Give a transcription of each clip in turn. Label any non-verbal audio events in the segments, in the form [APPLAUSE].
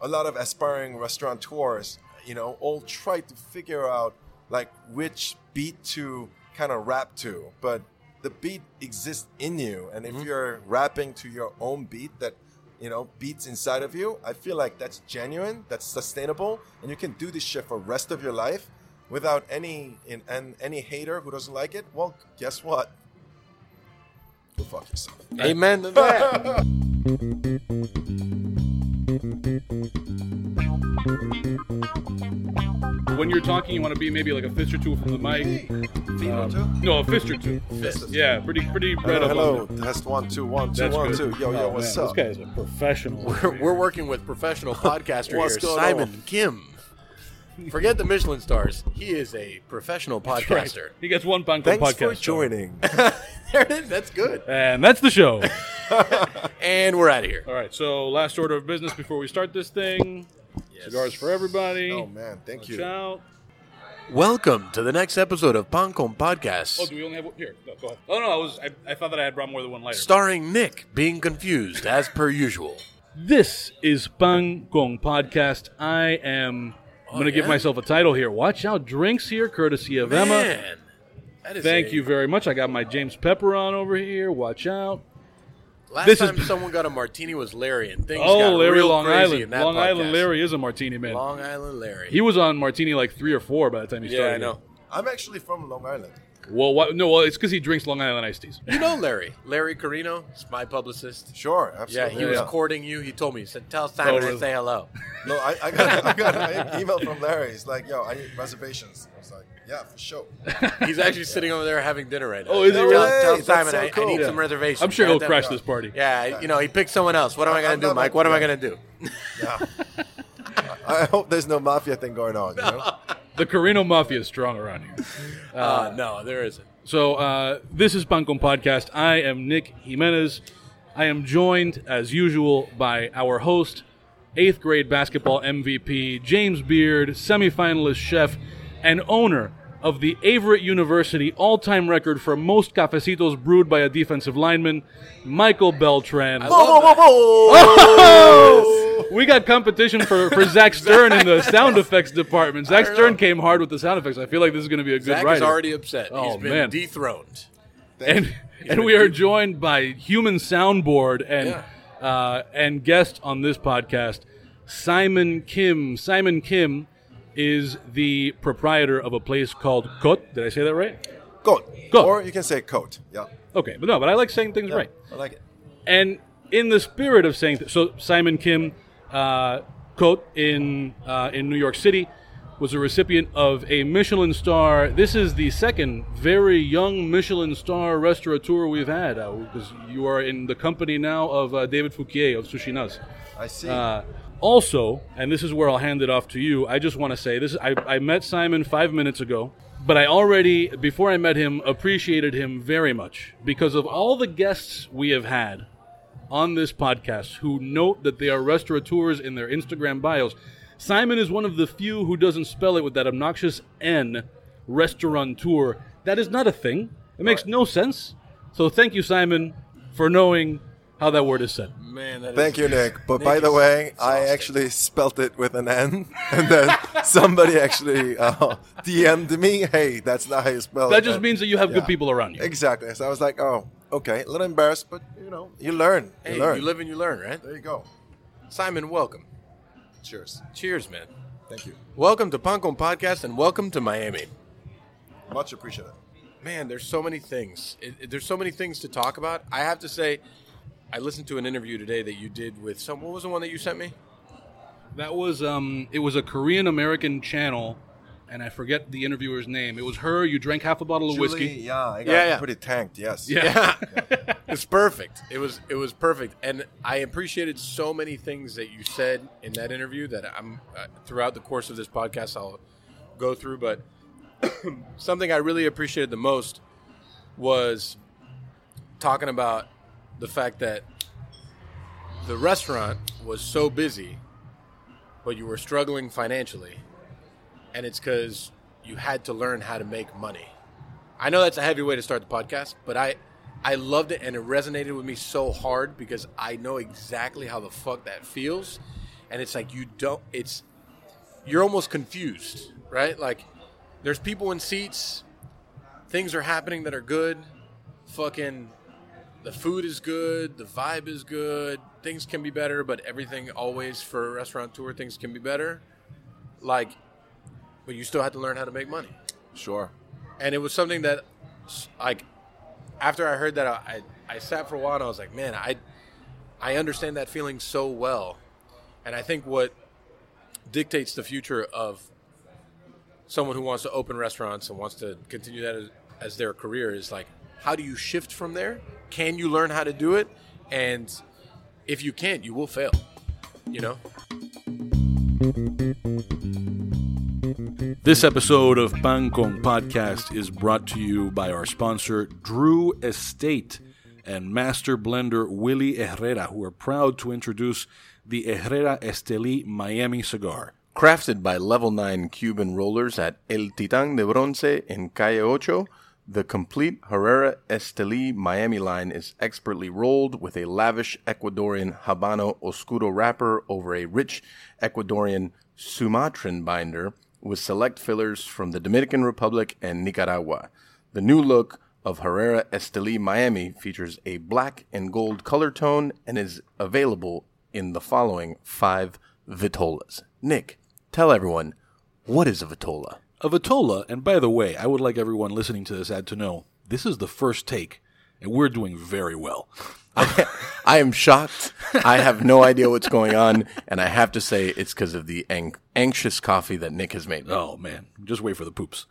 a lot of aspiring restaurateurs, you know, all try to figure out like which beat to kind of rap to, but the beat exists in you, and if mm-hmm. you're rapping to your own beat that you know beats inside of you, I feel like that's genuine, that's sustainable, and you can do this shit for the rest of your life without any in, and any hater who doesn't like it. Well, guess what? Go fuck yourself. Amen to that. [LAUGHS] When you're talking, you want to be maybe like a fist or two from the mic. Female Um, too? no, a fist or two. Fist. Yeah, pretty pretty red Hello, up. hello. on Test one, two, one, two, That's one, good. two. Yo, yo, Oh, what's man, up? This guy is a professional. We're, we're working with professional [LAUGHS] podcaster What's here, Simon on? Kim. Forget the Michelin stars. He is a professional Right. podcaster. He gets one Pan Con Thanks podcast. Thanks for joining. [LAUGHS] there it is. That's good. And that's the show. [LAUGHS] And we're out of here. All right, so last order of business before we start this thing. Cigars for everybody. oh man, thank Watch you. out. Welcome to the next episode of Pan Con Podcast. Oh, do we only have one? Here, no, go ahead. Oh, no, I, was, I, I thought that I had brought more than one lighter. starring Nick being confused as per usual. This is Pan Con Podcast. I am. I'm oh, going to give yeah? myself a title here. Watch out, drinks here, courtesy of Emma. Man, that is Thank a- you very much. I got my James Pepper on over here. Watch out. Last This is- time someone got a martini was Larry, and things Oh, got Larry real Long crazy Island. in that Long Island. Larry is a martini man. Long Island Larry. He was on martini like three or four by the time he yeah, started. Yeah, I know. I'm actually from Long Island. Well, what, no, well, it's because he drinks Long Island iced teas. You know Larry. Larry Carino, he's my publicist. Sure, Yeah, absolutely. he was courting you. He told me, he said, tell Simon Oh, I really? say hello. No, I, I got I got an email from Larry. He's like, "Yo, I need reservations." I was like, "Yeah, for sure." [LAUGHS] He's actually sitting over there having dinner right now. Oh, is he tell, really? Tell That's Simon so I, I cool. need Yeah. some reservations. I'm sure he'll Goddamn. crash this party. Yeah, you know, he picked someone else. What am I going I'm to do, not Mike? like- What am I going to do? [LAUGHS] Yeah. [LAUGHS] I hope there's no mafia thing going on. You know? The Carino Mafia is strong around here. Uh, no, there isn't. So uh, this is Pan Con Podcast. I am Nick Jimenez. I am joined, as usual, by our host, eighth grade basketball MVP, James Beard, semifinalist chef, and owner of the Averett University all-time record for most cafecitos brewed by a defensive lineman, Michael Beltran. Oh! We got competition for, for Zach Stern in the [LAUGHS] sound effects department. Zach don't Stern know. came hard with the sound effects. I feel like this is going to be a good Zach ride. is already upset. Oh, He's been man. dethroned. and and we are joined by human soundboard and uh, and guest on this podcast, Simon Kim. Simon Kim is the proprietor of a place called Cote. Did I say that right? Goat. Goat. Or you can say coat. Yeah. Okay, but no, but I like saying things right. I like it. And in the spirit of saying, th- so Simon Kim, uh, Cote in uh, in New York City, was a recipient of a Michelin star. This is the second very young Michelin star restaurateur we've had, because you are in the company now of uh, David Foulquier of Sushi Sushinas. I see. Uh, also, and this is where I'll hand it off to you. I just want to say this: I, I met Simon five minutes ago, but I already, before I met him, appreciated him very much because of all the guests we have had on this podcast who note that they are restaurateurs in their Instagram bios. Simon is one of the few who doesn't spell it with that obnoxious N, restaurateur. That is not a thing. It makes no sense. So thank you, Simon, for knowing how that word is said. Man, that Thank is- you, Nick. But Nick by the is way, I actually spelt it with an N, [LAUGHS] and then somebody actually uh, DM'd me, "Hey, that's not how you spell it." That just And- means that you have Yeah. good people around you. Exactly. So I was like, "Oh, okay." A little embarrassed, but you know, you learn. Hey, you learn. you live and you learn, right? there you go. Simon, welcome. Cheers. Cheers, man. Thank you. Welcome to Pan Con Podcast and welcome to Miami. Much appreciated. Man, there's so many things. It, it- there's so many things to talk about. I have to say, I listened to an interview today that you did with some. What was the one that you sent me? That was um, it was a Korean American channel, and I forget the interviewer's name. It was her. You drank half a bottle of Julie, whiskey. yeah, I got Yeah, yeah. pretty tanked. Yes. Yeah. [LAUGHS] it's perfect. It was it was perfect, and I appreciated so many things that you said in that interview that I'm uh, throughout the course of this podcast I'll go through. But [CLEARS THROAT] something I really appreciated the most was talking about the fact that the restaurant was so busy, but you were struggling financially, and it's because you had to learn how to make money. I know that's a heavy way to start the podcast, but I I loved it and it resonated with me so hard because I know exactly how the fuck that feels. and it's like you don't. It's you're almost confused, right? Like there's people in seats, things are happening that are good, fucking. The food is good, the vibe is good, things can be better, but everything always for a restaurant tour, things can be better. Like, but you still have to learn how to make money Sure. and it was something that like after I heard that I, I sat for a while and I was like, man, I I understand that feeling so well. And I think what dictates the future of someone who wants to open restaurants and wants to continue that as, as their career is like how do you shift from there? Can you learn how to do it? And if you can't, you will fail. You know? This episode of Pan Con Podcast is brought to you by our sponsor, Drew Estate and master blender Willie Herrera, who are proud to introduce the Herrera Esteli Miami cigar. Crafted by Level 9 Cuban rollers at El Titán de Bronce in Calle Ocho, the complete Herrera Esteli Miami line is expertly rolled with a lavish Ecuadorian Habano Oscuro wrapper over a rich Ecuadorian Sumatran binder with select fillers from the Dominican Republic and Nicaragua. The new look of Herrera Esteli Miami features a black and gold color tone and is available in the following five vitolas. Nick, tell everyone what is a vitola? A Vitola, and by the way, I would like everyone listening to this ad to know this is the first take, and we're doing very well. [LAUGHS] I am shocked. I have no idea what's going on, and I have to say it's because of the ang- anxious coffee that Nick has made. me. Oh man, just wait for the poops.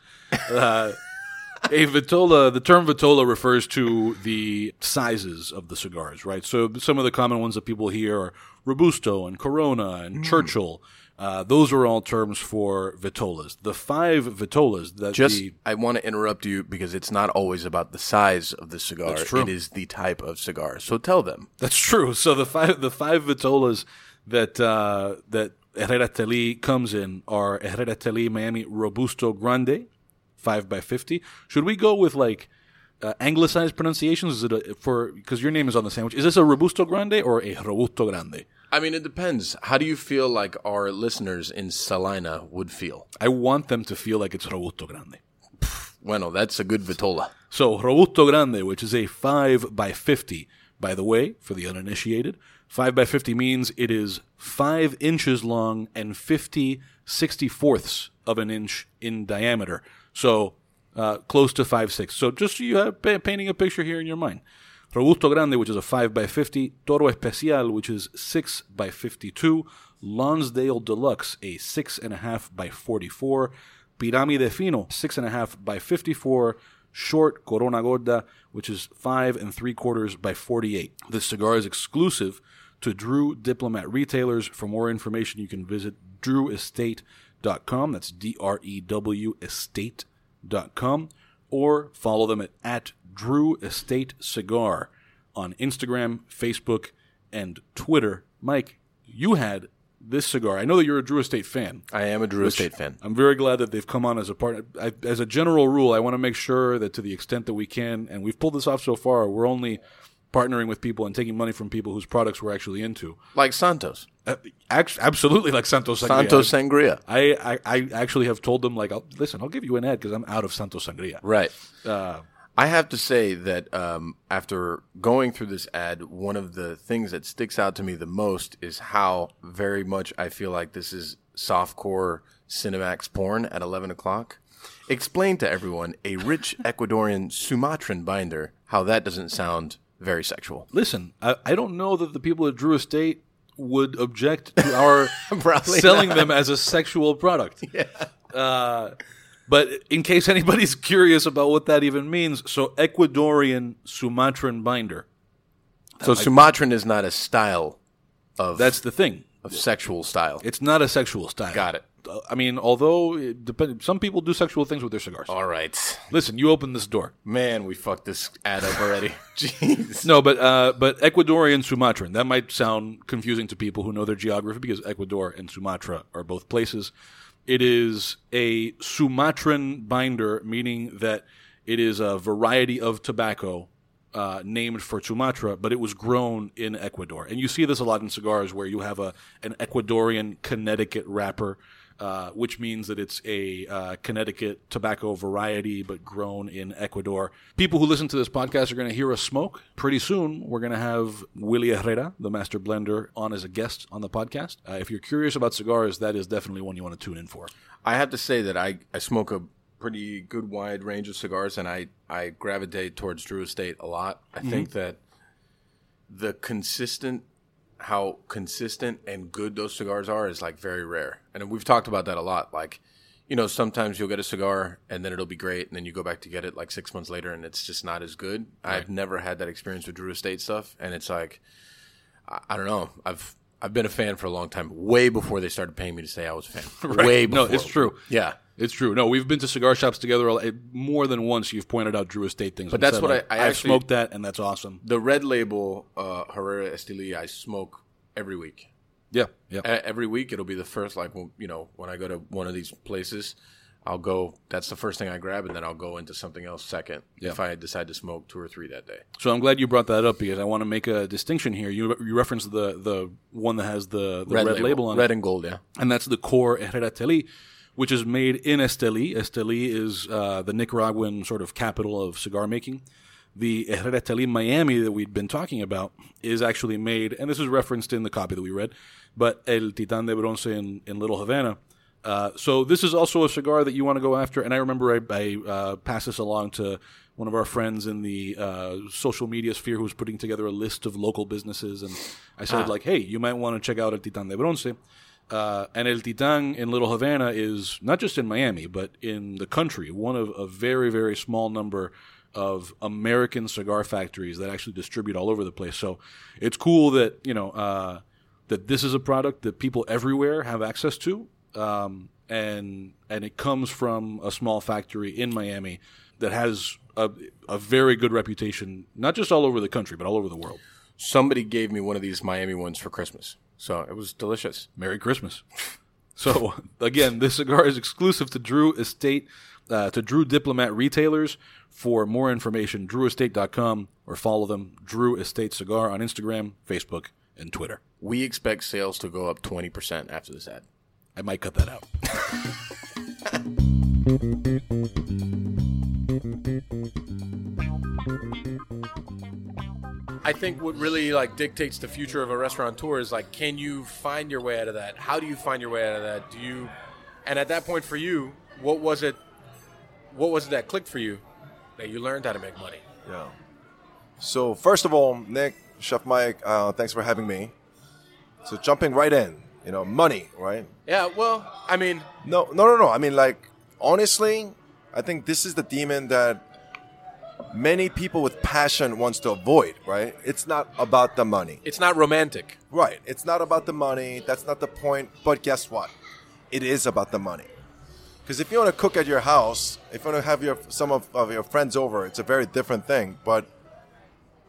Uh, [LAUGHS] a Vitola, the term Vitola refers to the sizes of the cigars, right? So some of the common ones that people hear are Robusto and Corona and Churchill. Uh, those are all terms for Vitolas. The five Vitolas that Just, the I want to interrupt you because it's not always about the size of the cigar. That's true. It is the type of cigar. So tell them. That's true. So the five the five vitolas that uh, that Herrera Esteli comes in are Herrera Esteli Miami Robusto Grande, five by fifty. Should we go with like uh, anglicized pronunciations? Is it a, for because your name is on the sandwich? Is this a Robusto Grande or a Robusto Grande? I mean, it depends. How do you feel like our listeners in Salina would feel? I want them to feel like it's Robusto Grande. Bueno, that's a good vitola. So Robusto Grande, which is a five by fifty. By the way, for the uninitiated, five by fifty means it is five inches long and 50 64ths of an inch in diameter. So uh, close to five six. So just you have painting a picture here in your mind. Robusto Grande, which is a 5 by 50, Toro Especial, which is 6 by 52, Lonsdale Deluxe, a 6.5 by 44, Pirámide Fino, 6.5 by 54, Short Corona Gorda, which is 5 and 3 quarters by 48. This cigar is exclusive to Drew Diplomat retailers. For more information, you can visit drewestate.com. That's D R E W estate.com. Or follow them at, at Drew Estate Cigar on Instagram, Facebook, and Twitter. Mike, you had this cigar. I know that you're a Drew Estate fan. I am a Drew Estate fan. I'm very glad that they've come on as a partner. I, as a general rule, I want to make sure that to the extent that we can, and we've pulled this off so far, we're only partnering with people and taking money from people whose products we're actually into. Like Santos. Uh, absolutely, like Santos Sangria. Santos Sangria. I, I, I actually have told them like, I'll, listen, I'll give you an ad because I'm out of Santos Sangria. Right. Uh, I have to say that um, after going through this ad, one of the things that sticks out to me the most is how very much I feel like this is softcore Cinemax porn at 11 o'clock. Explain to everyone a rich [LAUGHS] Ecuadorian Sumatran binder, how that doesn't sound very sexual. listen, I, I don't know that the people at Drew Estate would object to our [LAUGHS] selling them as a sexual product. [LAUGHS] Yeah. Uh, but in case anybody's [LAUGHS] curious about what that even means, so Ecuadorian Sumatran binder. So Sumatran is not a style of, That's the thing. of sexual style. It's not a sexual style. Got it. I mean, although it depend, some people do sexual things with their cigars. All right. Listen, you open this door. Man, we fucked this ad up already. [LAUGHS] Jeez. No, but uh, but Ecuadorian Sumatran. That might sound confusing to people who know their geography because Ecuador and Sumatra are both places. It is a Sumatran binder, meaning that it is a variety of tobacco uh, named for Sumatra, but it was grown in Ecuador. And you see this a lot in cigars where you have a an Ecuadorian Connecticut wrapper, uh, which means that it's a uh, Connecticut tobacco variety, but grown in Ecuador. People who listen to this podcast are going to hear us smoke. Pretty soon, we're going to have Willie Herrera, the master blender, on as a guest on the podcast. Uh, if you're curious about cigars, that is definitely one you want to tune in for. I have to say that I, I smoke a pretty good wide range of cigars, and I, I gravitate towards Drew Estate a lot. I think that the consistent, how consistent and good those cigars are is like very rare. And we've talked about that a lot. Like, you know, sometimes you'll get a cigar and then it'll be great, and then you go back to get it like six months later, and it's just not as good. I've never had that experience with Drew Estate stuff, and it's like, I, I don't know. I've I've been a fan for a long time, way before they started paying me to say I was a fan. [LAUGHS] right. Way No, it's true. Yeah. It's true. No, we've been to cigar shops together a lot- more than once. You've pointed out Drew Estate things, But that's what like, I- I I've actually- smoked that, and that's awesome. The red label uh, Herrera Esteli I smoke every week. Yeah, yeah. E- Every week it'll be the first, like you know, when I go to one of these places, I'll go. That's the first thing I grab, and then I'll go into something else second Yeah. if I decide to smoke two or three that day. So I'm glad you brought that up because I want to make a distinction here. You you referenced the the one that has the, the red, label. on red it, red and gold. Yeah, and that's the core Herrera Esteli, which is made in Esteli. Esteli is uh, the Nicaraguan sort of capital of cigar making. The Herrera Teli Miami that we'd been talking about is actually made, and this is referenced in the copy that we read, but El Titan de Bronce in, in Little Havana. Uh, so this is also a cigar that you want to go after. And I remember I, I uh, passed this along to one of our friends in the uh, social media sphere who was putting together a list of local businesses, and I said like, "Hey, you might want to check out El Titan de Bronce." Uh, and El Titan in Little Havana is not just in Miami, but in the country, one of a very, very small number of American cigar factories that actually distribute all over the place. So it's cool that you know uh, that this is a product that people everywhere have access to, um, and and it comes from a small factory in Miami that has a, a very good reputation, not just all over the country, but all over the world. somebody gave me one of these Miami ones for Christmas, so it was delicious. Merry Christmas. [LAUGHS] So again, this cigar is exclusive to Drew Estate, uh, to Drew Diplomat retailers. For more information, drewestate.com or follow them, Drew Estate Cigar on Instagram, Facebook, and Twitter. We expect sales to go up twenty percent after this ad. I might cut that out. [LAUGHS] I think what really like dictates the future of a restaurateur is like, can you find your way out of that? How do you find your way out of that? Do you, and at that point for you, what was it? What was it that clicked for you that you learned how to make money? Yeah. So first of all, Nick, Chef Mike, uh, thanks for having me. So jumping right in, you know, money, right? Yeah, well, I mean, No, no, no, no. I mean, like, honestly, I think this is the demon that many people with passion wants to avoid, right? It's not about the money. it's not romantic. Right. It's not about the money. That's not the point. But guess what? It is about the money. Because if you want to cook at your house, if you want to have your some of, of your friends over, it's a very different thing. But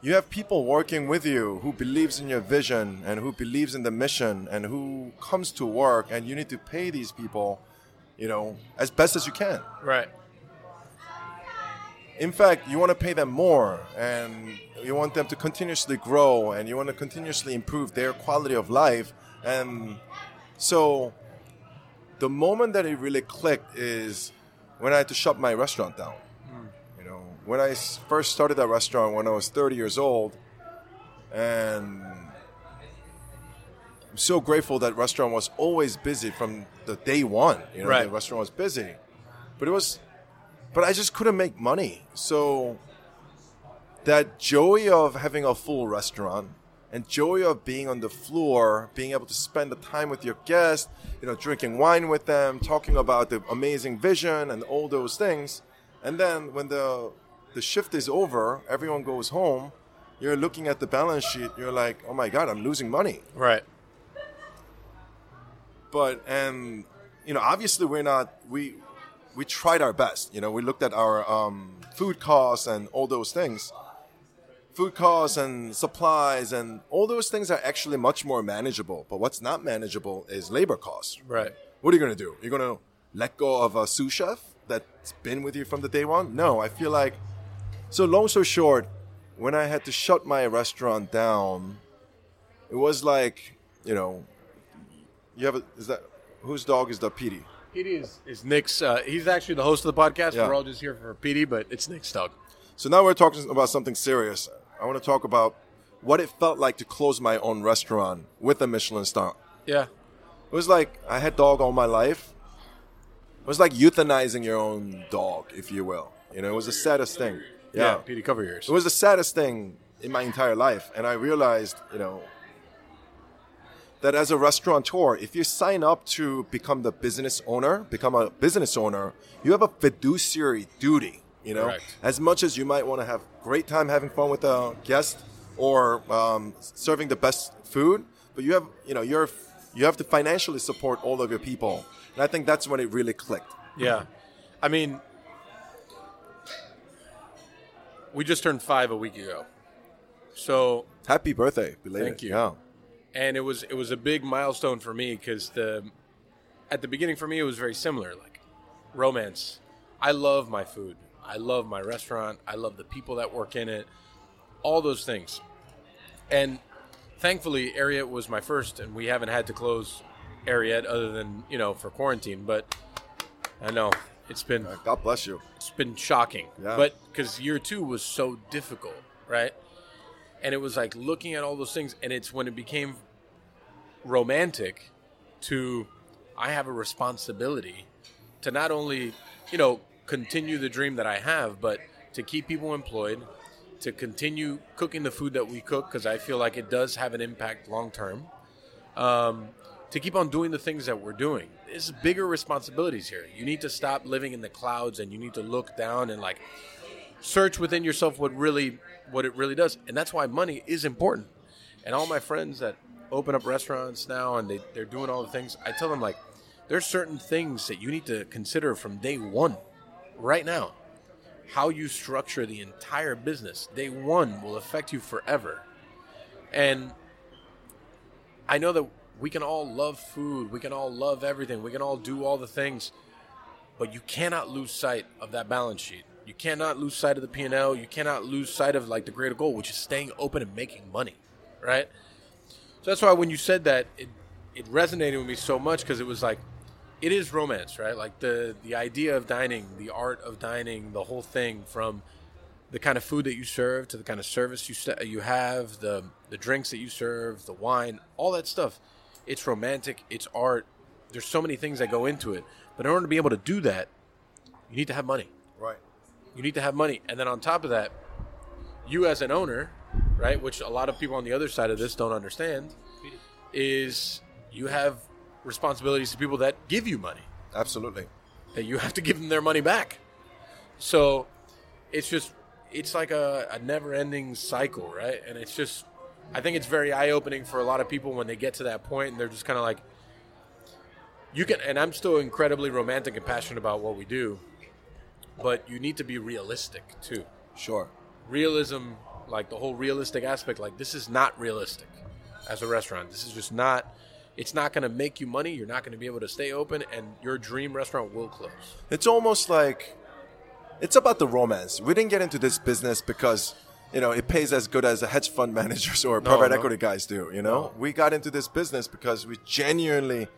you have people working with you who believes in your vision and who believes in the mission and who comes to work, and you need to pay these people, you know, as best as you can. Right. In fact, you want to pay them more and you want them to continuously grow and you want to continuously improve their quality of life. And so the moment that it really clicked is when I had to shut my restaurant down. Hmm. You know, when I first started that restaurant when I was 30 years old, and I'm so grateful that restaurant was always busy from the day one. You know, Right. the restaurant was busy, but it was but I just couldn't make money. So that joy of having a full restaurant and joy of being on the floor, being able to spend the time with your guests, you know, drinking wine with them, talking about the amazing vision and all those things. And then when the the shift is over, everyone goes home, you're looking at the balance sheet, you're like, "Oh my god, I'm losing money." Right. but and you know obviously we're not we we tried our best. You know we looked at our um, food costs and all those things. Food costs and supplies and all those things are actually much more manageable. But what's not manageable is labor costs. Right. what are you going to do? You're going to let go of a sous chef that's been with you from the day one? No i feel like so long so short when I had to shut my restaurant down, it was like, you know, you have a, is that, whose dog is the PD? Petey is, is Nick's. Uh, he's actually the host of the podcast. Yeah. We're all just here for Petey, but it's Nick's dog. So now we're talking about something serious. I want to talk about what it felt like to close my own restaurant with a Michelin star. Yeah. It was like I had dog all my life. It was like euthanizing your own dog, if you will. You know, it was the saddest thing. Yeah. Yeah. Petey, cover yours. It was the saddest thing in my entire life. And I realized, you know, that as a restaurateur, if you sign up to become the business owner, become a business owner, you have a fiduciary duty. You know, Correct. as much as you might want to have great time having fun with a guest or um, serving the best food, but you have, you know, you're you have to financially support all of your people. And I think that's when it really clicked. Yeah. I mean, we just turned five a week ago. So, Happy birthday, belated. Thank you. Yeah. And it was it was a big milestone for me because the at the beginning for me it was very similar like romance i love my food i love my restaurant i love the people that work in it all those things and thankfully Ariete was my first and we haven't had to close Ariete other than you know for quarantine but i know it's been God bless you. it's been shocking. Yeah. But because year two was so difficult, right? And it was like looking at all those things, and it's when it became romantic to I have a responsibility to not only, you know, continue the dream that I have, but to keep people employed, to continue cooking the food that we cook, because I feel like it does have an impact long term. Um, to keep on doing the things that we're doing. There's bigger responsibilities here. You need to stop living in the clouds and you need to look down and like search within yourself what really what it really does. And that's why money is important. And all my friends that open up restaurants now and they, they're doing all the things, I tell them like there's certain things that you need to consider from day one, right now. How you structure the entire business, day one will affect you forever. And I know that we can all love food, we can all love everything, we can all do all the things, but you cannot lose sight of that balance sheet. You cannot lose sight of the P&L, you cannot lose sight of like the greater goal, which is staying open and making money, right? So that's why when you said that it it resonated with me so much because it was like it is romance, right? Like the the idea of dining, the art of dining, the whole thing from the kind of food that you serve to the kind of service you st- you have, the the drinks that you serve, the wine, all that stuff. It's romantic, it's art. There's so many things that go into it. But in order to be able to do that, you need to have money. You need to have money. And then on top of that, you as an owner, right, which a lot of people on the other side of this don't understand, is you have responsibilities to people that give you money Absolutely. that you have to give them their money back. So it's just it's like a, a never ending cycle, right? And it's just I think it's very eye opening for a lot of people when they get to that point and they're just kind of like you can and I'm still incredibly romantic and passionate about what we do, but you need to be realistic too. Sure. Realism, like the whole realistic aspect, like this is not realistic as a restaurant. This is just not it's not going to make you money. You're not going to be able to stay open, and your dream restaurant will close. It's almost like it's about the romance. We didn't get into this business because you know it pays as good as the hedge fund [LAUGHS] managers or private no. equity guys do. You know, No. we got into this business because we genuinely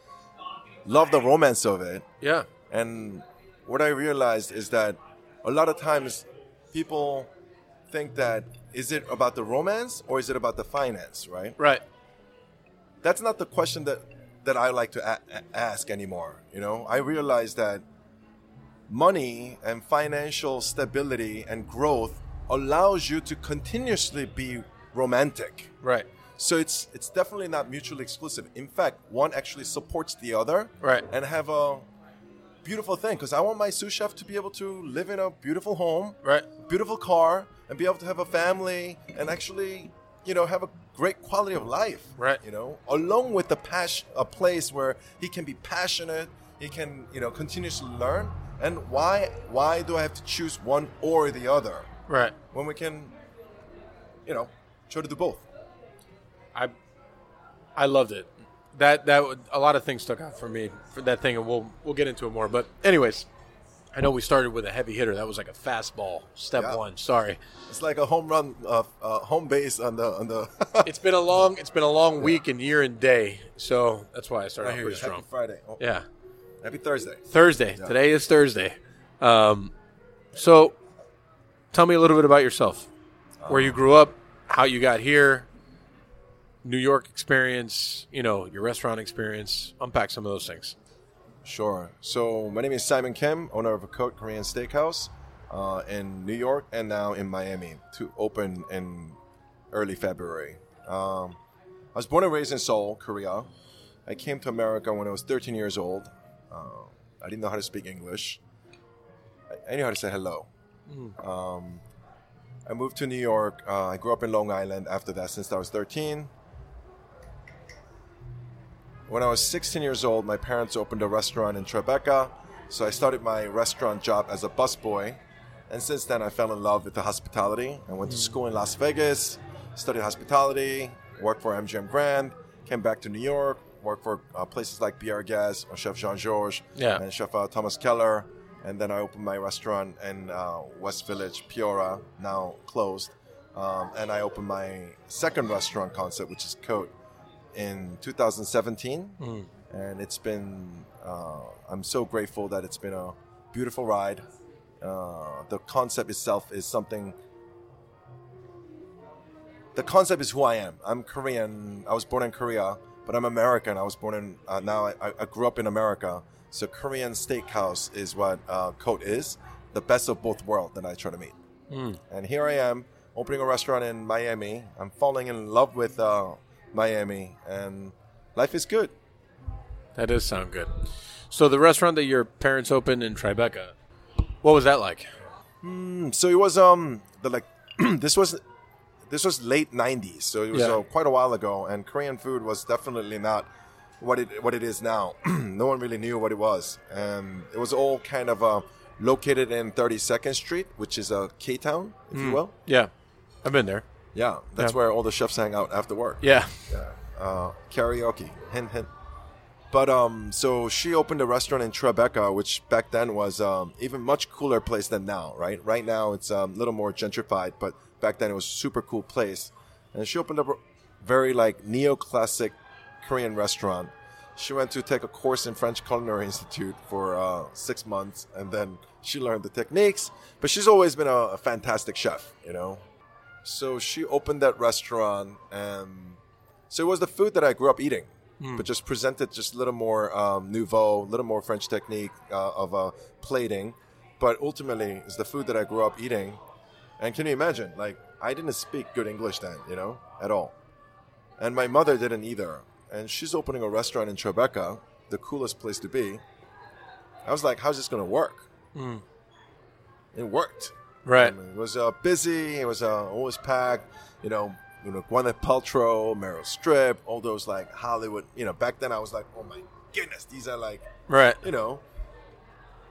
love the romance of it. Yeah, And what I realized is that a lot of times people think that is it about the romance or is it about the finance, right? right. that's not the question that that I like to a- ask anymore. You know, I realize that money and financial stability and growth allows you to continuously be romantic. Right. So it's it's definitely not mutually exclusive. In fact, one actually supports the other, Right. And have a beautiful thing because I want my sous chef to be able to live in a beautiful home, Right. beautiful car, and be able to have a family and actually, you know, have a great quality of life. Right. You know, along with the passion, a place where he can be passionate, he can, you know, continuously learn. And why, why do I have to choose one or the other Right. when we can, you know, try to do both? I I loved it. That that a lot of things stuck out for me for that thing, and we'll we'll get into it more. But anyways, I know we started with a heavy hitter. That was like a fastball. Step Yeah. one. Sorry. It's like a home run, uh, uh, home base on the on the. [LAUGHS] It's been a long. It's been a long week and year and day. So that's why I started here, pretty strong. Happy Friday. Oh, Yeah. Happy Thursday. Thursday. Yeah. Today is Thursday. Um, so, tell me a little bit about yourself. Where you grew up, how you got here, New York experience, you know, your restaurant experience. Unpack some of those things. Sure. So my name is Simon Kim, owner of a Cote Korean Steakhouse uh, in New York and now in Miami to open in early February. Um, I was born and raised in Seoul, Korea. I came to America when I was 13 years old. Uh, I didn't know how to speak English. I, I knew how to say hello. Um, I moved to New York. Uh, I grew up in Long Island after that since I was 13. When I was 16 years old, my parents opened a restaurant in Tribeca, so I started my restaurant job as a busboy. And since then, I fell in love with the hospitality. I went to school in Las Vegas, studied hospitality, worked for MGM Grand, came back to New York, worked for uh, places like Pierre Gas or Chef Jean Georges Yeah. and Chef uh, Thomas Keller. And then I opened my restaurant in uh, West Village, Piora, now closed. Um, and I opened my second restaurant concept, which is Cote, in 2017, and it's been. Uh, I'm so grateful that it's been a beautiful ride. Uh, the concept itself is something. The concept is who I am. I'm Korean. I was born in Korea, but I'm American. I was born in. Uh, now I, I grew up in America. So Korean steakhouse is what uh, Cote is. The best of both worlds that I try to meet. And here I am opening a restaurant in Miami. I'm falling in love with uh, Miami, and life is good. That does sound good. So, the restaurant that your parents opened in Tribeca, what was that like? So it was um the like [CLEARS THROAT] this was this was late '90s, so it was Yeah. uh, quite a while ago, and Korean food was definitely not what it what it is now. [CLEARS THROAT] no one really knew what it was, and it was all kind of uh, located in 32nd Street, which is a K town, if you will. Yeah. I've been there. Yeah, that's Yeah. where all the chefs hang out after work. Yeah. uh, karaoke. Hint, hint. But um, so she opened a restaurant in Tribeca, which back then was um, even much cooler place than now. Right, right now it's um, a little more gentrified, but back then it was a super cool place. And she opened up a very like neoclassic Korean restaurant. She went to take a course in French Culinary Institute for uh, six months, and then she learned the techniques. But she's always been a, a fantastic chef, you know. So she opened that restaurant, and so it was the food that I grew up eating, but just presented just a little more um, nouveau, a little more French technique uh, of uh, plating. But ultimately, it's the food that I grew up eating. And can you imagine? Like, I didn't speak good English then, you know, at all. And my mother didn't either. And she's opening a restaurant in Tribeca, the coolest place to be. I was like, how's this going to work? It worked. Right. I mean, it was uh, busy. It was uh, always packed. You know, you know, Gwyneth Paltrow, Meryl Streep, all those like Hollywood. You know, back then I was like, oh my goodness, these are like, Right. you know.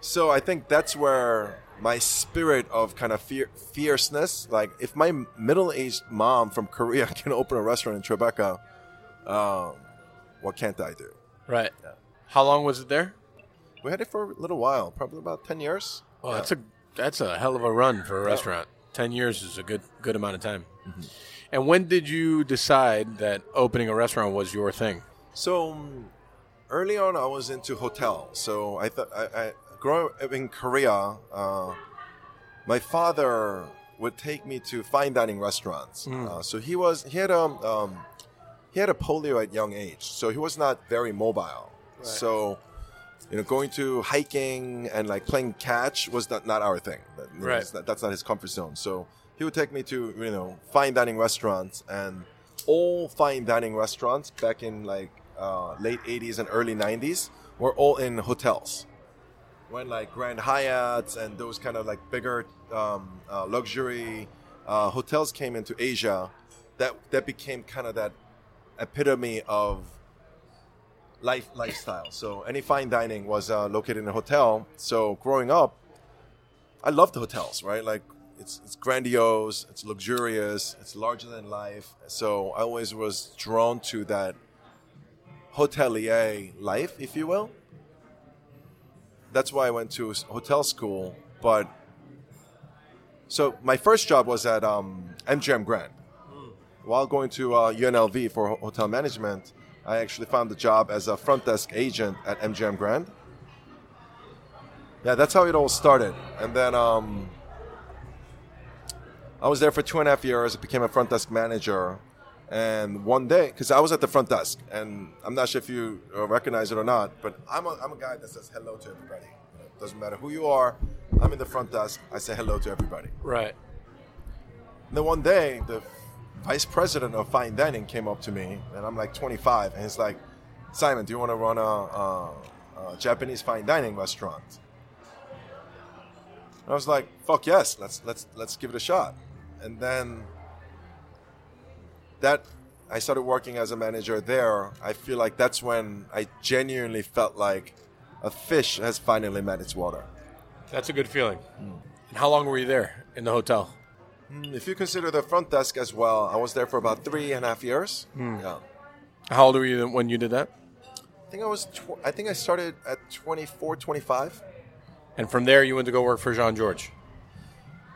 So I think that's where my spirit of kind of fear, fierceness, like if my middle-aged mom from Korea [LAUGHS] can open a restaurant in Tribeca, um, what can't I do? Right. How long was it there? We had it for a little while, probably about ten years. Well, that's a that's a hell of a run for a restaurant. Ten years is a good good amount of time. And when did you decide that opening a restaurant was your thing? So um, early on, I was into hotel. So I thought I, I growing up in Korea, uh, my father would take me to fine dining restaurants. Uh, so he was he had a um he had a polio at young age, so he was not very mobile. So you know, going to hiking and like playing catch was not, not our thing. That- you know, Right. not- that's not his comfort zone. So he would take me to you know fine dining restaurants and all fine dining restaurants back in like uh, late 80s and early 90s were all in hotels. When like Grand Hyatts and those kind of like bigger um, uh, luxury uh, hotels came into Asia, that that became kind of that epitome of life lifestyle. So any fine dining was uh, located in a hotel. So growing up, I loved hotels, right? Like it's it's grandiose, it's luxurious, it's larger than life. So I always was drawn to that hotelier life, if you will. that's why I went to hotel school. But so my first job was at um, MGM Grand. While going to uh, UNLV for hotel management, I actually found a job as a front desk agent at MGM Grand. Yeah, that's how it all started. And then um, I was there for two and a half years. I became a front desk manager. And one day, because I was at the front desk, and I'm not sure if you uh, recognize it or not, but I'm a, I'm a guy that says hello to everybody. It doesn't matter who you are. I'm in the front desk. I say hello to everybody. Right. And then one day, the vice president of fine dining came up to me, and I'm like 25, and he's like, Simon, do you want to run a, a, a Japanese fine dining restaurant? And I was like, fuck yes, let's let's let's give it a shot. And then that I started working as a manager there. I feel like that's when I genuinely felt like a fish has finally met its water. That's a good feeling. Mm. And how long were you there in the hotel? If you consider the front desk as well, I was there for about three and a half years. Yeah. How old were you when you did that? I think I was. Tw- I think I started at 24, 25. And from there, you went to go work for Jean George.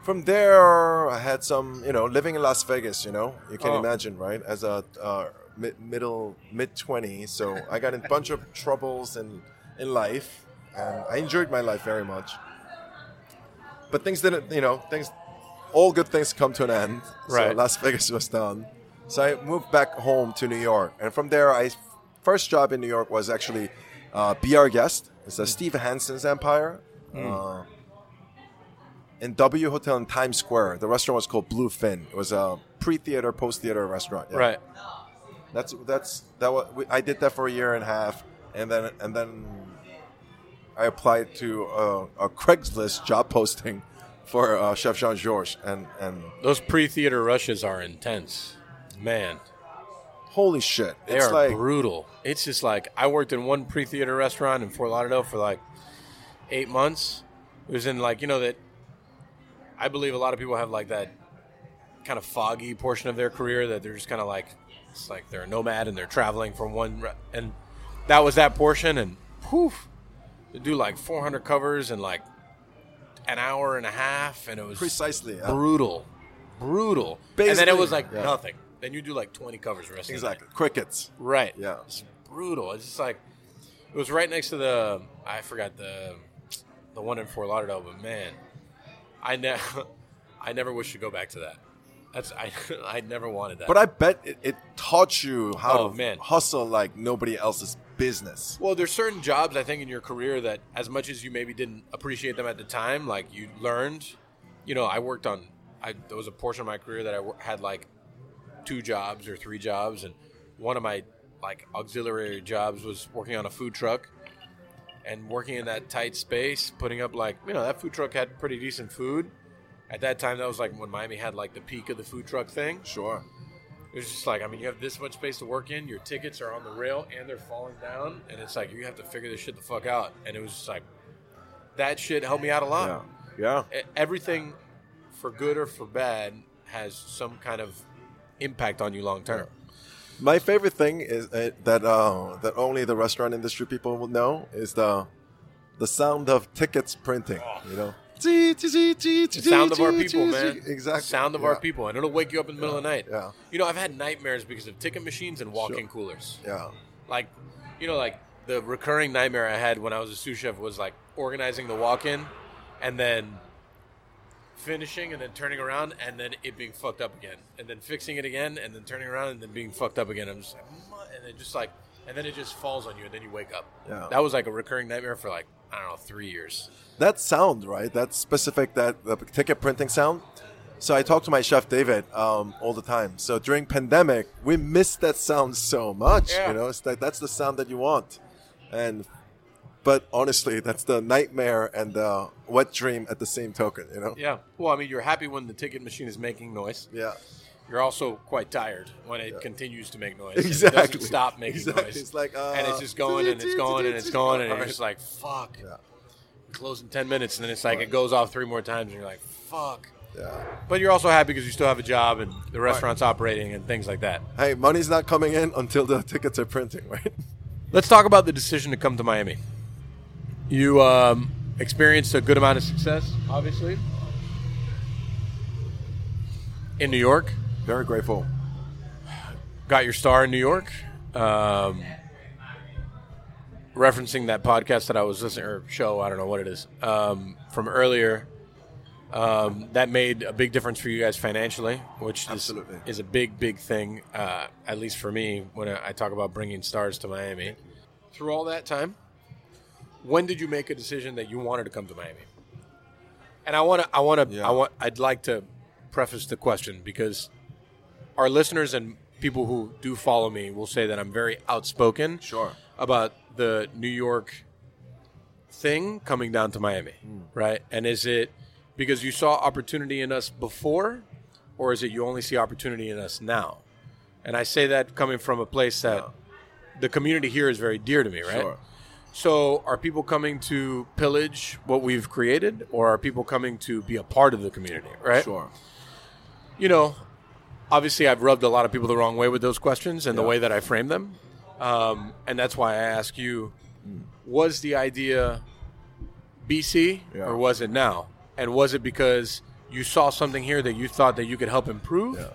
From there, I had some, you know, living in Las Vegas. You know, you can Oh. imagine, right? As a uh, mid, middle mid 20s, so I got in a bunch of troubles in in life, and I enjoyed my life very much. But things didn't, you know, things. All good things come to an end. So Right. Las Vegas was done. So I moved back home to New York, and from there, I first job in New York was actually uh, B.R. Guest. It's a Steve Hanson's Empire. Uh, in W Hotel in Times Square. The restaurant was called Bluefin. It was a pre-theater, post-theater restaurant. yeah. Right. That's that's that. Was, we, I did that for a year and a half, and then and then I applied to a, a Craigslist job posting for uh, Chef Jean Georges, and and Those pre-theater rushes are intense, man. holy shit, They it's are like brutal. It's just like I worked in one pre-theater restaurant in Fort Lauderdale for like eight months. It was in like you know that I believe a lot of people have like that kind of foggy portion of their career that they're just kind of like it's like they're a nomad and they're traveling from one re- and that was that portion and poof, to do like 400 covers and like an hour and a half and it was precisely yeah. brutal, brutal. and then it was like yeah. nothing. Then you do like 20 covers the rest exactly crickets. Right. Yeah. It's brutal. It's just like it was right next to the I forgot the the one in Fort Lauderdale, but man, I never [LAUGHS] I never wish to go back to that. That's I [LAUGHS] I never wanted that. But I bet it, it taught you how Oh, to man. hustle like nobody else's business. well, there's certain jobs I think in your career that as much as you maybe didn't appreciate them at the time, like you learned. You know, I worked on. I there was a portion of my career that I had like two jobs or three jobs, and one of my like auxiliary jobs was working on a food truck and working in that tight space, putting up like you know that food truck had pretty decent food. At that time, that was like when Miami had like the peak of the food truck thing. Sure. It was just like I mean, you have this much space to work in. Your tickets are on the rail and they're falling down, and it's like you have to figure this shit the fuck out. And it was just like that shit helped me out a lot. Yeah. Yeah. Everything, for good or for bad, has some kind of impact on you long term. My favorite thing is uh, that uh, that only the restaurant industry people will know is the the sound of tickets printing. You know, sound of our people, man. Exactly. Sound of yeah. our people, and it'll wake you up in the middle of the night. Yeah. You know, I've had nightmares because of ticket machines and walk-in Sure. coolers. Yeah. Like, you know, like the recurring nightmare I had when I was a sous chef was like organizing the walk-in, and then finishing and then turning around and then it being fucked up again and then fixing it again and then turning around and then being fucked up again i'm just like and then just like and then it just falls on you and then you wake up Yeah. that was like a recurring nightmare for like i don't know three years That sound, right? That specific that the ticket printing sound. So I talk to my chef David um, all the time. So during pandemic, we missed that sound so much. Yeah. You know, it's like that's the sound that you want, and but honestly, that's the nightmare and the wet dream at the same token. You know. yeah well i mean you're happy when the ticket machine is making noise Yeah. You're also quite tired when it continues to make noise Exactly. it doesn't stop making Exactly. noise It's like, uh, and it's just going and it's [LAUGHS] going and it's going and right. just like fuck Yeah. close in 10 minutes and then it's like it goes off three more times and you're like fuck Yeah. But you're also happy because you still have a job and the restaurant's operating and things like that. Hey, money's not coming in until the [LAUGHS] tickets are printing, right? Let's talk about the decision to come to Miami. You um, experienced a good amount of success, obviously, in New York. Very grateful. Got your star in New York. Um, referencing that podcast that I was listening or show, I don't know what it is, um, from earlier. Um, that made a big difference for you guys financially, which is, is a big, big thing, uh, at least for me, when I talk about bringing stars to Miami. Through all that time, when did you make a decision that you wanted to come to Miami? And I want to, I want to, Yeah. I want, I'd like to preface the question because our listeners and people who do follow me will say that I'm very outspoken Sure. about the New York thing coming down to Miami, Hmm. right? And is it because you saw opportunity in us before, or is it you only see opportunity in us now? And I say that coming from a place that the community here is very dear to me, right? Sure. So, are people coming to pillage what we've created, or are people coming to be a part of the community, right? Sure. you know, obviously I've rubbed a lot of people the wrong way with those questions and the way that I frame them. Um, and that's why I ask you was the idea BC Yeah. or was it now? And was it because you saw something here that you thought that you could help improve? Yeah.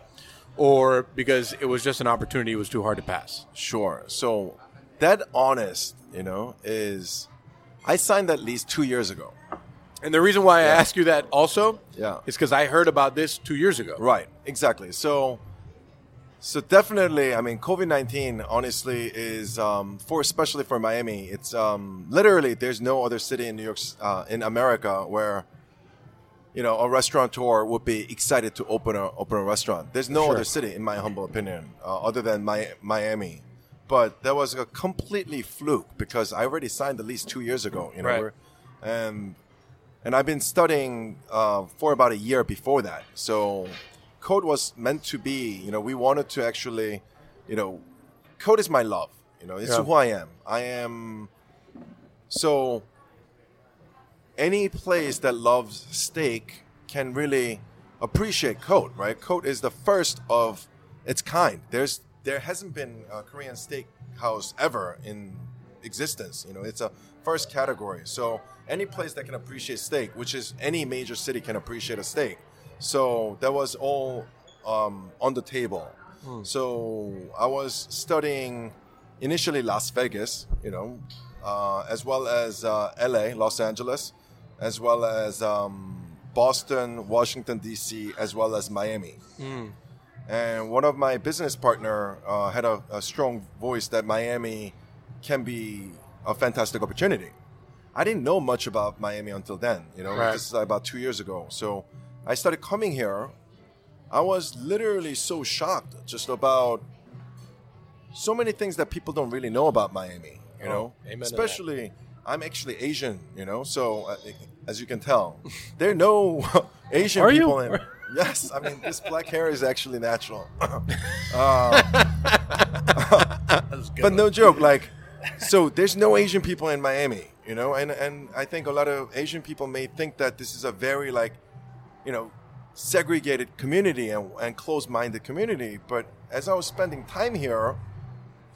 Or because it was just an opportunity it was too hard to pass? Sure. So that honest, you know, is I signed that lease two years ago. And the reason why I ask you that also Yeah. is because I heard about this two years ago. Right. Exactly. So, so definitely, I mean, COVID nineteen honestly is um, for especially for Miami. It's um, literally there's no other city in New York uh, in America where you know a restaurateur would be excited to open a open a restaurant. There's no Sure. other city, in my humble opinion, uh, other than Mi- Miami. But that was a completely fluke because I already signed the lease two years ago. You know, Right. and and I've been studying uh, for about a year before that. So Cote was meant to be. You know, we wanted to actually, you know, Cote is my love. You know, it's Yeah. who I am. I am. So any place that loves steak can really appreciate Cote, right? Cote is the first of its kind. There's there hasn't been a Korean steak house ever in existence. You know, it's a first category. So any place that can appreciate steak, which is any major city can appreciate a steak. So that was all um, on the table. So I was studying initially Las Vegas, you know, uh, as well as uh, LA, Los Angeles, as well as um, Boston, Washington D.C., as well as Miami. And one of my business partner uh, had a, a strong voice that Miami can be a fantastic opportunity. I didn't know much about Miami until then. You know, Right. this is about two years ago. So I started coming here. I was literally so shocked just about so many things that people don't really know about Miami. You Oh, know, amen especially I'm actually Asian. You know, so uh, as you can tell, there are no [LAUGHS] Asian Are you? people in. Yes, I mean this black hair is actually natural. [LAUGHS] Uh, [LAUGHS] but no joke, like, so there's no Asian people in Miami, you know, and and I think a lot of Asian people may think that this is a very like, you know, segregated community and, and closed-minded community. But as I was spending time here,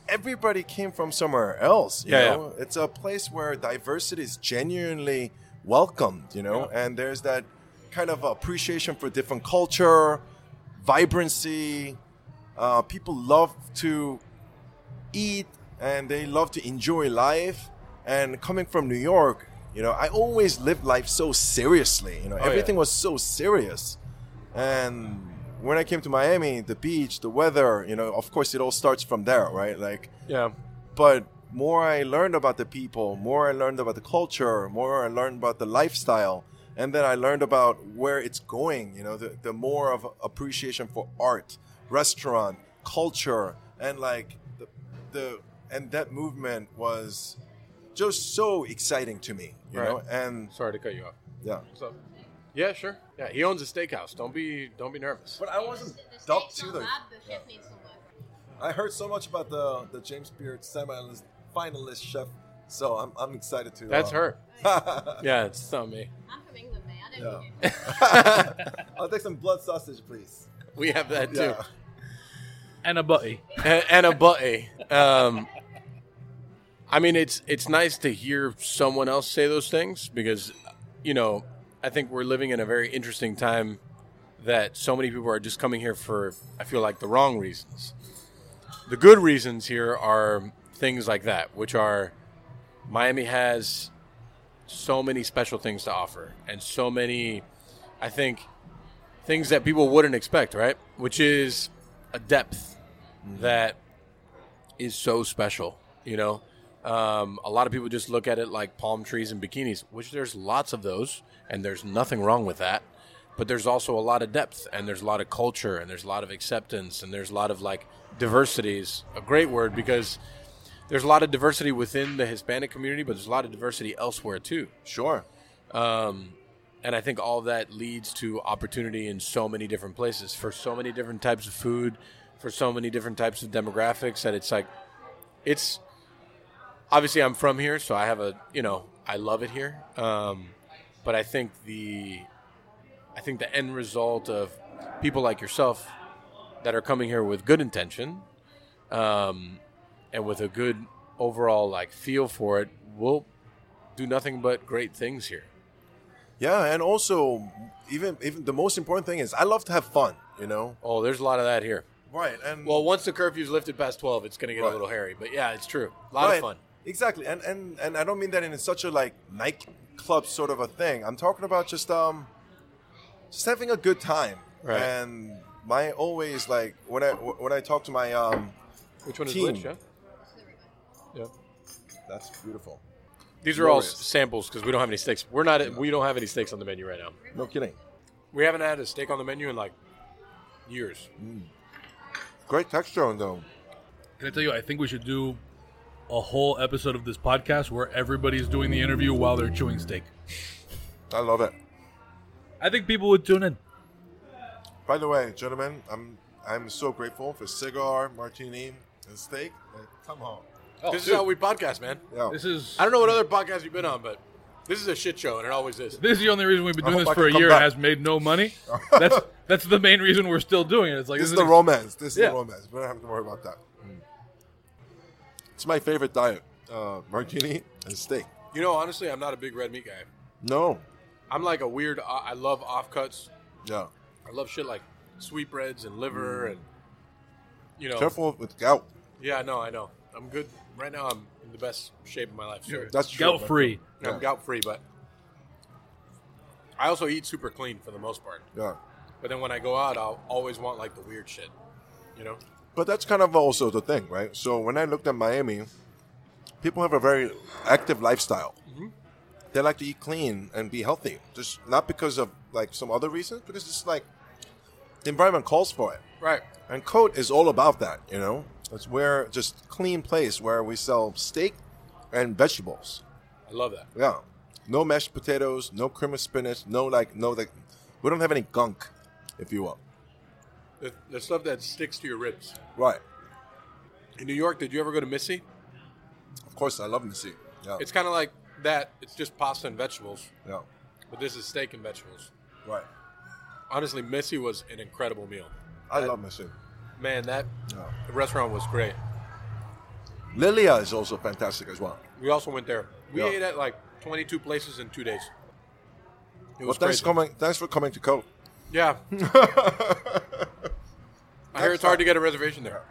everybody came from somewhere else. You Yeah, know, it's a place where diversity is genuinely welcomed. You know, and there's that kind of appreciation for different culture, vibrancy. Uh, people love to eat and they love to enjoy life. And coming from New York, you know, I always lived life so seriously. You know, oh, yeah. everything was so serious. And when I came to Miami, the beach, the weather, you know, of course, it all starts from there, right? Like, Yeah. but more I learned about the people, more I learned about the culture, more I learned about the lifestyle, and then I learned about where it's going. You know, the, the more of appreciation for art, restaurant, culture, and like the, the and that movement was just so exciting to me. You Right. know, and Sorry to cut you off. yeah. What's up? Yeah, sure. Yeah, he owns a steakhouse. Don't be don't be nervous. But I wasn't The dubbed steak's to not the. the chef needs some work. I heard so much about the the James Beard semi-finalist chef, so I'm I'm excited to. That's uh, her. [LAUGHS] Yeah, it's not me. I'm from England, mate. I don't Yeah. need it. [LAUGHS] I'll take some blood sausage, please. We have that too. Yeah. and a butty. and, [LAUGHS] and a butty. Um, I mean, it's it's nice to hear someone else say those things because, you know, I think we're living in a very interesting time that so many people are just coming here for I feel like the wrong reasons. The good reasons here are things like that, which are Miami has so many special things to offer and so many I think things that people wouldn't expect, right? Which is a depth that is so special, you know? Um, a lot of people just look at it like palm trees and bikinis, which there's lots of those, and there's nothing wrong with that. But there's also a lot of depth, and there's a lot of culture, and there's a lot of acceptance, and there's a lot of like diversity is a great word because there's a lot of diversity within the Hispanic community, but there's a lot of diversity elsewhere too. Sure. Um, and I think all that leads to opportunity in so many different places for so many different types of food, for so many different types of demographics that it's like, it's obviously I'm from here, so I have a you know I love it here. Um, but I think the I think the end result of people like yourself that are coming here with good intention um, and with a good overall like feel for it will do nothing but great things here. Yeah, and also even even the most important thing is I love to have fun. You know. Oh, there's a lot of that here. Right. And Well, once the curfew's lifted past 12, it's going to get Right. a little hairy. But yeah, it's true. A lot Right. of fun. Exactly, and and and I don't mean that in such a like nightclub sort of a thing. I'm talking about just um, just having a good time. Right. And my always like when I when I talk to my um, Which one is which? Yeah. Yeah. that's beautiful. These are all Glorious. s- samples because we don't have any steaks. We're not. We don't have any steaks on the menu right now. No kidding. We haven't had a steak on the menu in like years. Great texture on them. Can I tell you? I think we should do a whole episode of this podcast where everybody's doing the interview while they're chewing steak. I love it. I think people would tune in. By the way, gentlemen, I'm I'm so grateful for cigar, martini, and steak. Like, come on. Oh, this is how we podcast, man. Yeah. This is I don't know what other podcasts you've been on, but this is a shit show, and it always is. this is the only reason we've been doing this for a year. back. Has made no money. [LAUGHS] That's that's the main reason we're still doing it. It's like This is the an- romance. This is the romance. We don't have to worry about that. It's my favorite diet: uh, martini and steak. You know, honestly, I'm not a big red meat guy. No. I'm like a weird. uh, I love offcuts. Yeah. I love shit like sweetbreads and liver and you know. Careful with gout. Yeah, no, I know. I'm good right now. I'm in the best shape of my life. So That's true. gout free. I'm gout free, but I also eat super clean for the most part. Yeah. But then when I go out, I'll always want like the weird shit. You know? But that's kind of also the thing, right? So when I looked at Miami, people have a very active lifestyle. Mm-hmm. They like to eat clean and be healthy, just not because of like some other reasons, because it's like the environment calls for it. Right. And Cote is all about that, you know. It's where just clean place where we sell steak and vegetables. I love that. Yeah, no mashed potatoes, no cream of spinach, no like no like we don't have any gunk, if you will. The, the stuff that sticks to your ribs. Right. In New York, did you ever go to Misi? Of course, I love Misi. Yeah. It's kind of like that. It's just pasta and vegetables, yeah. but this is steak and vegetables. Right. Honestly, Misi was an incredible meal. I love Misi. Man, that Yeah. restaurant was great. Lilia is also fantastic as well. We also went there. We Yeah. ate at like 22 places in two days. It Well, was thanks crazy. coming. Thanks for coming to Cote. Yeah. [LAUGHS] I hear it's hard to get a reservation there.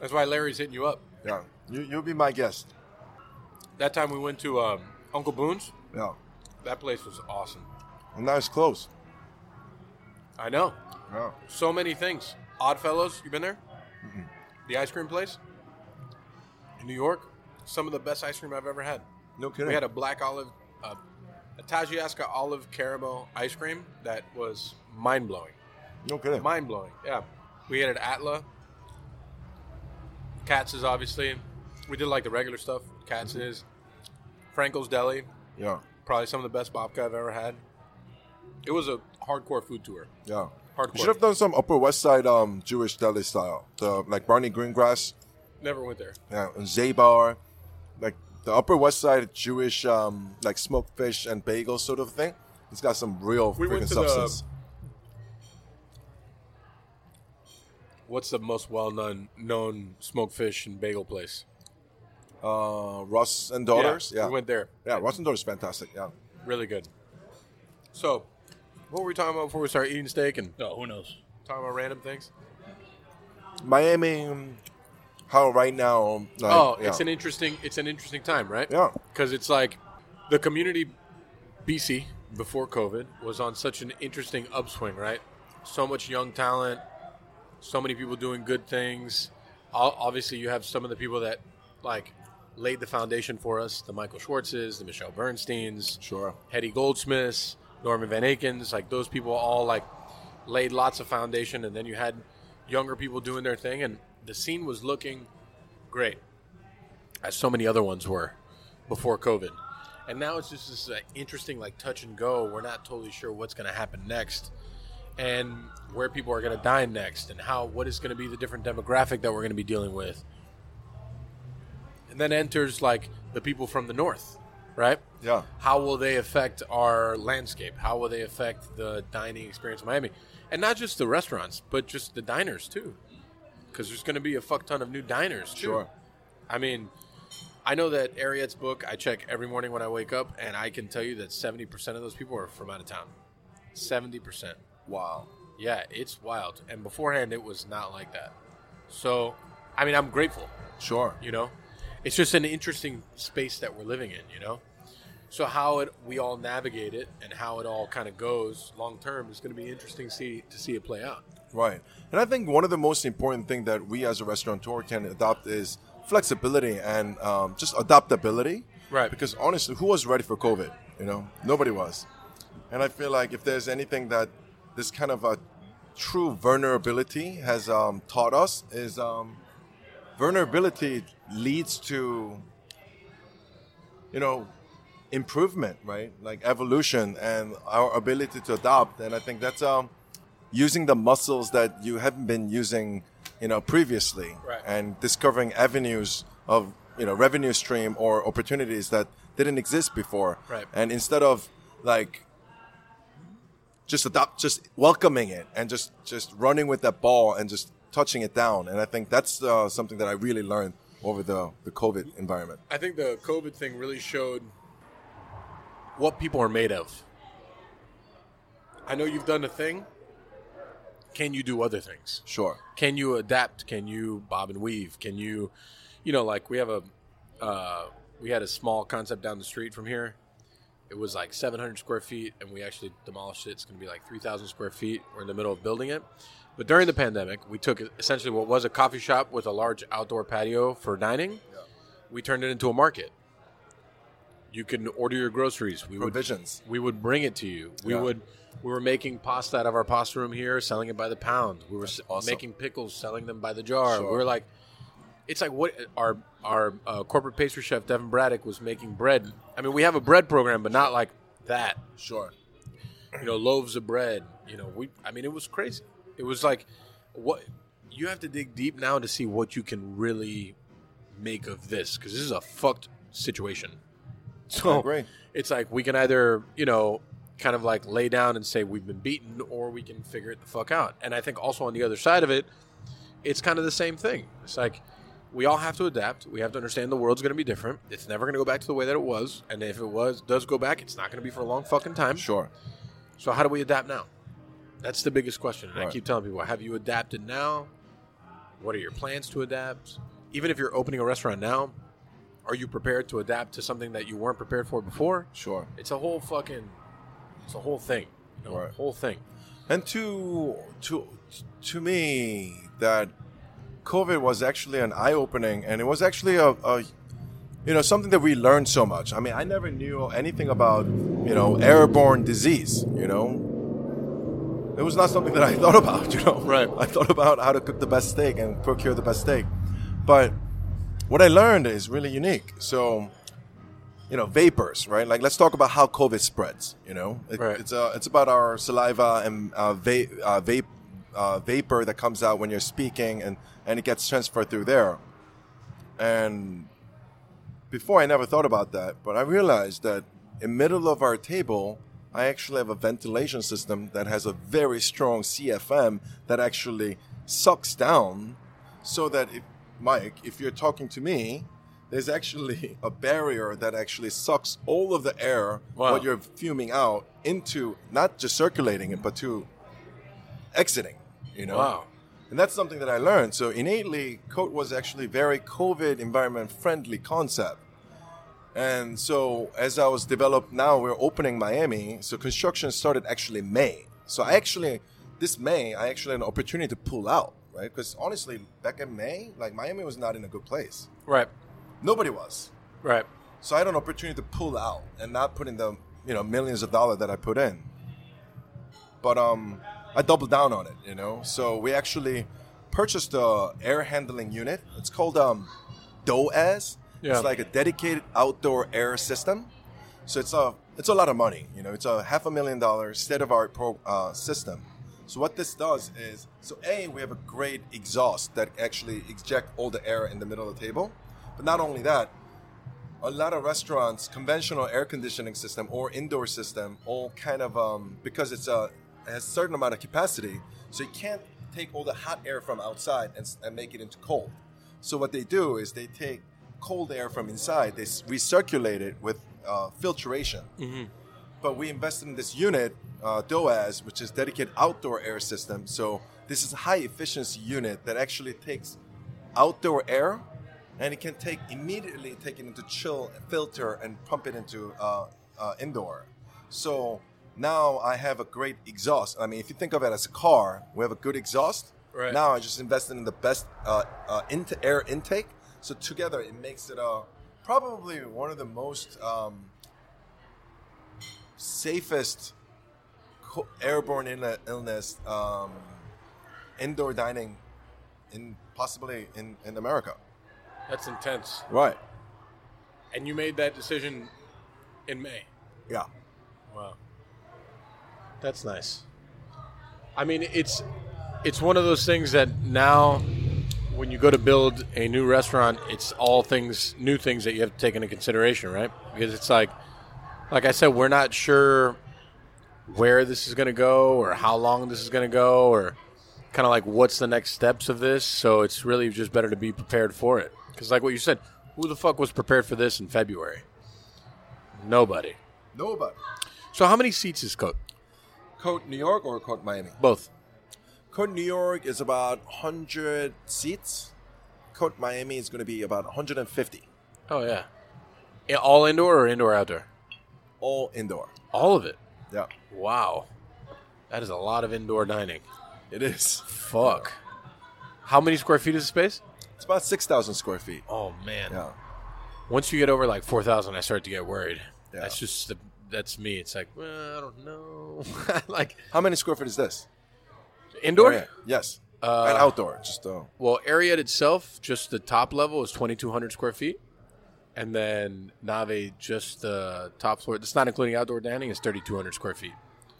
That's why Larry's hitting you up. Yeah, you you'll be my guest. That time we went to um, Uncle Boons. Yeah, That place was awesome. and now it's closed. I know. Yeah. So many things. Odd Fellows, you been there? The ice cream place in New York. Some of the best ice cream I've ever had. No kidding. We had a black olive, uh, a Taggiasca olive caramel ice cream that was mind blowing. No kidding. Mind blowing. Yeah. We ate at Atla. Katz's, obviously. We did like the regular stuff. Katz's. Frankel's Deli. yeah, Probably some of the best babka I've ever had. It was a hardcore food tour. yeah. Hardcore. You should have done some Upper West Side um, Jewish deli style, the like Barney Greengrass, Never went there. yeah, and Zabar, like the Upper West Side Jewish um, like smoked fish and bagel sort of thing. It's got some real We went freaking to the- substance. What's the most well known known smoked fish and bagel place? Uh, Russ and Daughters. Yeah, we went there. Yeah, Russ and Daughters, is fantastic. Yeah. Really good. So, what were we talking about before we started eating steak and Oh, who knows? talking about random things? Miami, how right now? Like, oh, yeah. it's an interesting it's an interesting time, right? Yeah. Because it's like the community BC before COVID was on such an interesting upswing, right? So much young talent, so many people doing good things. Obviously, you have some of the people that like laid the foundation for us: the Michael Schwartzes, the Michelle Bernsteins, Sure. Hedy Goldsmiths, Norman Van Akens, like those people all like laid lots of foundation, and then you had younger people doing their thing, and the scene was looking great, as so many other ones were before COVID. And now it's just this like, interesting, like touch and go. We're not totally sure what's going to happen next, and where people are going to dine next, and how what is going to be the different demographic that we're going to be dealing with. And then enters like the people from the north, right? Yeah. how will they affect our landscape? How will they affect the dining experience in Miami? And not just the restaurants, but just the diners too. Because there's going to be a fuck ton of new diners too. Sure. I mean, I know that Ariete's book, I check every morning when I wake up, and I can tell you that 70% of those people are from out of town. 70%. Wow. Yeah, it's wild. And beforehand, it was not like that. So, I mean, I'm grateful Sure. you know it's just an interesting space that we're living in you know so how it we all navigate it and how it all kind of goes long term is going to be interesting to see to see it play out Right. And I think one of the most important thing that we as a restaurateur can adopt is flexibility and um, just adaptability. Right. Because honestly, who was ready for COVID? You know, nobody was. And I feel like if there's anything that this kind of a true vulnerability has um, taught us is um, vulnerability leads to, you know, improvement, right? Like evolution and our ability to adopt. And I think that's um, using the muscles that you haven't been using, you know, previously, Right. and discovering avenues of you know revenue stream or opportunities that didn't exist before. Right. And instead of like just adopt, just welcoming it and just just running with that ball and just touching it down. And I think that's uh, something that I really learned over the the COVID environment. i think the covid thing really showed what people are made of i know you've done a thing can you do other things Sure. can you adapt can you bob and weave can you you know like we have a uh, we had a small concept down the street from here it was like 700 square feet and we actually demolished it it's going to be like 3000 square feet we're in the middle of building it but during the pandemic we took essentially what was a coffee shop with a large outdoor patio for dining we turned it into a market you can order your groceries we would Provisions. we would bring it to you. We Yeah. would we were making pasta out of our pasta room here, selling it by the pound. We were awesome. making pickles, selling them by the jar. Sure. We were like, it's like what our our uh, corporate pastry chef Devin Braddock was making bread. I mean, we have a bread program, but not like that. Sure. You know, loaves of bread. You know, we. I mean, it was crazy. It was like what you have to dig deep now to see what you can really make of this because this is a fucked situation. So it's like we can either, you know, kind of like lay down and say we've been beaten, or we can figure it the fuck out. And I think also on the other side of it, it's kind of the same thing. It's like we all have to adapt. We have to understand the world's going to be different. It's never going to go back to the way that it was. And if it was does go back, it's not going to be for a long fucking time. Sure. So how do we adapt now? That's the biggest question. And I keep telling people, have you adapted now? What are your plans to adapt? Even if you're opening a restaurant now, are you prepared to adapt to something that you weren't prepared for before? Sure. It's a whole fucking, it's a whole thing, you know, Right. whole thing. And to to to me, that COVID was actually an eye opening, and it was actually a, a you know something that we learned so much. I mean, I never knew anything about you know airborne disease. You know, it was not something that I [LAUGHS] thought about. You know, Right. I thought about how to cook the best steak and procure the best steak, but what I learned is really unique. So you know, vapors, right? Like, let's talk about how COVID spreads. You know, It- Right. it's uh, it's about our saliva and uh, va- uh, vape uh, vapor that comes out when you're speaking, and and it gets transferred through there. And before, I never thought about that, but I realized that in middle of our table, I actually have a ventilation system that has a very strong CFM that actually sucks down, so that if Mike, if you're talking to me, there's actually [LAUGHS] a barrier that actually sucks all of the air Wow. what you're fuming out into not just circulating it, but to exiting. You know. Wow. And that's something that I learned. So innately, Cote was actually very COVID environment friendly concept. And so as I was developed now, we're opening Miami. So construction started actually May. So I actually, this May, I actually had an opportunity to pull out, right? Because honestly, back in May, like Miami was not in a good place. Right. Nobody was. Right. So I had an opportunity to pull out and not put in the you know millions of dollars that I put in. But um, I doubled down on it, you know. So we actually purchased a air handling unit. It's called um, DOAS. Yeah. It's like a dedicated outdoor air system. So it's a it's a lot of money, you know. It's a half a million dollar state of art pro uh, system. So what this does is, so a we have a great exhaust that actually eject all the air in the middle of the table. But not only that, a lot of restaurants conventional air conditioning system or indoor system all kind of um, because it's a has a certain amount of capacity so you can't take all the hot air from outside and, and make it into cold so what they do is they take cold air from inside they recirculate it with uh, filtration but we invested in this unit, uh, DOAS, which is dedicated outdoor air system. So this is a high efficiency unit that actually takes outdoor air and it can take immediately take it into chill filter and pump it into uh, uh, indoor. So now I have a great exhaust. I mean, if you think of it as a car, we have a good exhaust. Right. Now I just invested in the best uh, uh, into air intake. So together it makes it uh, probably one of the most um, safest co- airborne Ill- illness um, indoor dining in possibly in, in America. That's intense. Right. And you made that decision in May. Yeah. Wow. That's nice. I mean, it's it's one of those things that now when you go to build a new restaurant, it's all things new things that you have to take into consideration, right? Because it's like like I said, we're not sure where this is going to go or how long this is going to go or kind of like what's the next steps of this. So it's really just better to be prepared for it. Cuz like what you said, who the fuck was prepared for this in February? Nobody. Nobody. So how many seats is Cote? Cote New York or Cote Miami? Both. Cote New York is about 100 seats. Cote Miami is going to be about 150, Oh yeah. Yeah, All indoor or indoor outdoor? all indoor. All of it. Yeah, Wow. That is a lot of indoor dining. it is. Fuck. How many square feet is the space? It's about 6,000 square feet. Oh man. Yeah. Once you get over like four thousand, I start to get worried. Yeah. That's just the, that's me. It's like well, I don't know. [LAUGHS] like How many square feet is this? indoor. Yes. Uh, and outdoor. Just uh, Well, Ariete itself, just the top level is twenty two hundred square feet, and then Nave, just the top floor. That's not including outdoor dining. Is thirty two hundred square feet.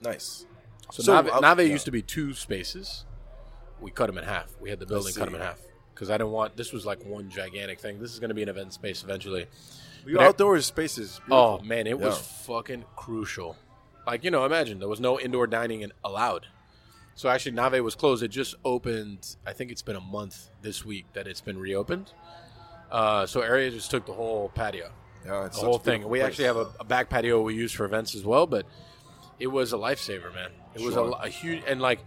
nice. So, Nave, out- Nave yeah. used to be two spaces. We cut them in half. We had the building see. cut them in half because I didn't want. This was like one gigantic thing. This is going to be an event space eventually. Your But I- outdoor spaces. Oh man, it was fucking crucial. Like you know, imagine there was no indoor dining allowed. So actually, Nave was closed. It just opened. I think it's been a month this week that it's been reopened. Uh, so Ariete just took the whole patio, Yeah, it's the whole thing. beautiful We place. actually have a, a back patio we use for events as well, but it was a lifesaver, man. It was a, a huge and like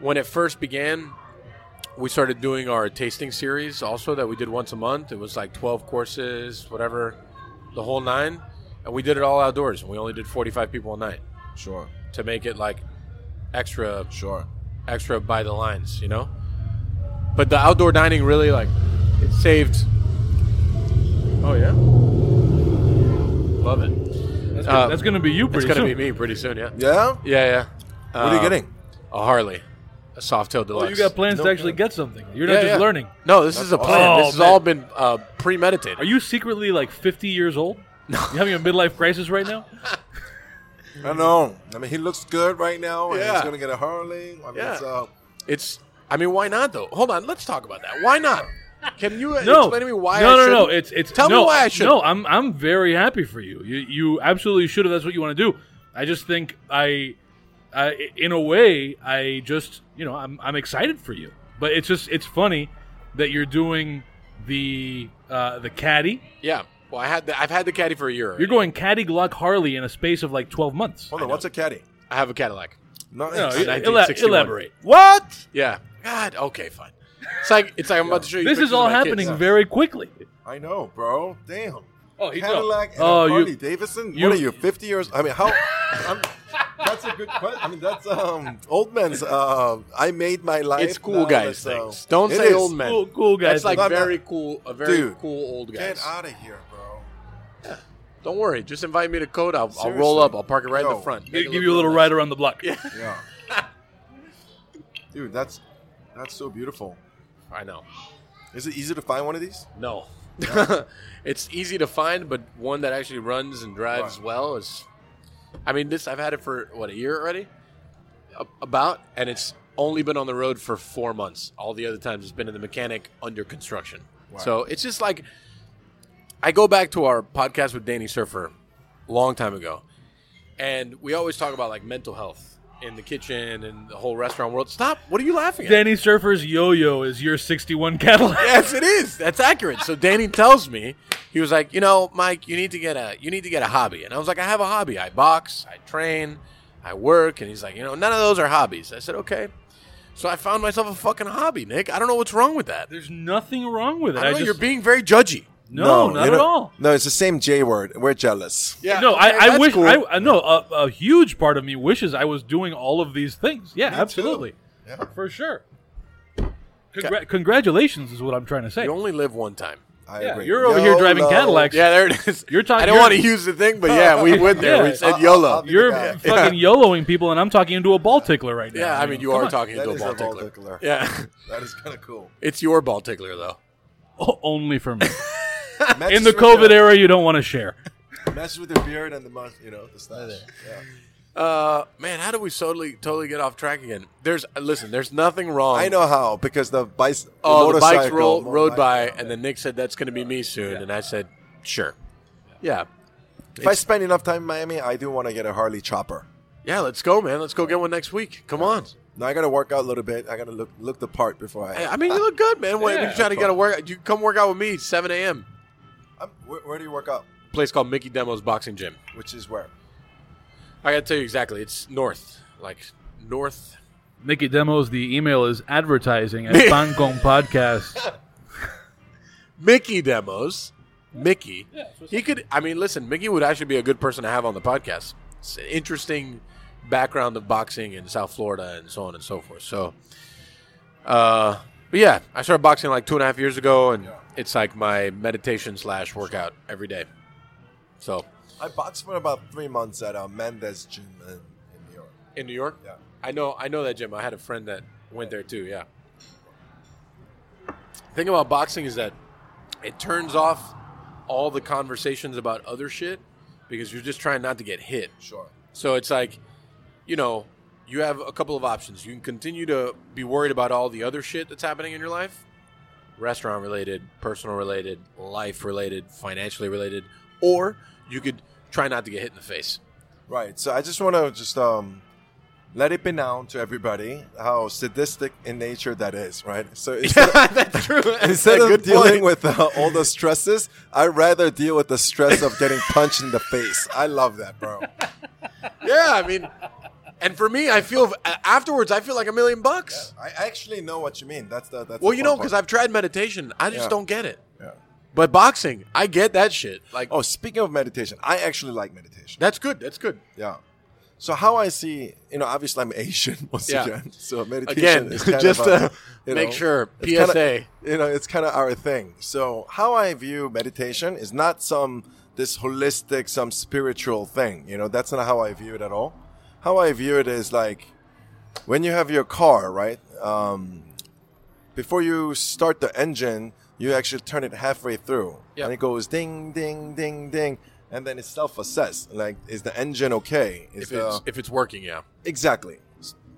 when it first began, we started doing our tasting series also that we did once a month. It was like twelve courses, whatever, the whole nine, and we did it all outdoors. And we only did forty five people a night Sure, to make it like extra sure. extra by the lines, you know. But the outdoor dining really like it saved. Oh yeah, love it. That's, Uh, that's gonna be you It's pretty gonna soon. be me pretty soon. Yeah, Yeah. yeah, yeah. What are you Uh, getting? A Harley, a soft tail deluxe. Oh, you got plans No, to actually no. get something. You're Yeah, not just yeah. learning. No, this is a plan. awesome. this Oh, has man. all been uh, premeditated. Are you secretly like 50 years old? [LAUGHS] You having a midlife crisis right now? [LAUGHS] I don't know. I mean, he looks good right now, and Yeah. he's gonna get a Harley. I mean, Yeah. it's, uh, It's. I mean, why not though? Hold on, let's talk about that. Why not? Can you uh, No, explain to me why? No, I no, no. shouldn't? It's it's. Tell no, me why I should. No, I'm I'm very happy for you. You you absolutely should have. That's what you want to do. I just think I, I in a way, I just you know I'm I'm excited for you. But it's just it's funny that you're doing the uh, the caddy. Yeah. Well, I had the, I've had the caddy for a year. You're going caddy Glock Harley in a space of like 12 months. Hold on, what's a caddy? I have a Cadillac. No, No, it's- ela- 1961. elaborate. what? Yeah. God. Okay. Fine. It's like it's like I'm about to show you. This is all happening kids. very quickly. I know, bro. Damn. Oh, he Cadillac and Oh, a you- Davidson. you- what are you, 50 years? I mean, how? I'm, that's a good question. I mean, that's um, old man's. Uh, I made my life. It's cool guys that's, uh, things. Don't it say is. old men. Cool, cool guys. That's like I'm not- very cool. A very Dude, cool old guys. Get out of here, bro. Don't worry. Just invite me to Cote. I'll, I'll roll up. I'll park it right in the front. Give give you a little ride around the block. Yeah. [LAUGHS] yeah. Dude, that's that's so beautiful. I know. Is it easy to find one of these? No. [LAUGHS] it's easy to find, but one that actually runs and drives Right. well is. I mean, this I've had it for what a year already, A- about, and it's only been on the road for four months. All the other times it's been in the mechanic under construction. Wow. So it's just like I go back to our podcast with Danny Serfer a long time ago, and we always talk about like mental health in the kitchen and the whole restaurant world. Stop! What are you laughing at? Danny Serfer's yo-yo is your 61 Cadillac. [LAUGHS] yes, it is. That's accurate. So Danny tells me he was like, you know, Mike, you need to get a you need to get a hobby. And I was like, I have a hobby. I box, I train, I work. And he's like, you know, none of those are hobbies. I said, okay. So I found myself a fucking hobby, Nick. I don't know what's wrong with that. There's nothing wrong with it. I don't know. just, You're being very judgy. No, not at all. No, it's the same J word. We're jealous. Yeah. no, okay, I, I wish. cool. I, I no, a, a huge part of me wishes I was doing all of these things. Yeah, absolutely, Yeah. for sure. Congra- congratulations is what I'm trying to say. you only live one time. I Yeah, agree. you're over here driving YOLO. Cadillacs. Yeah, there it is. You're talking- I don't want to use the thing, but yeah, we went there. Yeah. We said I'll- YOLO. I'll You're the guy. fucking YOLOing people, and I'm talking into a ball tickler right now. yeah, I mean, you Come are on. talking That into a ball a ball tickler. tickler. Yeah, That is kind of cool. it's your ball tickler though. O- [LAUGHS] only for me. [LAUGHS] Matches In the COVID your- era, you don't want to share. Matches with your beard and the mus- you know, the stash. Yeah. Uh, man, how do we totally totally get off track again? There's listen, there's nothing wrong. I know how because the bikes. the Oh, the bikes motorcycle- roll, rode by, motorcycle. and then Nick said that's going to be me soon, and I said sure. Yeah, if I spend enough time in Miami, I do want to get a Harley chopper. yeah. Let's go, man. Let's go get one next week. Come on. Now I got to work out a little bit. I got to look look the part before I. Hey, I mean, you look good, man. Wait, [LAUGHS] Yeah, you trying to get a work? You come work out with me, 7 a.m. I'm, where, where do you work out? Place called Mickey Demos Boxing Gym. Which is where? I got to tell you exactly. It's north, like north. Mickey Demos, the email is advertising at [LAUGHS] Pan Con Podcast. [LAUGHS] Mickey Demos. Mickey. He could. I mean, listen. Mickey would actually be a good person to have on the podcast. It's an interesting background of boxing in South Florida and so on and so forth. So, uh, but yeah, I started boxing like two and a half years ago, and it's like my meditation slash workout every day. So, I boxed for about three months at uh, Mendez Gym in, in New York. in New York, Yeah. I know. I know that gym. I had a friend that went there too. Yeah. Thing about boxing is that it turns off all the conversations about other shit because you're just trying not to get hit. Sure. So it's like, you know, you have a couple of options. You can continue to be worried about all the other shit that's happening in your life restaurant related, personal related, life related, financially related, or you could try not to get hit in the face. Right. So I just want to just um, let it be known to everybody how sadistic in nature that is. Right. So [LAUGHS] [LAUGHS] instead, that's true. instead of dealing point. with uh, all the stresses, I'd rather deal with the stress of getting punched in the face. I love that, bro. [LAUGHS] Yeah, I mean, and for me, I feel afterwards, I feel like a million bucks. I actually know what you mean. That's the that's. Well, the you know, because. I've tried meditation, I just Yeah. don't get it. Yeah. But boxing, I get that shit. Like, Oh, speaking of meditation, I actually like meditation. that's good. That's good. Yeah. So how I see, you know, obviously I'm [LAUGHS] Asian once Yeah. again. So meditation Again, is kind [LAUGHS] just of a, to uh, you make sure, it's kinda- PSA. you know, it's kind of our thing. So how I view meditation is not some this holistic, some spiritual thing. You know, that's not how I view it at all. How I view it is like when you have your car, right? Um, before you start the engine, you actually turn it halfway through, Yep. and it goes ding, ding, ding, ding, and then it's self-assessed. Like, is the engine okay? Is If the it's if it's working, yeah. Exactly.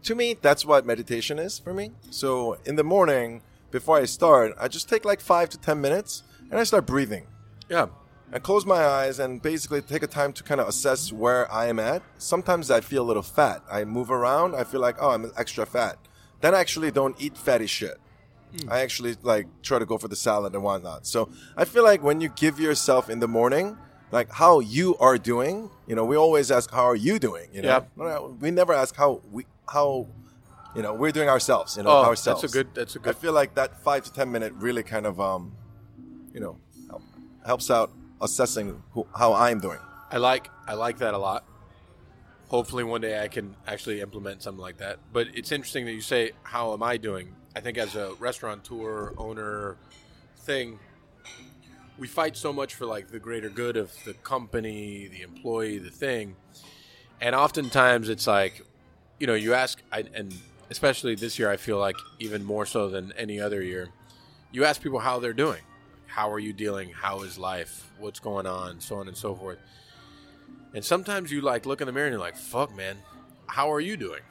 To me, that's what meditation is for me. So in the morning, before I start, I just take like five to ten minutes and I start breathing. Yeah. I close my eyes and basically take a time to kind of assess where I am at. Sometimes I feel a little fat. I move around, I feel like, oh, I'm extra fat. Then I actually don't eat fatty shit. I actually like try to go for the salad and whatnot. So I feel like when you give yourself in the morning, like how you are doing, you know, we always ask how are you doing. You know, we never ask how we how you know we're doing ourselves. You know, Oh, ourselves. that's a good. That's a good. I feel like that five to ten minute really kind of um, you know, help, helps out assessing who, how I'm doing. I like I like that a lot. Hopefully, one day I can actually implement something like that. But it's interesting that you say, "How am I doing?" I think as a restaurateur owner thing, we fight so much for like the greater good of the company, the employee, the thing, and oftentimes it's like, you know, you ask, I, and especially this year, I feel like even more so than any other year, you ask people how they're doing. How are you dealing? How is life? What's going on? So on and so forth. And sometimes you like look in the mirror and you're like, "Fuck, man, how are you doing?"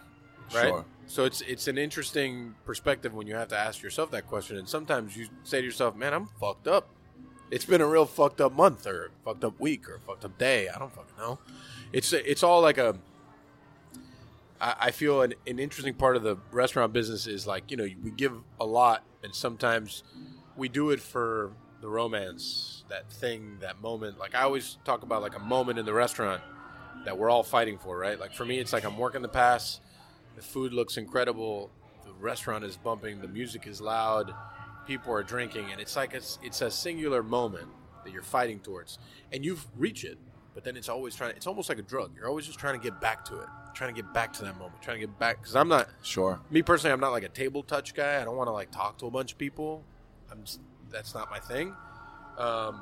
Right. Sure. So it's it's an interesting perspective when you have to ask yourself that question. And sometimes you say to yourself, "Man, I'm fucked up. It's been a real fucked up month, or fucked up week, or fucked up day. I don't fucking know." It's it's all like a I, feel an, an interesting part of the restaurant business is like you know we give a lot, and sometimes we do it for the romance, that thing, that moment. Like I always talk about like a moment in the restaurant that we're all fighting for, right? Like for me, it's like I'm working the pass, the food looks incredible, the restaurant is bumping, the music is loud, people are drinking, and it's like it's it's a singular moment that you're fighting towards, and you've reached it. But then it's always trying. It's almost like a drug. You're always just trying to get back to it, trying to get back to that moment, trying to get back. Because I'm not Sure. me personally, I'm not like a table touch guy. I don't want to like talk to a bunch of people. I'm just, that's not my thing. Um,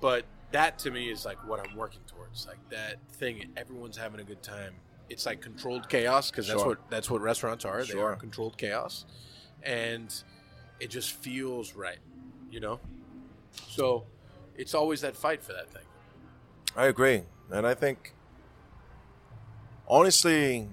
but that to me is like what I'm working towards. Like that thing, everyone's having a good time. It's like controlled chaos because that's Sure. what that's what restaurants are. They are controlled chaos, and it just feels right, you know. So it's always that fight for that thing. I agree, and I think honestly,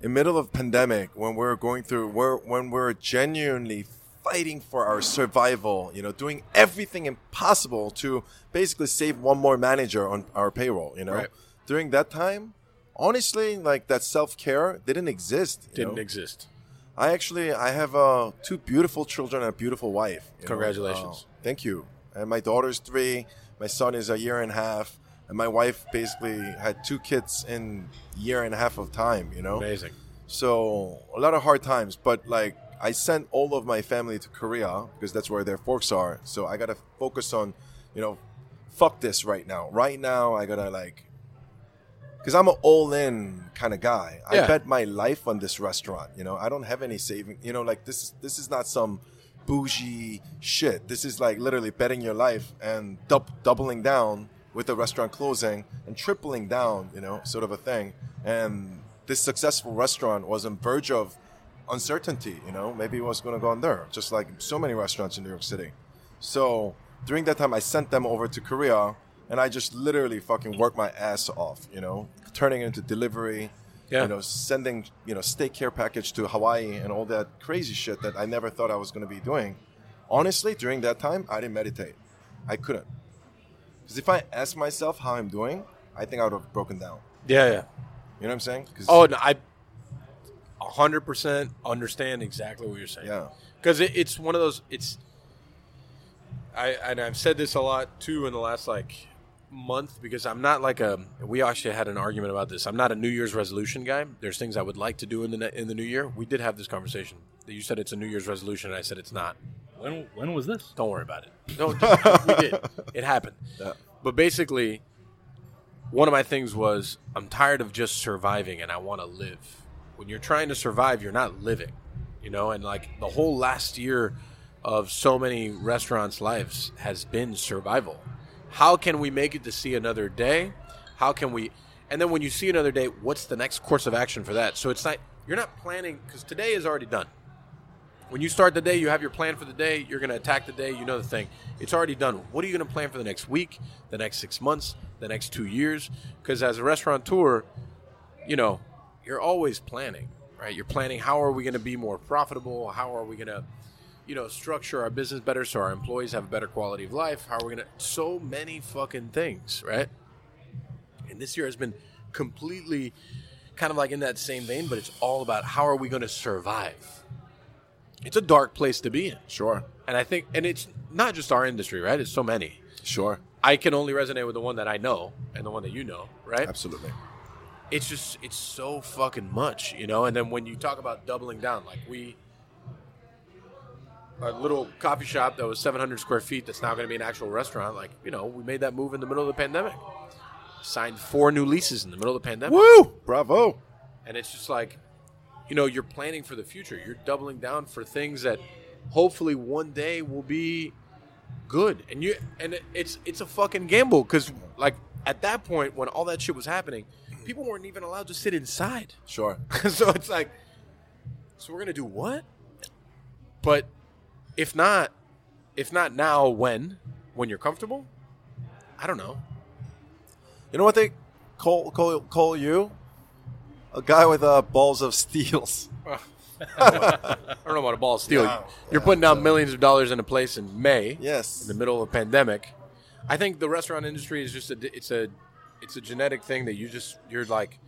in middle of pandemic, when we're going through, we're, when we're genuinely fighting for our survival, you know, doing everything impossible to basically save one more manager on our payroll, you know, Right. during that time, honestly, like that self care didn't exist. you Didn't know? exist. I actually I have uh, two beautiful children and a beautiful wife. Congratulations. Uh, thank you. And my daughter's three. My son is a year and a half. And my wife basically had two kids in year and a half of time. You know. Amazing. So a lot of hard times, but like I sent all of my family to Korea because that's where their forks are. So I gotta focus on, you know, fuck this right now. Right now, I gotta like, because I'm an all-in kind of guy. I bet my life on this restaurant. You know, I don't have any saving. You know, like this. This is not some bougie shit. This is like literally betting your life and dub- doubling down with the restaurant closing and tripling down. You know, sort of a thing. And this successful restaurant was on verge of uncertainty. You know, maybe it was going to go on there, just like so many restaurants in New York City. So during that time, I sent them over to Korea, and I just literally fucking worked my ass off. You know, turning it into delivery. Yeah. You know, sending you know steak care package to Hawaii and all that crazy shit that I never thought I was going to be doing. Honestly, during that time, I didn't meditate. I couldn't. Because if I asked myself how I'm doing, I think I would have broken down. Yeah, yeah. You know what I'm saying? 'Cause- Oh, no, I 100% understand exactly what you're saying. yeah. because it, it's one of those it's I and I've said this a lot too in the last like month because I'm not like a we actually had an argument about this. I'm not a New Year's resolution guy. There's things I would like to do in the in the new year. We did have this conversation. That you said it's a New Year's resolution, and I said it's not. When when was this? Don't worry about it. [LAUGHS] No, just- we did. It happened. Yeah. But basically, one of my things was I'm tired of just surviving and I want to live. When you're trying to survive, you're not living, you know. And like the whole last year of so many restaurants' lives has been survival. How can we make it to see another day? How can we? And then when you see another day, what's the next course of action for that? So it's not you're not planning because today is already done when you start the day, you have your plan for the day. You're going to attack the day. You know the thing. It's already done. What are you going to plan for the next week, the next six months, the next two years? Because as a restaurateur, you know, you're always planning, right? You're planning how are we going to be more profitable? How are we going to, you know, structure our business better so our employees have a better quality of life? How are we going to? So many fucking things, right? And this year has been completely kind of like in that same vein, but it's all about how are we going to survive? it's a dark place to be in. Sure. And I think, and it's not just our industry, right? It's so many. Sure. I can only resonate with the one that I know and the one that you know, right? Absolutely. It's just, it's so fucking much, you know? And then when you talk about doubling down, like we, a little coffee shop that was 700 square feet that's now going to be an actual restaurant, like, you know, we made that move in the middle of the pandemic. Signed four new leases in the middle of the pandemic. Woo! Bravo. And it's just like, you know, you're planning for the future. You're doubling down for things that hopefully one day will be good. And you and it's it's a fucking gamble because like at that point when all that shit was happening, people weren't even allowed to sit inside. Sure. [LAUGHS] so it's like, so we're gonna do what? But if not, if not now, when? When you're comfortable? I don't know. You know what they call call call you? A guy with uh, balls of steels. [LAUGHS] I don't know about a ball of steel. Yeah. You're putting down millions of dollars in a place in May. Yes. in the middle of a pandemic. I think the restaurant industry is just a it's a it's a genetic thing that you just you're like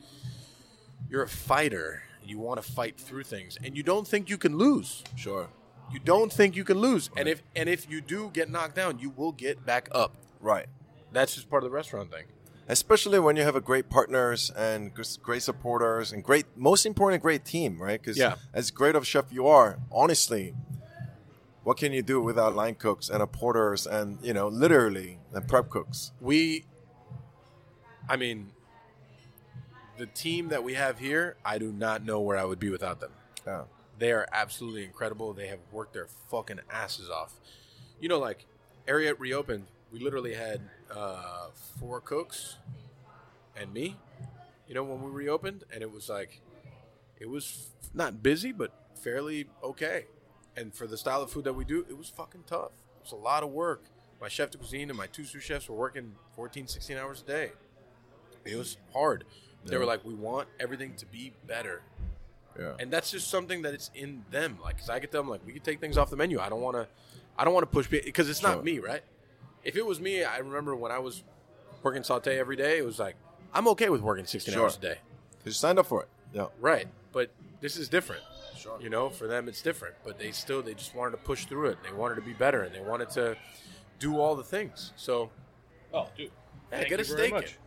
you're a fighter. You want to fight through things, and you don't think you can lose. Sure. You don't think you can lose, and if and if you do get knocked down, you will get back up. Right. That's just part of the restaurant thing. Especially when you have a great partners and great supporters and great, most important, great team, right? Because Yeah. as great of a chef you are, honestly, what can you do without line cooks and a porters and you know, literally, and prep cooks? We, I mean, the team that we have here, I do not know where I would be without them. Yeah. They are absolutely incredible. They have worked their fucking asses off. You know, like Ariete reopened, we literally had uh, four cooks and me. You know, when we reopened, and it was like, it was f- not busy, but fairly okay. And for the style of food that we do, it was fucking tough. It was a lot of work. My chef de cuisine and my two sous chefs were working 14, 16 hours a day. It was hard. They were like, we want everything to be better Yeah. and that's just something that it's in them. Like, 'cause I get them like, we can take things off the menu. I don't want to, I don't want to push because it's Sure. not me, right? If it was me, I remember when I was working saute every day. It was like I'm okay with working 16 Sure. hours a day, You signed up for it. Yeah. right? But this is different. Sure. You know, for them it's different. But they still they just wanted to push through it. They wanted to be better, and they wanted to do all the things. So Oh, dude. yeah, Thank get a you very steak.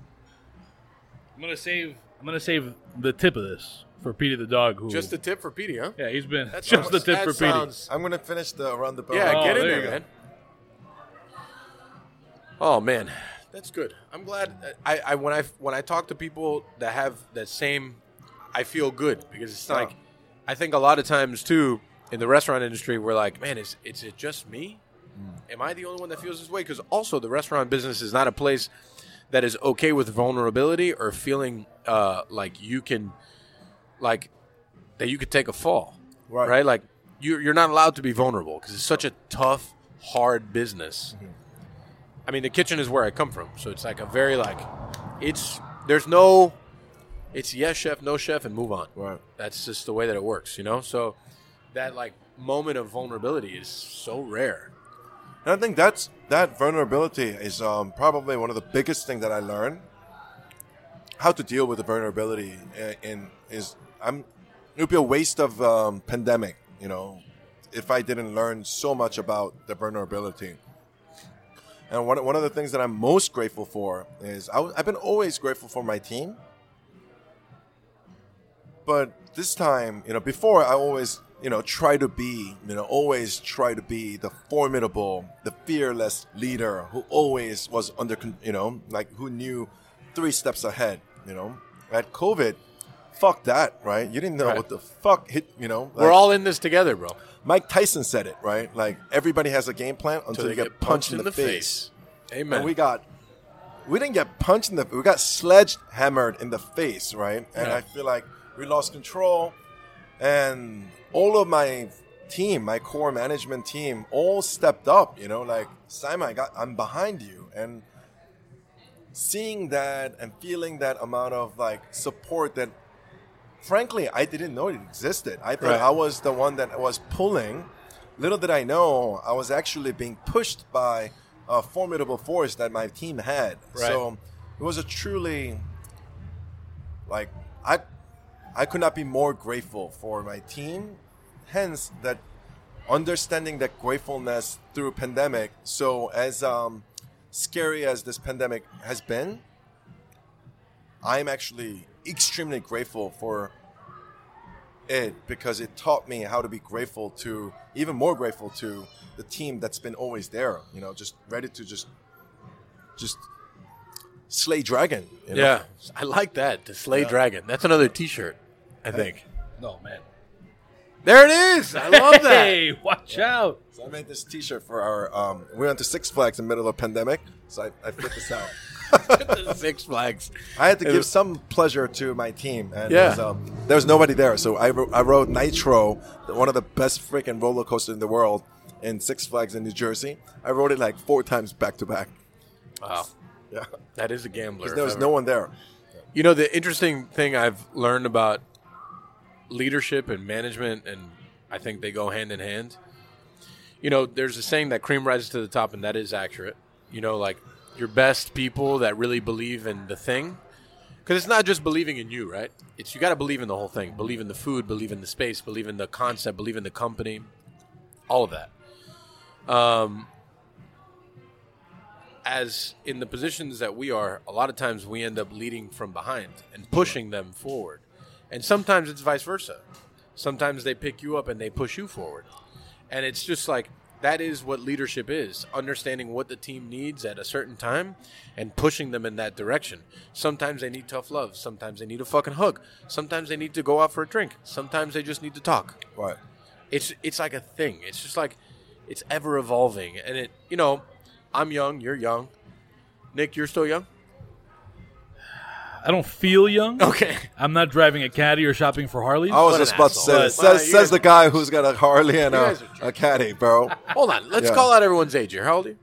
Much. in. I'm gonna save. I'm gonna save the tip of this for Petey the dog. Who Just a tip for Petey, huh? yeah, he's been That's just the tip that for Petey. sounds- I'm gonna finish the around the bell. Yeah, Oh, get in there you there, go. man. Oh man, that's good. I'm glad. Uh, I, I when I when I talk to people that have that same, I feel good because it's like, I think a lot of times too in the restaurant industry we're like, man, is is it just me? Mm. Am I the only one that feels this way? Because also the restaurant business is not a place that is okay with vulnerability or feeling uh, like you can, like that you could take a fall, Right. right? Like you're you're not allowed to be vulnerable because it's such a tough, hard business. I mean, the kitchen is where I come from, so it's like a very like, it's there's no, it's yes chef, no chef, and move on. Right. That's just the way that it works, you know. So that like moment of vulnerability is so rare. And I think that's that vulnerability is um, probably one of the biggest thing that I learned. How to deal with the vulnerability in, in is I'm it would be a waste of um, pandemic, you know, if I didn't learn so much about the vulnerability. And one, one of the things that I'm most grateful for is I, have been always grateful for my team. But this time, you know, before I always, you know, try to be, you know, always try to be the formidable, the fearless leader who always was under, you know, like who knew three steps ahead, you know. At COVID, fuck that, right? You didn't know Right. what the fuck hit, you know. We're all in this together, bro. Mike Tyson said it, right? Like everybody has a game plan until you they get, punched, in the, face. Amen. And we got, we didn't get punched in the, we got sledge hammered in the face, right? And Yeah. I feel like we lost control, and all of my team, my core management team, all stepped up. You know, like Simon, I got, I'm behind you, and seeing that and feeling that amount of like support that frankly I didn't know it existed. I thought Right. I was the one that was pulling. Little did I know I was actually being pushed by a formidable force that my team had. Right. So it was a truly like I I could not be more grateful for my team. Hence that understanding that gratefulness through pandemic. So as um, scary as this pandemic has been, I'm actually extremely grateful for it because it taught me how to be grateful to even more grateful to the team that's been always there you know just ready to just just slay dragon you know? Yeah, I like that. to Slay Dragon. That's another T-shirt, I think. No man. There it is. I love that. Hey, watch out. so i made this t-shirt for our um, we went to six flags in the middle of a pandemic so i, I fit this out [LAUGHS] Six Flags. I had to give some pleasure to my team, and Yeah. there, was, um, there was nobody there. So I, wrote, I rode Nitro, one of the best freaking roller coasters in the world, in Six Flags in New Jersey. I rode it like four times back to back. Wow, Yeah, that is a gambler. there was ever. no one there. You know, the interesting thing I've learned about leadership and management, and I think they go hand in hand. You know, there's a saying that cream rises to the top, and that is accurate. You know, like your best people that really believe in the thing. Because it's not just believing in you, right? It's you got to believe in the whole thing. Believe in the food, believe in the space, believe in the concept, believe in the company, all of that. Um, as in the positions that we are, a lot of times we end up leading from behind and pushing them forward. And sometimes it's vice versa. Sometimes they pick you up and they push you forward. And it's just like that is what leadership is understanding what the team needs at a certain time and pushing them in that direction. Sometimes they need tough love. Sometimes they need a fucking hug. Sometimes they need to go out for a drink. Sometimes they just need to talk Right. it's it's like a thing. It's just like it's ever evolving, and it you know, I'm young, you're young. Nick, you're still young. I don't feel young. Okay. I'm not driving a caddy or shopping for Harleys. I was just an about to say But- this. Says, says the guy who's got a Harley and a, guys are jerks. a caddy, bro. Hold on. Let's Yeah. call out everyone's age here. How old are you?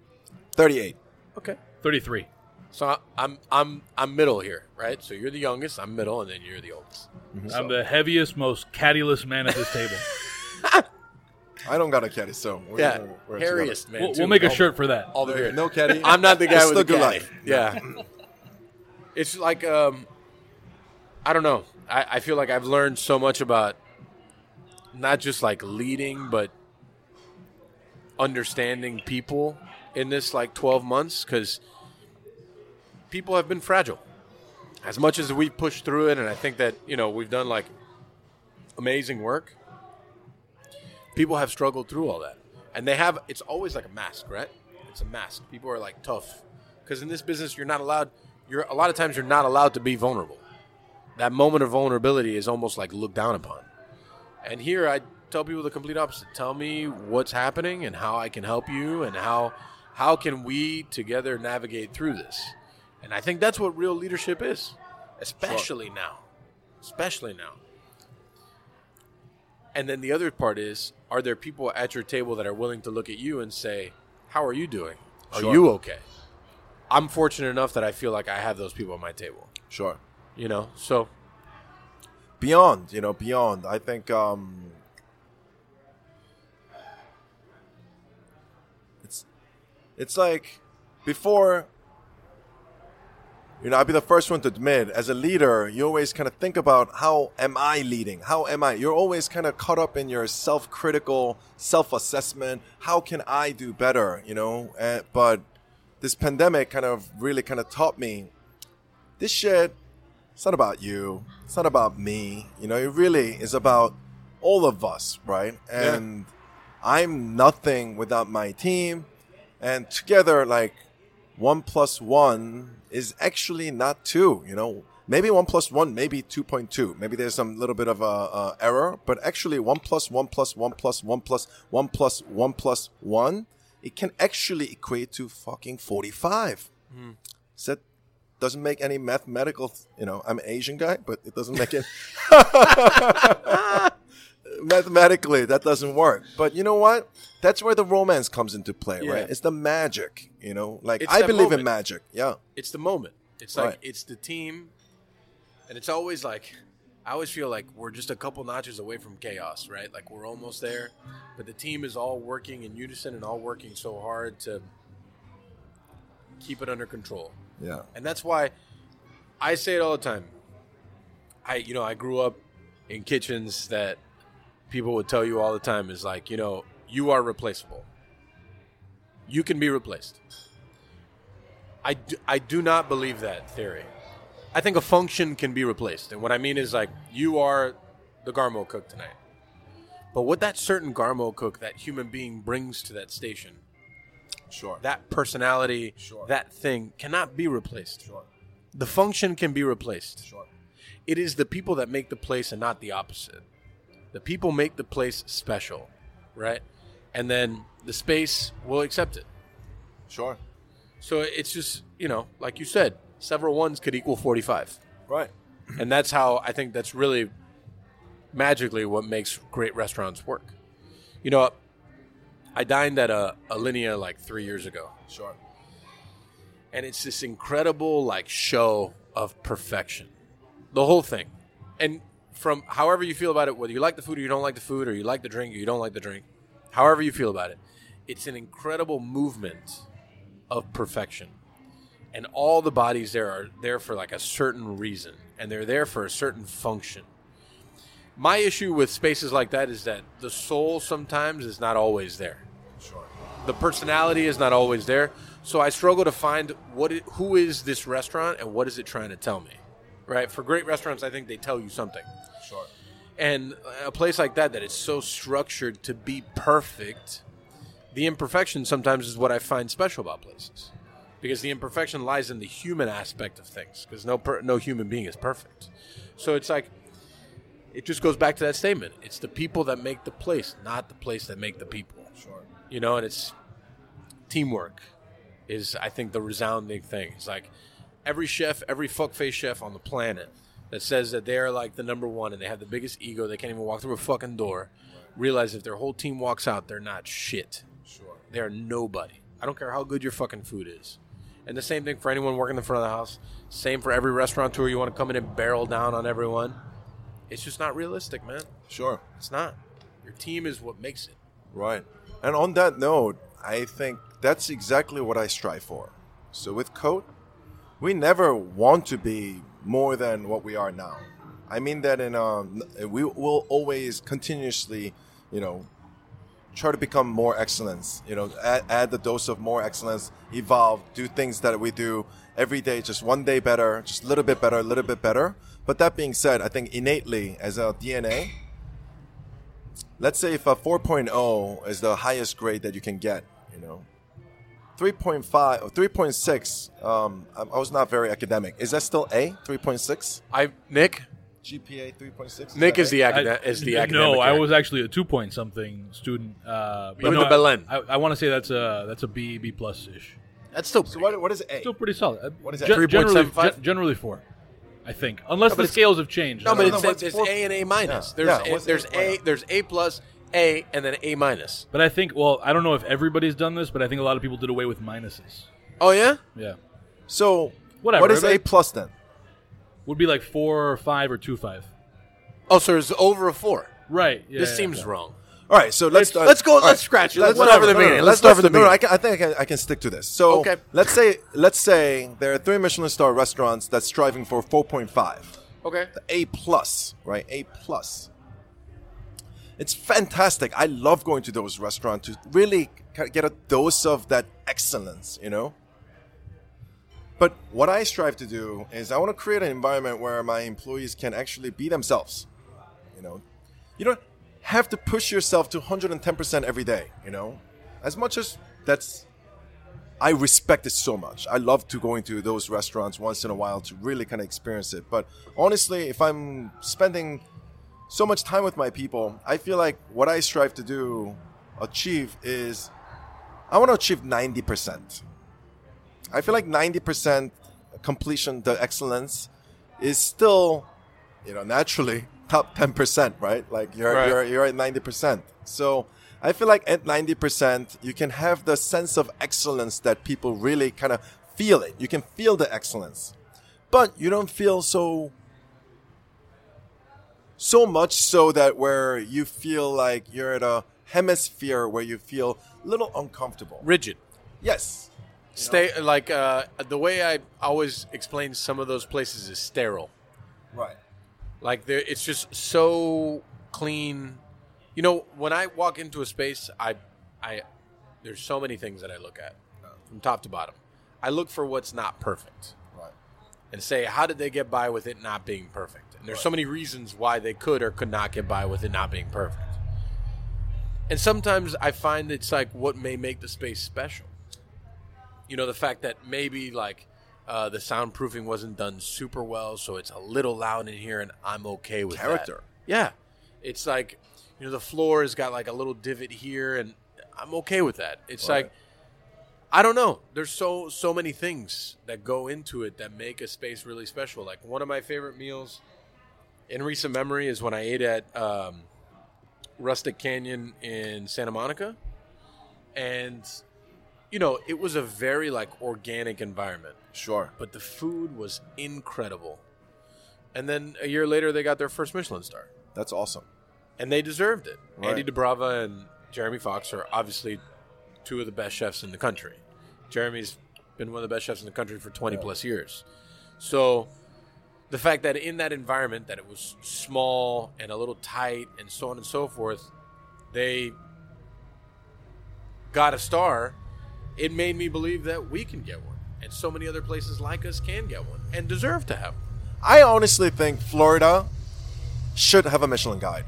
38. Okay. 33. So I- I'm I'm I'm middle here, right? So you're the youngest, I'm middle, and then you're the oldest. Mm-hmm. I'm the heaviest, most caddyless man at this table. [LAUGHS] I don't got a caddy, so we're, Yeah, we're, we're hairiest man. we'll, too, we'll make a all- shirt for that. All the together. beard. No caddy. I'm not the [LAUGHS] guy It's with the still good caddy. life. Yeah. It's like um, I don't know. I, I feel like I've learned so much about not just like leading, but understanding people in this like 12 months because people have been fragile. As much as we've pushed through it, and I think that you know we've done like amazing work. People have struggled through all that, and they have. It's always like a mask, right? It's a mask. People are like tough because in this business, you're not allowed. You're a lot of times you're not allowed to be vulnerable. That moment of vulnerability is almost like looked down upon. And here, I tell people the complete opposite. Tell me what's happening and how I can help you, and how how can we together navigate through this. And I think that's what real leadership is, especially now, especially now. And then the other part is, are there people at your table that are willing to look at you and say, "How are you doing? Are Sure. you okay?" I'm fortunate enough that I feel like I have those people at my table. Sure. You know, so. Beyond you know beyond. I think um it's it's like before you know i'd be the first one to admit as a leader you always kind of think about how am i leading? How am i? You're always kind of caught up in your self-critical self-assessment. How can i do better you know? Uh, but this pandemic kind of really kind of taught me this shit it's not about you. It's not about me. You know, it really is about all of us, right? And I'm nothing without my team. And together, like one plus one is actually not two. You know, maybe one plus one, maybe two point two. Maybe there's some little bit of a, a error, but actually one plus one plus one plus one plus one plus one plus one, it can actually equate to fucking forty five. Hmm. So that doesn't make any mathematical. You know, I'm an Asian guy, but it doesn't make it. [LAUGHS] [LAUGHS] Mathematically, that doesn't work. But you know what? That's where the romance comes into play, Yeah. right? It's the magic. You know, like It's I believe moment. in magic. Yeah. it's the moment. It's like Right. it's the team, and it's always like I always feel like we're just a couple notches away from chaos, right? Like we're almost there, but the team is all working in unison and all working so hard to keep it under control. Yeah. And that's why I say it all the time. I you know, I grew up in kitchens that people would tell you all the time is like, you know, you are replaceable. You can be replaced. I do, I do not believe that theory. I think a function can be replaced. And what I mean is like you are the Garmo cook tonight. But what that certain Garmo cook, that human being brings to that station, Sure. that personality, Sure. that thing cannot be replaced. Sure. The function can be replaced. Sure. It is the people that make the place and not the opposite. The people make the place special, right? And then the space will accept it. Sure. So it's just, you know, like you said, several ones could equal 45. Right. And that's how I think that's really magically what makes great restaurants work. You know, I dined at a, Alinea like three years ago, Sure. and it's this incredible like show of perfection. The whole thing. And from however you feel about it, whether you like the food or you don't like the food, or you like the drink or you don't like the drink, however you feel about it, it's an incredible movement of perfection. And all the bodies there are there for like a certain reason, and they're there for a certain function. My issue with spaces like that is that the soul sometimes is not always there Sure. the personality is not always there. So I struggle to find what it, who is this restaurant and what is it trying to tell me. Right? For great restaurants, I think they tell you something. Sure. And a place like that that is so structured to be perfect, the imperfection sometimes is what I find special about places. Because the imperfection lies in the human aspect of things because no per, no human being is perfect. So it's like it just goes back to that statement. It's the people that make the place, not the place that make the people Sure. you know, and it's teamwork is I think the resounding thing. It's like every chef, every fuckface chef on the planet that says that they're like the number one and they have the biggest ego, they can't even walk through a fucking door, realize if their whole team walks out, they're not shit. Sure. They're nobody. I don't care how good your fucking food is. And the same thing for anyone working in the front of the house. Same for every restaurateur. You want to come in and barrel down on everyone. It's just not realistic, man. Sure. It's not. Your team is what makes it. Right. And on that note, I think that's exactly what I strive for. So with Cote, we never want to be more than what we are now. I mean that in um, we will always continuously, you know, try to become more excellence. You know, add, add the dose of more excellence, evolve, do things that we do every day, just one day better, just a little bit better, a little bit better. But that being said, I think innately as a DNA, let's say if a 4.0 is the highest grade that you can get, you know, 3.5 or 3.6, um, I was not very academic. Is that still A? 3.6? I Nick, GPA 3.6? Nick is the I- academic. Is the academic. No, I was actually a two point something student. Uh, You went no, to Belen. I, I want to say that's a that's a B B plus ish. That's still. So what, what is A? Still pretty solid. Uh, What is that? gen- generally, 3.75? generally four, I think, unless but the scales have changed. no, I but don't no, it's, it's A and A minus. Yeah. There's Yeah, a, there's A- A there's A plus A and then A minus. but I think well, I don't know if everybody's done this, but I think a lot of people did away with minuses. Oh yeah. Yeah, So Whatever, what is A plus then? Would be like four or five or two five. Oh, so it's over a four. Right. Yeah, this yeah, seems yeah. wrong. All right, so let's start, let's go- let's scratch it. Let's whatever, start from the no, no, beginning. no, Let's start from the no, no. I, can, I think I can, I can stick to this. So Okay. let's say let's say there are three Michelin star restaurants that's striving for 4.5. Okay. The A plus, right? A plus. It's fantastic. I love going to those restaurants to really get a dose of that excellence, you know. But what I strive to do is I want to create an environment where my employees can actually be themselves. You know, you don't have to push yourself to 110% every day, you know. As much as that's I respect it so much. I love to go into those restaurants once in a while to really kind of experience it. But honestly, if I'm spending so much time with my people, I feel like what I strive to do, achieve is I want to achieve 90%. I feel like 90% completion, the excellence, is still, you know, naturally top 10%, right? Like you're, Right. you're, you're at 90%. So I feel like at 90%, you can have the sense of excellence that people really kind of feel it. You can feel the excellence, but you don't feel so, so much so that where you feel like you're at a hemisphere where you feel a little uncomfortable. Rigid. Yes. Stay like uh, the way I always explain some of those places is sterile. Right. Like there, it's just so clean. You know, when I walk into a space, I, I, there's so many things that I look at, from top to bottom. I look for what's not perfect, Right. and say, how did they get by with it not being perfect? And there's so many reasons why they could or could not get by with it not being perfect. And sometimes I find it's like what may make the space special. You know, the fact that maybe like uh, the soundproofing wasn't done super well, so it's a little loud in here, and I'm okay with that. Character. Yeah, it's like you know the floor has got like a little divot here, and I'm okay with that. It's Right. like I don't know. There's so so many things that go into it that make a space really special. Like one of my favorite meals in recent memory is when I ate at um, Rustic Canyon in Santa Monica, and you know it was a very like organic environment, Sure. but the food was incredible. And then a year later, they got their first Michelin star That's awesome. and they deserved it. Right. Andy Doubrava and Jeremy Fox are obviously two of the best chefs in the country. Jeremy's been one of the best chefs in the country for 20 Yeah. plus years. So the fact that in that environment that it was small and a little tight and so on and so forth, they got a star, it made me believe that we can get one. And so many other places like us can get one and deserve to have one. I honestly think Florida should have a Michelin guide.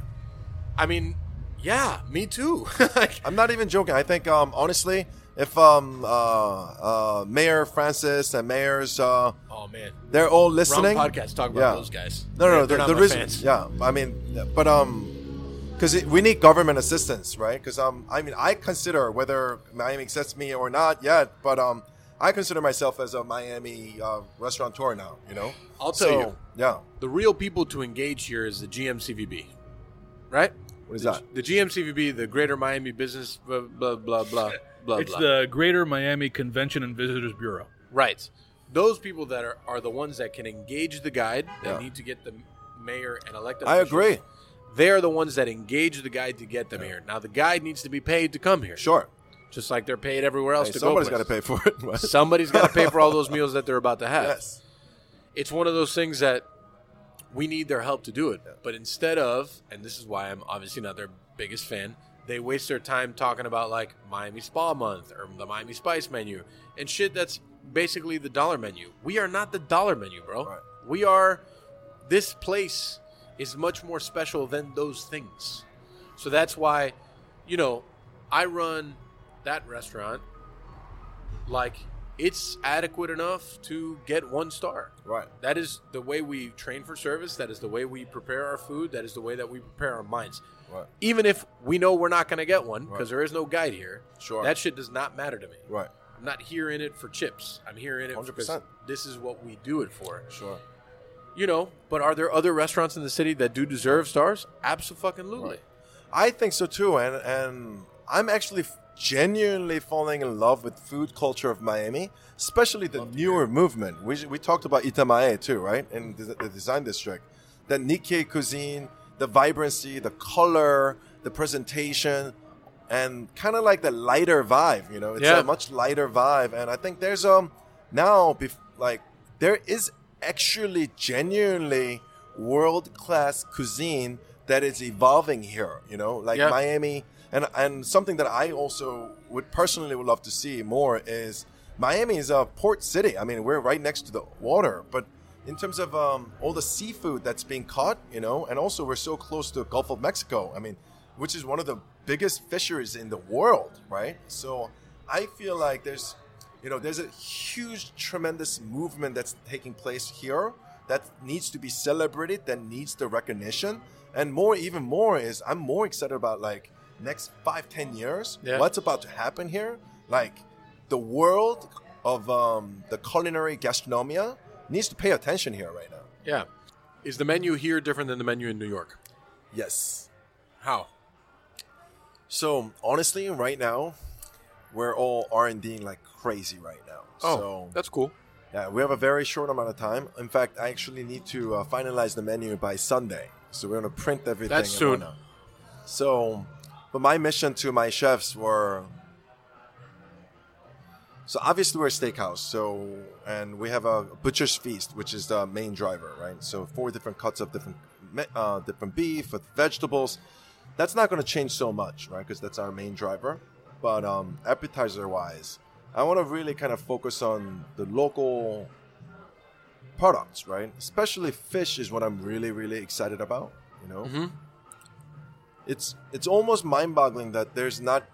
I mean, yeah, me too. [LAUGHS] Like, I'm not even joking. I think um, honestly, if um, uh, uh, Mayor Francis and mayors uh, oh man, they're all Wrong listening. podcast. Talk about Yeah. those guys. No, no, They're- they're The, not the reason, yeah. I mean, but um, because we need government assistance, right? Because um, I mean, I consider whether Miami accepts me or not yet, but um, I consider myself as a Miami uh, restaurateur now. You know, I'll tell So, you. Yeah. The real people to engage here is the GMCVB, right? What is the, that? The GMCVB, the Greater Miami Business, blah blah blah blah blah. It's blah. the Greater Miami Convention and Visitors Bureau. right. Those people that are, are the ones that can engage the guide. That Yeah. need to get the mayor and elected. I officials. agree. They are the ones that engage the guide to get them here. Now the guide needs to be paid to come here, Sure. just like they're paid everywhere else Hey, to somebody's go. Somebody's got to pay for it. [LAUGHS] Somebody's got to pay for all those [LAUGHS] meals that they're about to have. yes. it's one of those things that we need their help to do it. But instead of, and this is why I'm obviously not their biggest fan, they waste their time talking about like Miami Spa Month or the Miami Spice menu and shit that's basically the dollar menu. We are not the dollar menu, bro. Right. We are, this place is much more special than those things. So that's why, you know, I run that restaurant like it's adequate enough to get one star. Right. That is the way we train for service. That is the way we prepare our food. That is the way that we prepare our minds. Right. Even if we know we're not going to get one because Right. there is no guide here, Sure. that shit does not matter to me. Right. I'm not here in it for chips. I'm here in it 100%. this is what we do it for. Sure. You know, but are there other restaurants in the city that do deserve stars? Absolutely. Right. I think so too, and and I'm actually genuinely falling in love with food culture of Miami, especially the newer movement. We we talked about Itamae too, right? In the, the design district, the Nikkei cuisine, the vibrancy, the color, the presentation, and kind of like the lighter vibe. You know, it's Yeah. a much lighter vibe, and I think there's um now bef- like there is actually genuinely world class cuisine that is evolving here. You know, like. Miami, and and something that I also would personally would love to see more is Miami is a port city. I mean, we're right next to the water, but in terms of um, all the seafood that's being caught, you know, and also we're so close to the Gulf of Mexico. I mean, which is one of the biggest fisheries in the world, right? So I feel like there's, you know, there's a huge, tremendous movement that's taking place here that needs to be celebrated, that needs the recognition, and more, even more is I'm more excited about like next five, ten years, Yeah. what's about to happen here, like the world of um, the culinary gastronomia needs to pay attention here right now. Yeah. Is the menu here different than the menu in New York? Yes. How? So honestly, right now, we're all R and Ding like crazy right now. Oh, so that's cool. yeah, we have a very short amount of time. In fact, I actually need to uh, finalize the menu by Sunday. So we're gonna print everything. That's soon. So, but my mission to my chefs were. So obviously we're a steakhouse. So and we have a butcher's feast, which is the main driver, right? So four different cuts of different, uh, different beef with vegetables. that's not going to change so much, right? Because that's our main driver. But um, appetizer wise, I want to really kind of focus on the local products, right? Especially fish is what I'm really, really excited about. You know, it's it's almost mind-boggling that there's not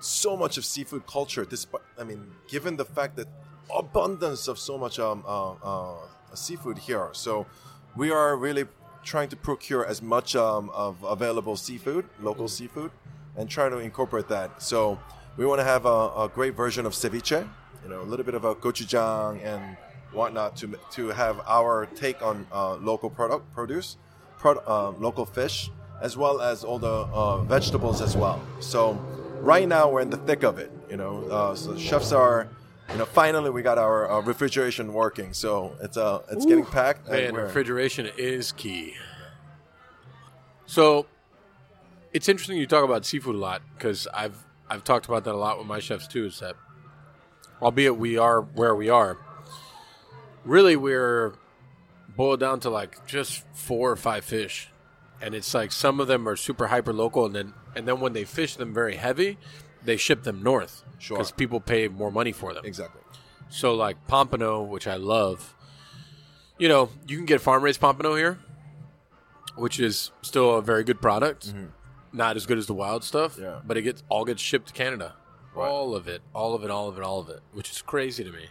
so much of seafood culture. Despite, I mean, given the fact that abundance of so much um, uh, uh, seafood here, so we are really trying to procure as much um, of available seafood, local seafood, and try to incorporate that. So we want to have a, a great version of ceviche, you know, a little bit of a gochujang and whatnot to to have our take on uh, local product produce, pro- uh, local fish, as well as all the uh, vegetables as well. So right now we're in the thick of it. You know, uh, so chefs are. You know, finally we got our uh, refrigeration working, so it's uh it's getting packed. and Man, we're- refrigeration is key. So it's interesting you talk about seafood a lot because I've I've talked about that a lot with my chefs too. Is that albeit we are where we are, really we're boiled down to like just four or five fish, and it's like some of them are super hyper local, and then and then when they fish them very heavy, they ship them north Sure. because people pay more money for them. exactly. So like pompano, which I love, you know, you can get farm raised pompano here, which is still a very good product. Mm-hmm. Not as good as the wild stuff, Yeah. but it gets all gets shipped to Canada. Right. All of it, all of it, all of it, all of it, which is crazy to me.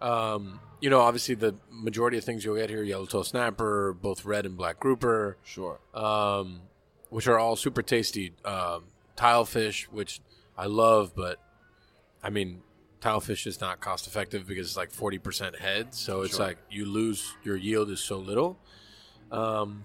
Um, you know, obviously the majority of things you'll get here, yellowtail snapper, both red and black grouper, Sure. um, which are all super tasty. Um, tile fish, which I love, but I mean, tilefish is not cost effective because it's like forty percent head, so it's Sure. like you lose your yield is so little. Um,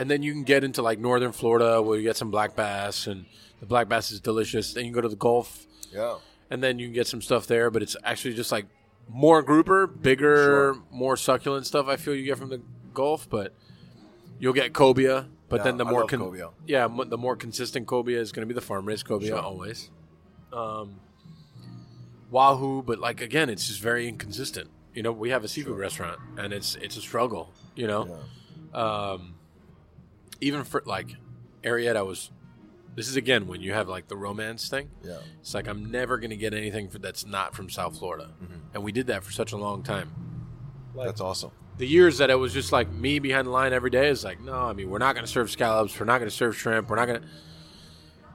and then you can get into like northern Florida where you get some black bass, and the black bass is delicious. Then you go to the Gulf, Yeah. and then you can get some stuff there, but it's actually just like more grouper, bigger, Sure. more succulent stuff. I feel you get from the Gulf, but you'll get cobia. But Yeah, then the more love cobia. yeah, the more consistent cobia is going to be the farm raised cobia Sure. always. Um, wahoo, but like again, it's just very inconsistent. You know, we have a seafood restaurant, and it's it's a struggle. You know, um, even for like Ariete was. This is again when you have like the romance thing. Yeah. It's like I'm never going to get anything for, that's not from South Florida, Mm-hmm. and we did that for such a long time. That's awesome. The years that it was just like me behind the line every day is like, no, I mean, we're not going to serve scallops, we're not going to serve shrimp, we're not going to.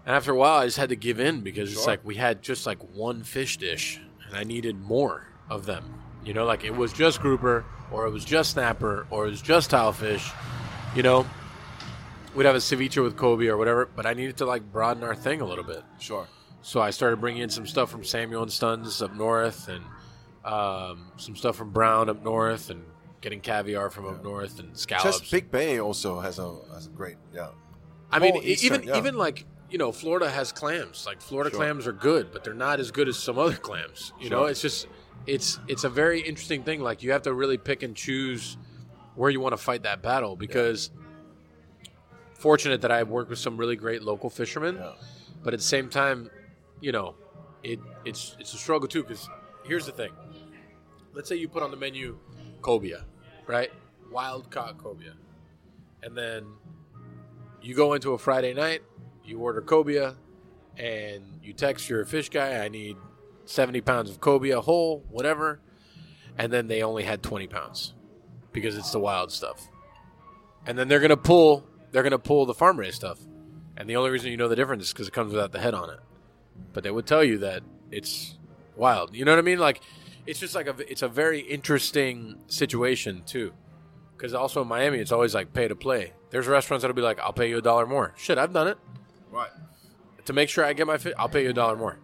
And after a while, I just had to give in because it's like we had just like one fish dish, and I needed more of them. You know, like it was just grouper, or it was just snapper, or it was just tilefish. You know, we'd have a ceviche with cobia or whatever, but I needed to like broaden our thing a little bit. Sure. So I started bringing in some stuff from Samuels and Sons up north, and um, some stuff from Browne up north, and getting caviar from up north and scallops. Chesapeake Bay also has a has a great yeah. I mean, Oh, Eastern, even yeah. even like you know, Florida has clams. Like Florida Sure. clams are good, but they're not as good as some other clams. You know, it's just it's it's a very interesting thing. Like you have to really pick and choose where you want to fight that battle because. Fortunate that I work with some really great local fishermen, Yeah. but at the same time, you know, it it's it's a struggle too. Because here's the thing: let's say you put on the menu cobia, right? Wild caught cobia, and then you go into a Friday night, you order cobia, and you text your fish guy, I need 70 pounds of cobia whole, whatever. And then they only had 20 pounds because it's the wild stuff. And then they're going to pull, they're going to pull the farm raised stuff. And the only reason you know the difference is because it comes without the head on it. But they would tell you that it's wild. You know what I mean? Like, it's just like a, it's a very interesting situation too. Because also in Miami, it's always like pay to play. There's restaurants that'll be like, I'll pay you a dollar more. Shit, I've done it. Right. To make sure I get my fish, I'll pay you a dollar more.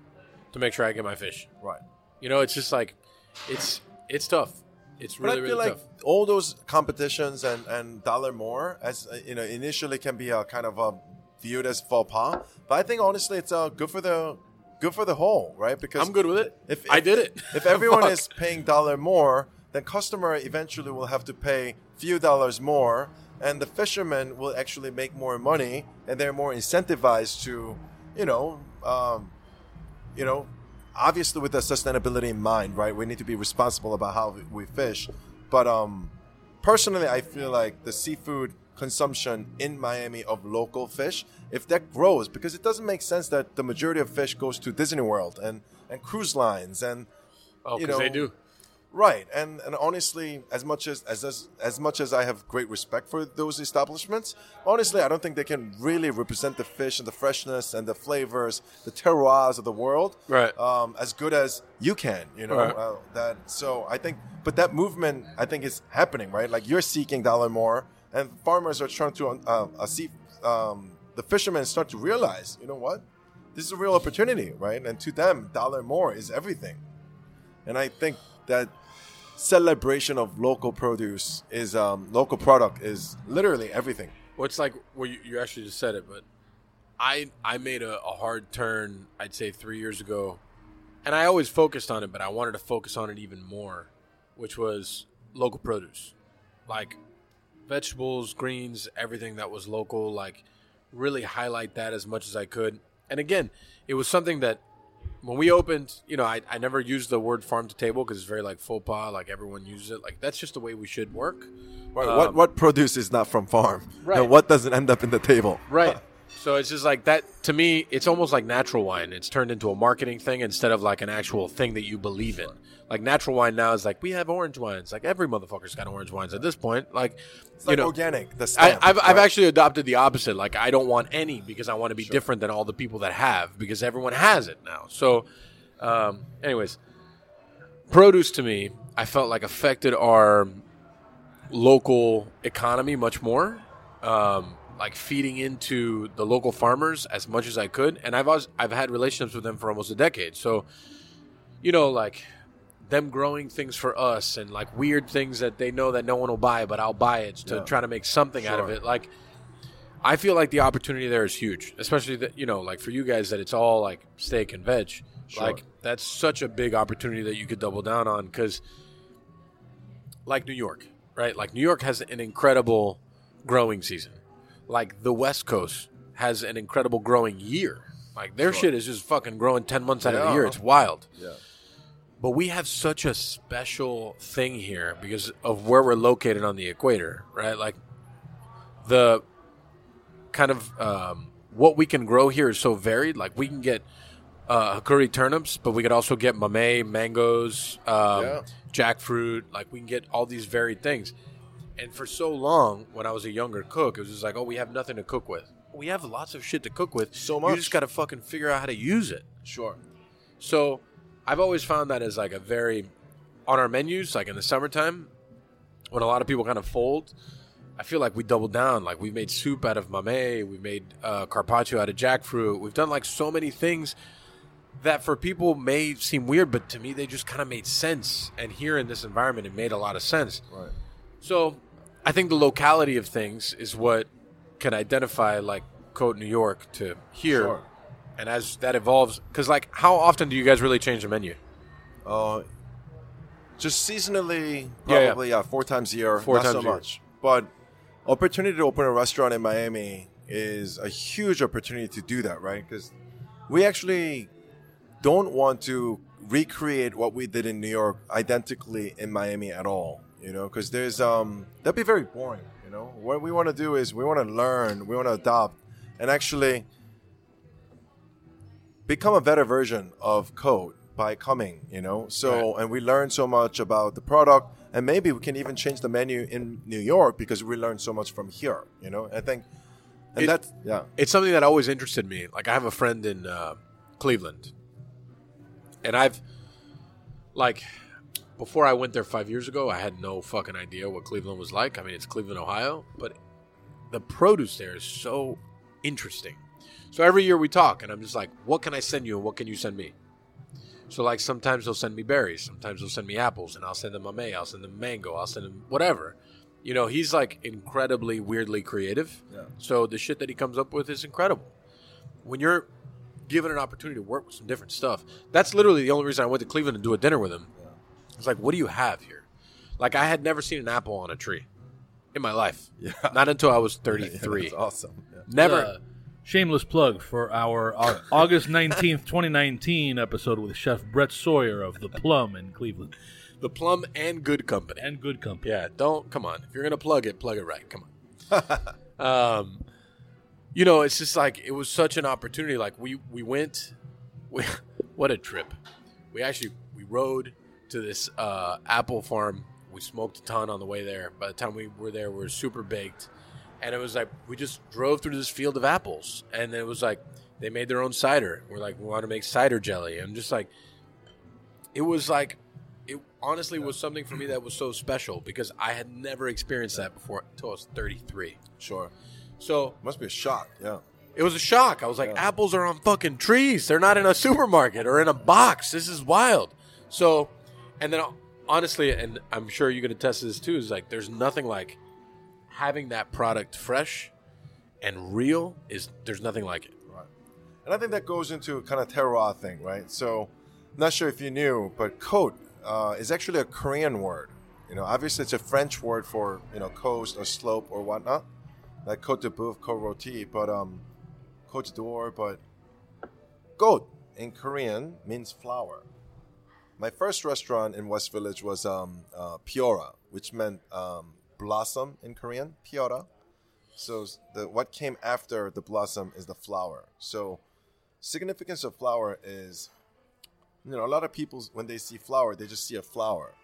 To make sure I get my fish. Right. You know, it's just like, it's it's tough. It's But really, I feel really like tough. all those competitions and, and dollar more as you know initially can be a kind of a viewed as faux pas, but I think honestly it's uh, good for the good for the whole, right? Because I'm good with it. If, I did it. [LAUGHS] If everyone is paying dollar more, then customer eventually will have to pay few dollars more, and the fishermen will actually make more money, and they're more incentivized to, you know, um, you know, obviously with the sustainability in mind, right? We need to be responsible about how we- fish, but um, personally, I feel like the seafood consumption in Miami of local fish, if that grows, because it doesn't make sense that the majority of fish goes to Disney World and, and cruise lines and Oh, you because they do. Right, and and honestly, as much as as as, much as I have great respect for those establishments, honestly, I don't think they can really represent the fish and the freshness and the flavors, the terroirs of the world, Right. Um, as good as you can, you know. Right. Uh, that so I think, but that movement I think is happening, right? Like you're seeking dollar more, and farmers are trying to uh, uh, see um, the fishermen start to realize, you know what, this is a real opportunity, right? And to them, dollar more is everything. And I think that celebration of local produce is um, local product is literally everything. Well, it's like well, you, you actually just said it, but I I made a, a hard turn. I'd say three years ago, and I always focused on it, but I wanted to focus on it even more, which was local produce, like vegetables, greens, everything that was local. Like really highlight that as much as I could. And again, it was something that when we opened, you know, I, I never used the word farm to table because it's very like faux pas, like everyone uses it. Like that's just the way we should work. Right. Um, what what produce is not from farm? Right. And what doesn't end up in the table? Right. [LAUGHS] So it's just like that to me, it's almost like natural wine. It's turned into a marketing thing instead of like an actual thing that you believe in. Like natural wine now is like we have orange wines. Like every motherfucker's got orange wines at this point. Like It's you like know organic. The I, stamp, I've, I've actually adopted the opposite. Like I don't want any because I want to be different than all the people that have because everyone has it now. So, um, anyways, produce to me, I felt like affected our local economy much more. Um, like feeding into the local farmers as much as I could, and I've always, I've had relationships with them for almost a decade. So, you know, like them growing things for us and like weird things that they know that no one will buy, but I'll buy it to Yeah. try to make something out of it. Like, I feel like the opportunity there is huge, especially that you know, like for you guys, that it's all like steak and veg. Sure. Like that's such a big opportunity that you could double down on because, like New York, right? Like New York has an incredible growing season. Like the West Coast has an incredible growing year. Like their shit is just fucking growing ten months out of the year. It's wild. Yeah. But we have such a special thing here because of where we're located on the equator, right? Like the kind of um, what we can grow here is so varied. Like we can get uh, hakurei turnips, but we could also get mamey, mangoes, um, Yeah. jackfruit. Like we can get all these varied things. And for so long, when I was a younger cook, it was just like, oh, we have nothing to cook with. We have lots of shit to cook with. So much. You just got to fucking figure out how to use it. Sure. So I've always found that as like a very on our menus, like in the summertime, when a lot of people kind of fold, I feel like we doubled down. Like we've made soup out of mamey, we've made uh, carpaccio out of jackfruit. We've done like so many things that for people may seem weird, but to me they just kind of made sense. And here in this environment, it made a lot of sense. Right. So I think the locality of things is what can identify like Cote New York to here. Sure. And as that evolves, because like, how often do you guys really change the menu? Uh, just seasonally, Yeah, yeah. probably yeah, four times a year. Four not times so much. But opportunity to open a restaurant in Miami is a huge opportunity to do that, right? Because we actually don't want to recreate what we did in New York identically in Miami at all. You know, because there's um that'd be very boring. You know, what we want to do is we want to learn, we want to adopt, and actually become a better version of Cote by coming you know so and we learn so much about the product and maybe we can even change the menu in new york because we learned so much from here you know i think and It- that's yeah It's something that always interested me. Like, I have a friend in uh, Cleveland, and I've like before I went there five years ago, I had no fucking idea what Cleveland was like. I mean, it's Cleveland, Ohio, but the produce there is so interesting. So every year we talk, and I'm just like, what can I send you, and what can you send me? So like sometimes they'll send me berries, sometimes they'll send me apples, and I'll send them mamey, I'll send them mango, I'll send them whatever. You know, he's like incredibly weirdly creative. Yeah. So the shit that he comes up with is incredible. When you're given an opportunity to work with some different stuff, that's literally the only reason I went to Cleveland to do a dinner with him. It's like, what do you have here? Like I had never seen an apple on a tree in my life. Yeah. Not until I was [LAUGHS] Yeah, 33. that's awesome yeah. Never. Uh, shameless plug for our, our [LAUGHS] August 19th, 2019 episode with Chef Brett Sawyer of The Plum in Cleveland. the plum and good company. And good company. Yeah, don't come on. If you're gonna plug it, plug it right. Come on. [LAUGHS] um, you know, it's just like it was such an opportunity. Like we we went, we, what a trip. We actually we rode to this uh, apple farm. We smoked a ton on the way there. By the time we were there, we were super baked, and it was like we just drove through this field of apples, and it was like they made their own cider. We're like, we want to make cider jelly, and just like it was like it honestly was something for me that was so special because I had never experienced that before until I was 33. Sure. So Must be a shock. Yeah. it was a shock. I was like, apples are on fucking trees. They're not in a supermarket or in a box. This is wild. So, and then honestly, and I'm sure you're going to test this too, is like there's nothing like having that product fresh and real is there's nothing like it. Right. And I think that goes into kind of terroir thing, right? So, not sure if you knew, but cote uh, is actually a Korean word. You know, obviously it's a French word for you know coast or slope or whatnot, like Côte de Boeuf, Côte Rôtie, but um, Côte d'Or, but Cote in Korean means flower. My first restaurant in West Village was um, uh, Piora, which meant um, blossom in Korean, Piora. So the what came after the blossom is the flower. So significance of flower is, you know, a lot of people when they see flower, they just see a flower.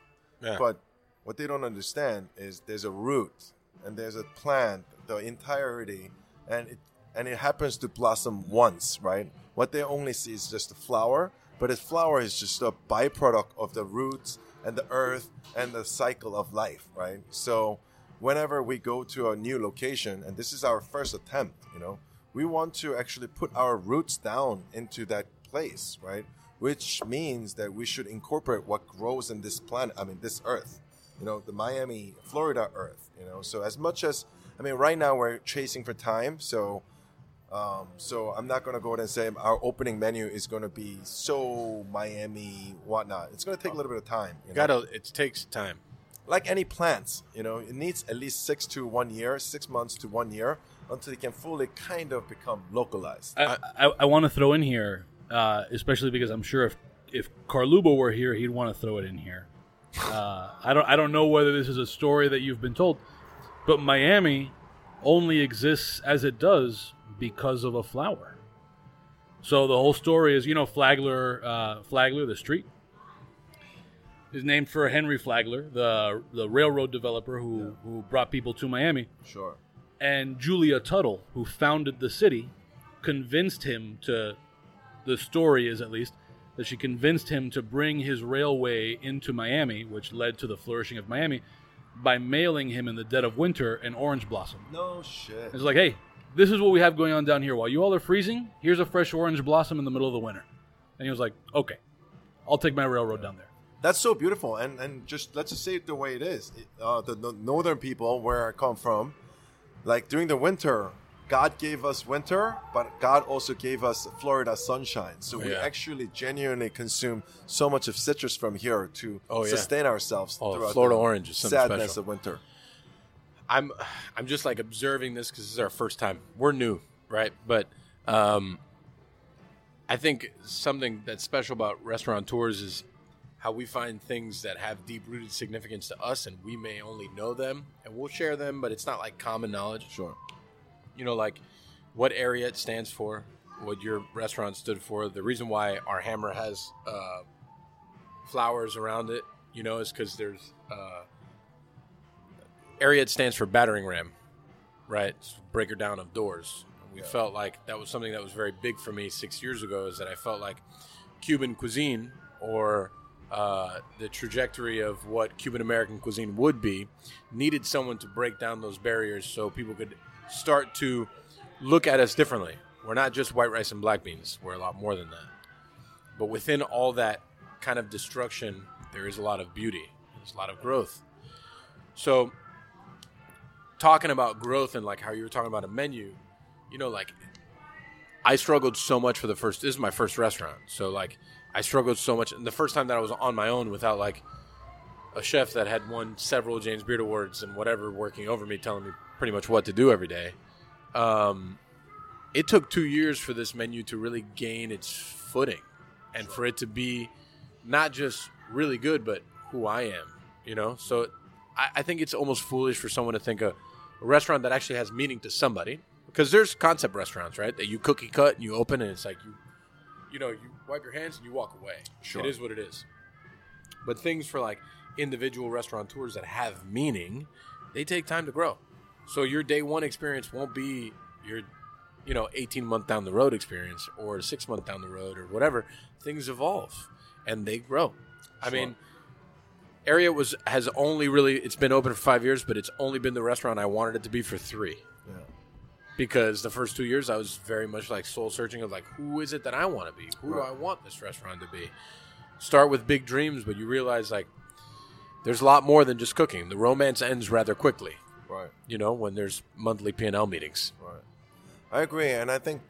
Yeah. But what they don't understand is there's a root and there's a plant, the entirety, and it and it happens to blossom once, right? What they only see is just the flower, but the flower is just a byproduct of the roots and the earth and the cycle of life, right? So whenever we go to a new location, and this is our first attempt, you know, we want to actually put our roots down into that place, right? Which means that we should incorporate what grows in this planet, I mean, this earth, you know, the Miami, Florida earth, you know. So, as much as, I mean, right now we're chasing for time, so. Um, so I'm not gonna go ahead and say our opening menu is gonna be so Miami whatnot. It's gonna take a little bit of time. You know? Gotta it takes time. like any plants, you know, it needs at least six to one year, six months to one year until it can fully kind of become localized. I, I, I want to throw in here, uh, especially because I'm sure if if Carlubo were here, he'd want to throw it in here. Uh, I don't I don't know whether this is a story that you've been told, but Miami only exists as it does because of a flower. So the whole story is, you know, Flagler, uh, Flagler, the street, is named for Henry Flagler, the the railroad developer who who brought people to Miami Sure. and Julia Tuttle, who founded the city, convinced him to. The story is at least that she convinced him to bring his railway into Miami, which led to the flourishing of Miami, by mailing him in the dead of winter an orange blossom. No shit. It's like, hey, this is what we have going on down here. While you all are freezing, here's a fresh orange blossom in the middle of the winter. And he was like, okay, I'll take my railroad down there. That's so beautiful, and and just let's just say it the way it is. Uh, the, the northern people, where I come from, like during the winter, God gave us winter, but God also gave us Florida sunshine. So we Yeah. actually genuinely consume so much of citrus from here to Oh, yeah. sustain ourselves Oh, throughout Florida the orange is something sadness special. of winter. I'm I'm just like observing this because this is our first time. We're new, right? But um, I think something that's special about restaurateurs is how we find things that have deep rooted significance to us, and we may only know them, and we'll share them, but it's not like common knowledge. Sure. You know, like what Ariete it stands for, what your restaurant stood for. The reason why our hammer has uh, flowers around it, you know, is because there's uh, Ariete it stands for battering ram, right? It's breaker down of doors. We felt like that was something that was very big for me six years ago. Is that I felt like Cuban cuisine or uh, the trajectory of what Cuban American cuisine would be needed someone to break down those barriers so people could start to look at us differently. We're not just white rice and black beans. We're a lot more than that. But within all that kind of destruction, there is a lot of beauty. There's a lot of growth. So, talking about growth and like how you were talking about a menu, you know, like I struggled so much for the first. This is my first restaurant, so like I struggled so much. And the first time that I was on my own without like a chef that had won several James Beard awards and whatever working over me, telling me pretty much what to do every day. Um, it took two years for this menu to really gain its footing, and for it to be not just really good, but who I am. You know, so I, I think it's almost foolish for someone to think a a restaurant that actually has meaning to somebody. Because there's concept restaurants, right? That you cookie cut and you open and it's like you, you know, you wipe your hands and you walk away. Sure. It is what it is. But things for like individual restaurateurs that have meaning, they take time to grow. So your day one experience won't be your, you know, 18 month down the road experience or six month down the road or whatever. Things evolve and they grow. I mean, Ariete was has only really it's been open for five years, but it's only been the restaurant I wanted it to be for three. Yeah. Because the first two years I was very much like soul searching of like who is it that I want to be? Who do I want this restaurant to be? Start with big dreams, but you realize like there's a lot more than just cooking. The romance ends rather quickly. Right. You know, when there's monthly P and L meetings. Right. I agree, and I think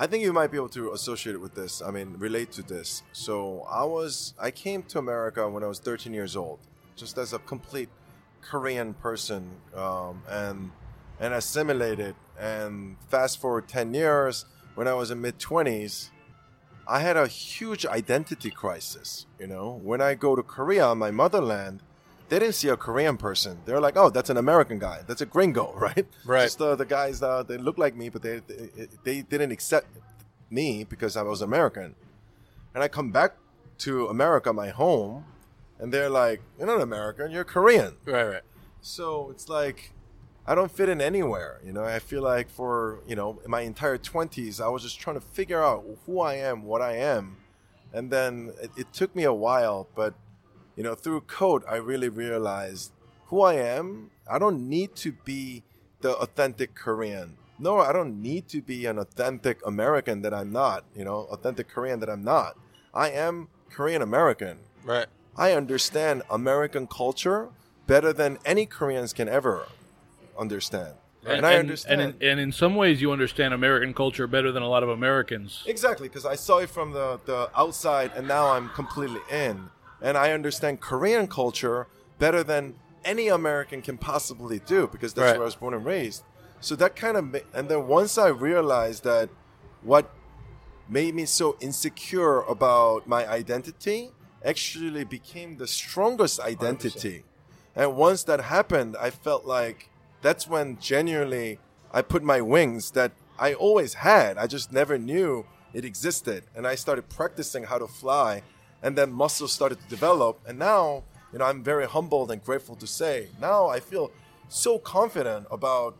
I think you might be able to associate it with this. I mean, relate to this. So I was I came to America when I was 13 years old, just as a complete Korean person, um, and and assimilated. And fast forward 10 years, when I was in mid 20s, I had a huge identity crisis. You know, when I go to Korea, my motherland, they didn't see a Korean person. They're like, oh, that's an American guy. That's a gringo, [LAUGHS] right? Right. Just uh, the guys uh, they look like me, but they, they they didn't accept me because I was American. And I come back to America, my home, and they're like, you're not American, you're Korean. Right, right. So it's like I don't fit in anywhere. You know, I feel like for you know my entire twenties, I was just trying to figure out who I am, what I am, and then it, it took me a while, but you know, through Cote, I really realized who I am. I don't need to be the authentic Korean. No, I don't need to be an authentic American that I'm not. You know, authentic Korean that I'm not. I am Korean American. Right. I understand American culture better than any Koreans can ever understand. And, I understand. And in, and in some ways, you understand American culture better than a lot of Americans. exactly, because I saw it from the, the outside and now I'm completely in. And I understand Korean culture better than any American can possibly do because that's Right. where I was born and raised. So that kind of, ma- and then once I realized that what made me so insecure about my identity actually became the strongest identity. And once that happened, I felt like that's when genuinely I put my wings that I always had. I just never knew it existed. And I started practicing how to fly, and then muscles started to develop. And now, you know, I'm very humbled and grateful to say, now I feel so confident about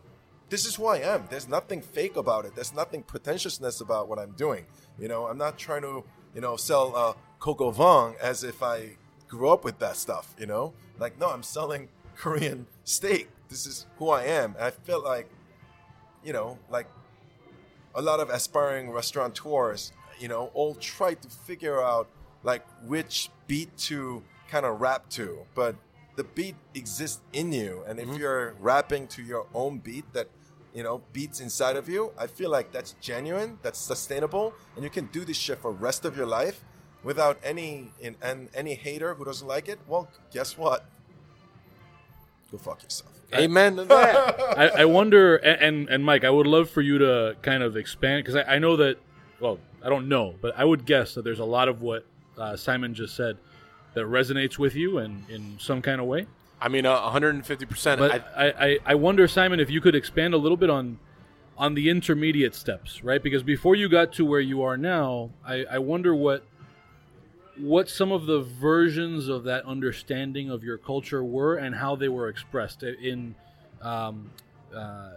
this is who I am. There's nothing fake about it. There's nothing pretentiousness about what I'm doing. You know, I'm not trying to, you know, sell uh, coq au vin as if I grew up with that stuff. You know, like no, I'm selling [LAUGHS] Korean steak. This is who I am. And I feel like, you know, like a lot of aspiring restaurateurs, you know, all try to figure out like which beat to kind of rap to, but the beat exists in you, and if mm-hmm. you're rapping to your own beat that you know beats inside of you, I feel like that's genuine, that's sustainable, and you can do this shit for the rest of your life without any in, and any hater who doesn't like it. Well, guess what? Go fuck yourself. Amen to that. [LAUGHS] I, I wonder, and, and and Mike, I would love for you to kind of expand because I, I know that. Well, I don't know, but I would guess that there's a lot of what uh, Simon just said that resonates with you in in some kind of way. I mean, uh, 150%. But I, I, I, I wonder, Simon, if you could expand a little bit on on the intermediate steps, right? Because before you got to where you are now, I, I wonder what what some of the versions of that understanding of your culture were and how they were expressed in um, uh,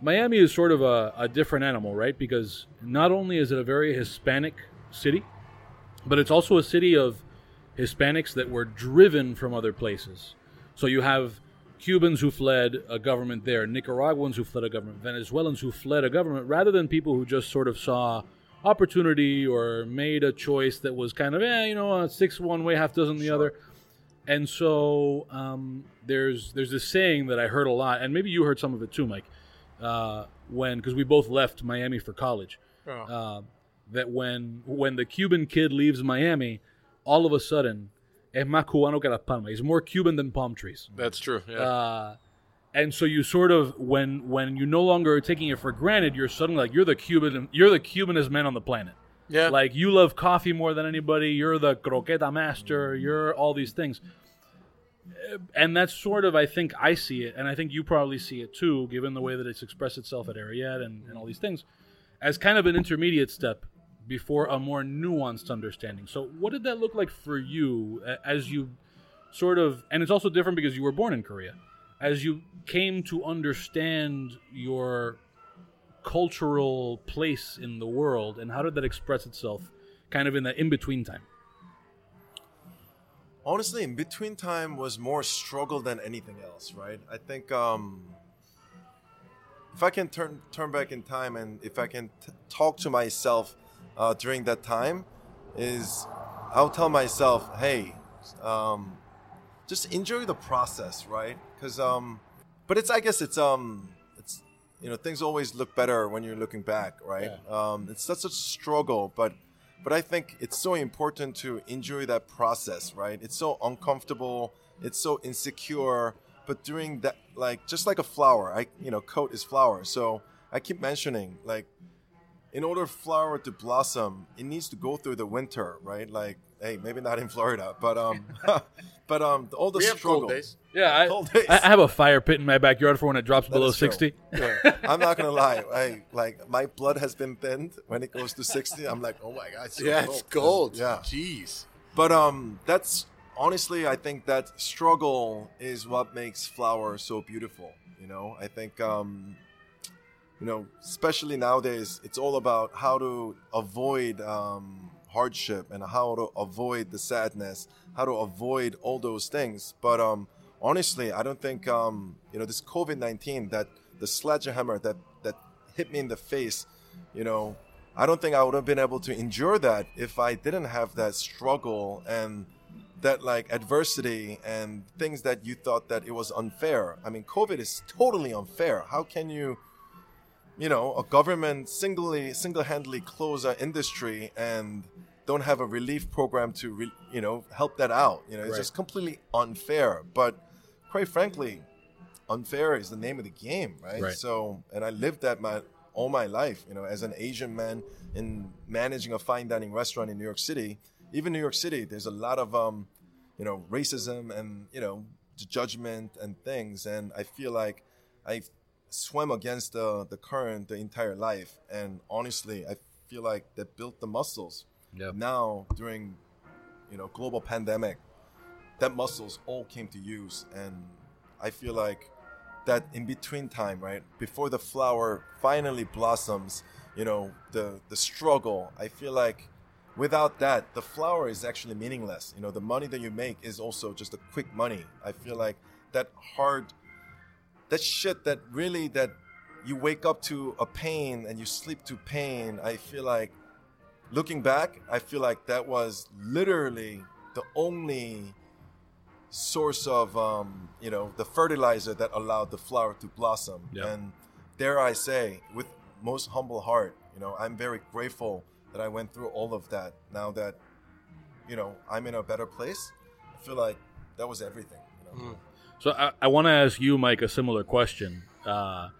Miami is sort of a, a different animal, right? Because not only is it a very Hispanic city, but it's also a city of Hispanics that were driven from other places. So you have Cubans who fled a government there, Nicaraguans who fled a government, Venezuelans who fled a government, rather than people who just sort of saw opportunity or made a choice that was kind of, eh, you know, six one way, half dozen the other. And so um, there's there's this saying that I heard a lot, and maybe you heard some of it too, Mike, uh, when because we both left Miami for college. Uh, that when when the Cuban kid leaves Miami, all of a sudden, es más cubano que las palmas. He's more Cuban than palm trees. that's true. Yeah. Uh, and so you sort of when when you no longer are taking it for granted, you're suddenly like you're the Cuban, you're the Cubanest man on the planet. yeah. Like you love coffee more than anybody. You're the croqueta master. You're all these things. and that's sort of I think I see it, and I think you probably see it too, given the way that it's expressed itself at Ariete and, and all these things, as kind of an intermediate step before a more nuanced understanding. So, what did that look like for you as you sort of, and it's also different because you were born in Korea, as you came to understand your cultural place in the world, and how did that express itself, kind of in that in between time? honestly in between time was more struggle than anything else right i think um if i can turn turn back in time and if i can t- talk to myself uh, during that time is i'll tell myself hey um just enjoy the process right because um but it's i guess it's um it's you know things always look better when you're looking back right um it's such a struggle but but I think it's so important to enjoy that process, right? It's so uncomfortable, it's so insecure, but during that, like just like a flower, I you know, Cote is flower. So I keep mentioning, like, in order for flower to blossom, it needs to go through the winter, right? Like, hey, maybe not in Florida, but um, [LAUGHS] but um, all the We have struggle. cold days. Yeah, I, Cold days. I I have a fire pit in my backyard for when it drops below is true. 60. I'm not gonna lie, I like my blood has been thinned when it goes to 60. I'm like, oh my god, it's so Yeah, it's gold. Yeah, Jeez. But um, that's honestly, I think that struggle is what makes flower so beautiful. You know, I think um, you know, especially nowadays, it's all about how to avoid um, hardship and how to avoid the sadness, how to avoid all those things. But um, honestly, I don't think um, you know this COVID nineteen that the sledgehammer that that hit me in the face, you know, I don't think I would have been able to endure that if I didn't have that struggle and that like adversity and things that you thought that it was unfair. I mean, COVID is totally unfair. How can you, you know, a government singly single-handedly close an industry and don't have a relief program to, re, you know, help that out? You know, it's Right. just completely unfair. But quite frankly, unfair is the name of the game, right? Right. So, and I lived that my all my life, you know, as an Asian man in managing a fine dining restaurant in New York City. Even New York City, there's a lot of um, you know, racism and you know, judgment and things, and I feel like I swam against the the current the entire life, and honestly, I feel like that built the muscles. Yep. Now during, you know, global pandemic, that muscles all came to use and i feel like that in between time right before the flower finally blossoms you know the the struggle i feel like without that the flower is actually meaningless you know the money that you make is also just a quick money i feel like that hard that shit that really that you wake up to a pain and you sleep to pain i feel like looking back i feel like that was literally the only source of um, you know the fertilizer that allowed the flower to blossom. And dare i say with most humble heart you know i'm very grateful that i went through all of that. Now that you know i'm in a better place i feel like that was everything you know So I, I want to ask you, Mike, a similar question. Uh,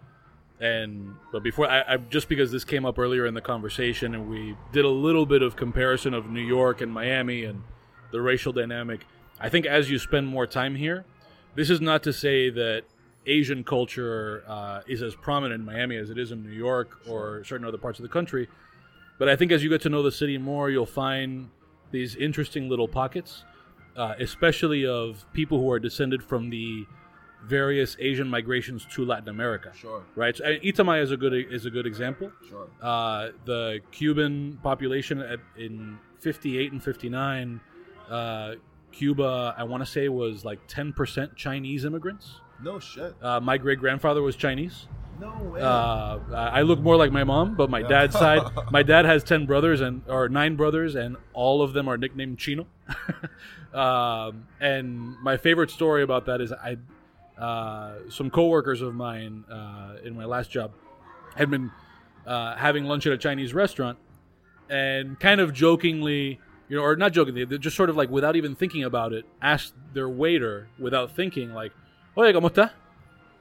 and but before, I, I just because this came up earlier in the conversation, and we did a little bit of comparison of New York and Miami and the racial dynamic. I think as you spend more time here, this is not to say that Asian culture uh, is as prominent in Miami as it is in New York or certain other parts of the country. But I think as you get to know the city more, you'll find these interesting little pockets, uh, especially of people who are descended from the various Asian migrations to Latin America. Sure. Right. So, Itamae is a good is a good example. sure Uh, the Cuban population at, in '58 and '59, uh, Cuba, I want to say, was like 10% Chinese immigrants. no shit Uh, my great grandfather was Chinese. No Uh, I look more like my mom, but my dad's side, [LAUGHS] my dad has ten brothers and or nine brothers, and all of them are nicknamed Chino. [LAUGHS] um, and my favorite story about that is I, uh, some coworkers of mine uh, in my last job had been uh, having lunch at a Chinese restaurant, and kind of jokingly, you know, or not jokingly, they just sort of like without even thinking about it, asked their waiter without thinking, like, "Oye, cómo está?"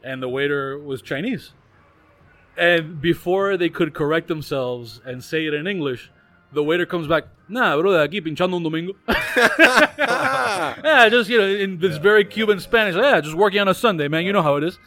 And the waiter was Chinese. And before they could correct themselves and say it in English, the waiter comes back. Nah, bro, aquí pinchando un domingo. [LAUGHS] yeah, just you know, in this very Cuban Spanish. Yeah, just working on a Sunday, man. You know how it is.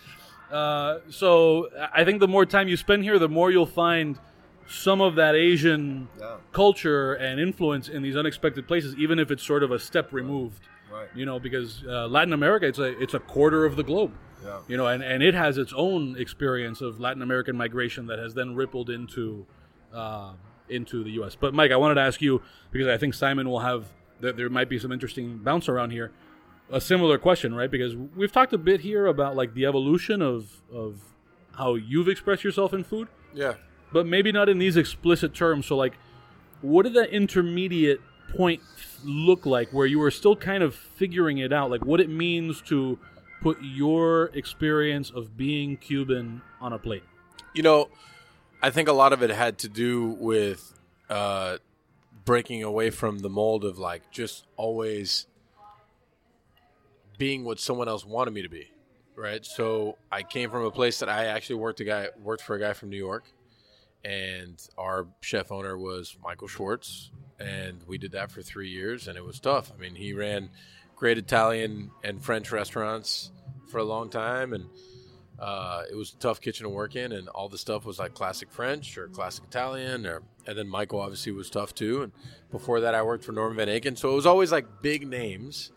Uh, so I think the more time you spend here, the more you'll find some of that Asian Yeah. culture and influence in these unexpected places, even if it's sort of a step removed. Right. You know, because uh, Latin America, it's a it's a quarter of the globe. Yeah. You know, and, and it has its own experience of Latin American migration that has then rippled into uh, into the U.S. But Mike, I wanted to ask you because I think Simon will have there, there might be some interesting bounce around here. A similar question, right? Because we've talked a bit here about like the evolution of of how you've expressed yourself in food Yeah. but maybe not in these explicit terms. So, like, what did that intermediate point look like where you were still kind of figuring it out, like what it means to put your experience of being Cuban on a plate? You know, I think a lot of it had to do with uh, breaking away from the mold of like just always being what someone else wanted me to be, right? So I came from a place that I actually worked a guy worked for a guy from New York, and our chef owner was Michael Schwartz, and we did that for three years, and it was tough. I mean, he ran great Italian and French restaurants for a long time, and uh, it was a tough kitchen to work in, and all the stuff was like classic French or classic Italian, or and then Michael obviously was tough too. And before that, I worked for Norman Van Aken, so it was always like big names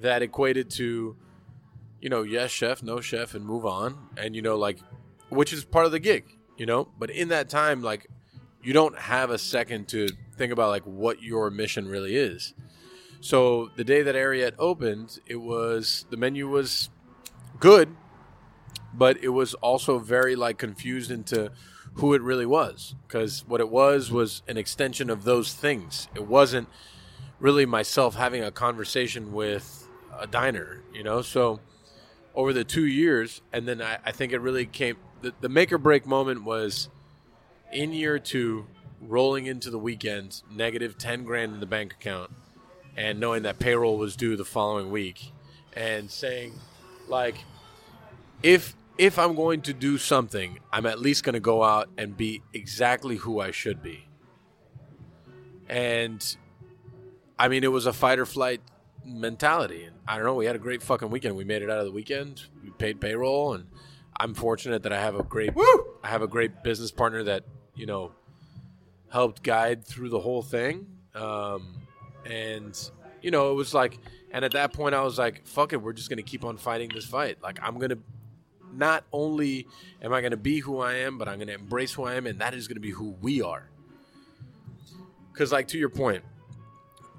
that equated to, you know, yes chef, no chef, and move on, and you know, like, which is part of the gig, you know. But in that time, like, you don't have a second to think about like what your mission really is. So the day that Ariete opened, it was the menu was good, but it was also very like confused into who it really was because what it was was an extension of those things. It wasn't really myself having a conversation with a diner, you know. So over the two years, and then I, I think it really came. The, the make or break moment was in year two, rolling into the weekend, negative ten grand in the bank account, and knowing that payroll was due the following week, and saying, like, if if I'm going to do something, I'm at least going to go out and be exactly who I should be. And I mean, it was a fight or flight mentality. And I don't know, we had a great fucking weekend. We made it out of the weekend. We paid payroll, and I'm fortunate that I have a great I have a great business partner that you know helped guide through the whole thing. Um, and you know, it was like, and at that point, I was like, "Fuck it, we're just gonna keep on fighting this fight. Like, I'm gonna not only am I gonna be who I am, but I'm gonna embrace who I am, and that is gonna be who we are." Because, like, to your point,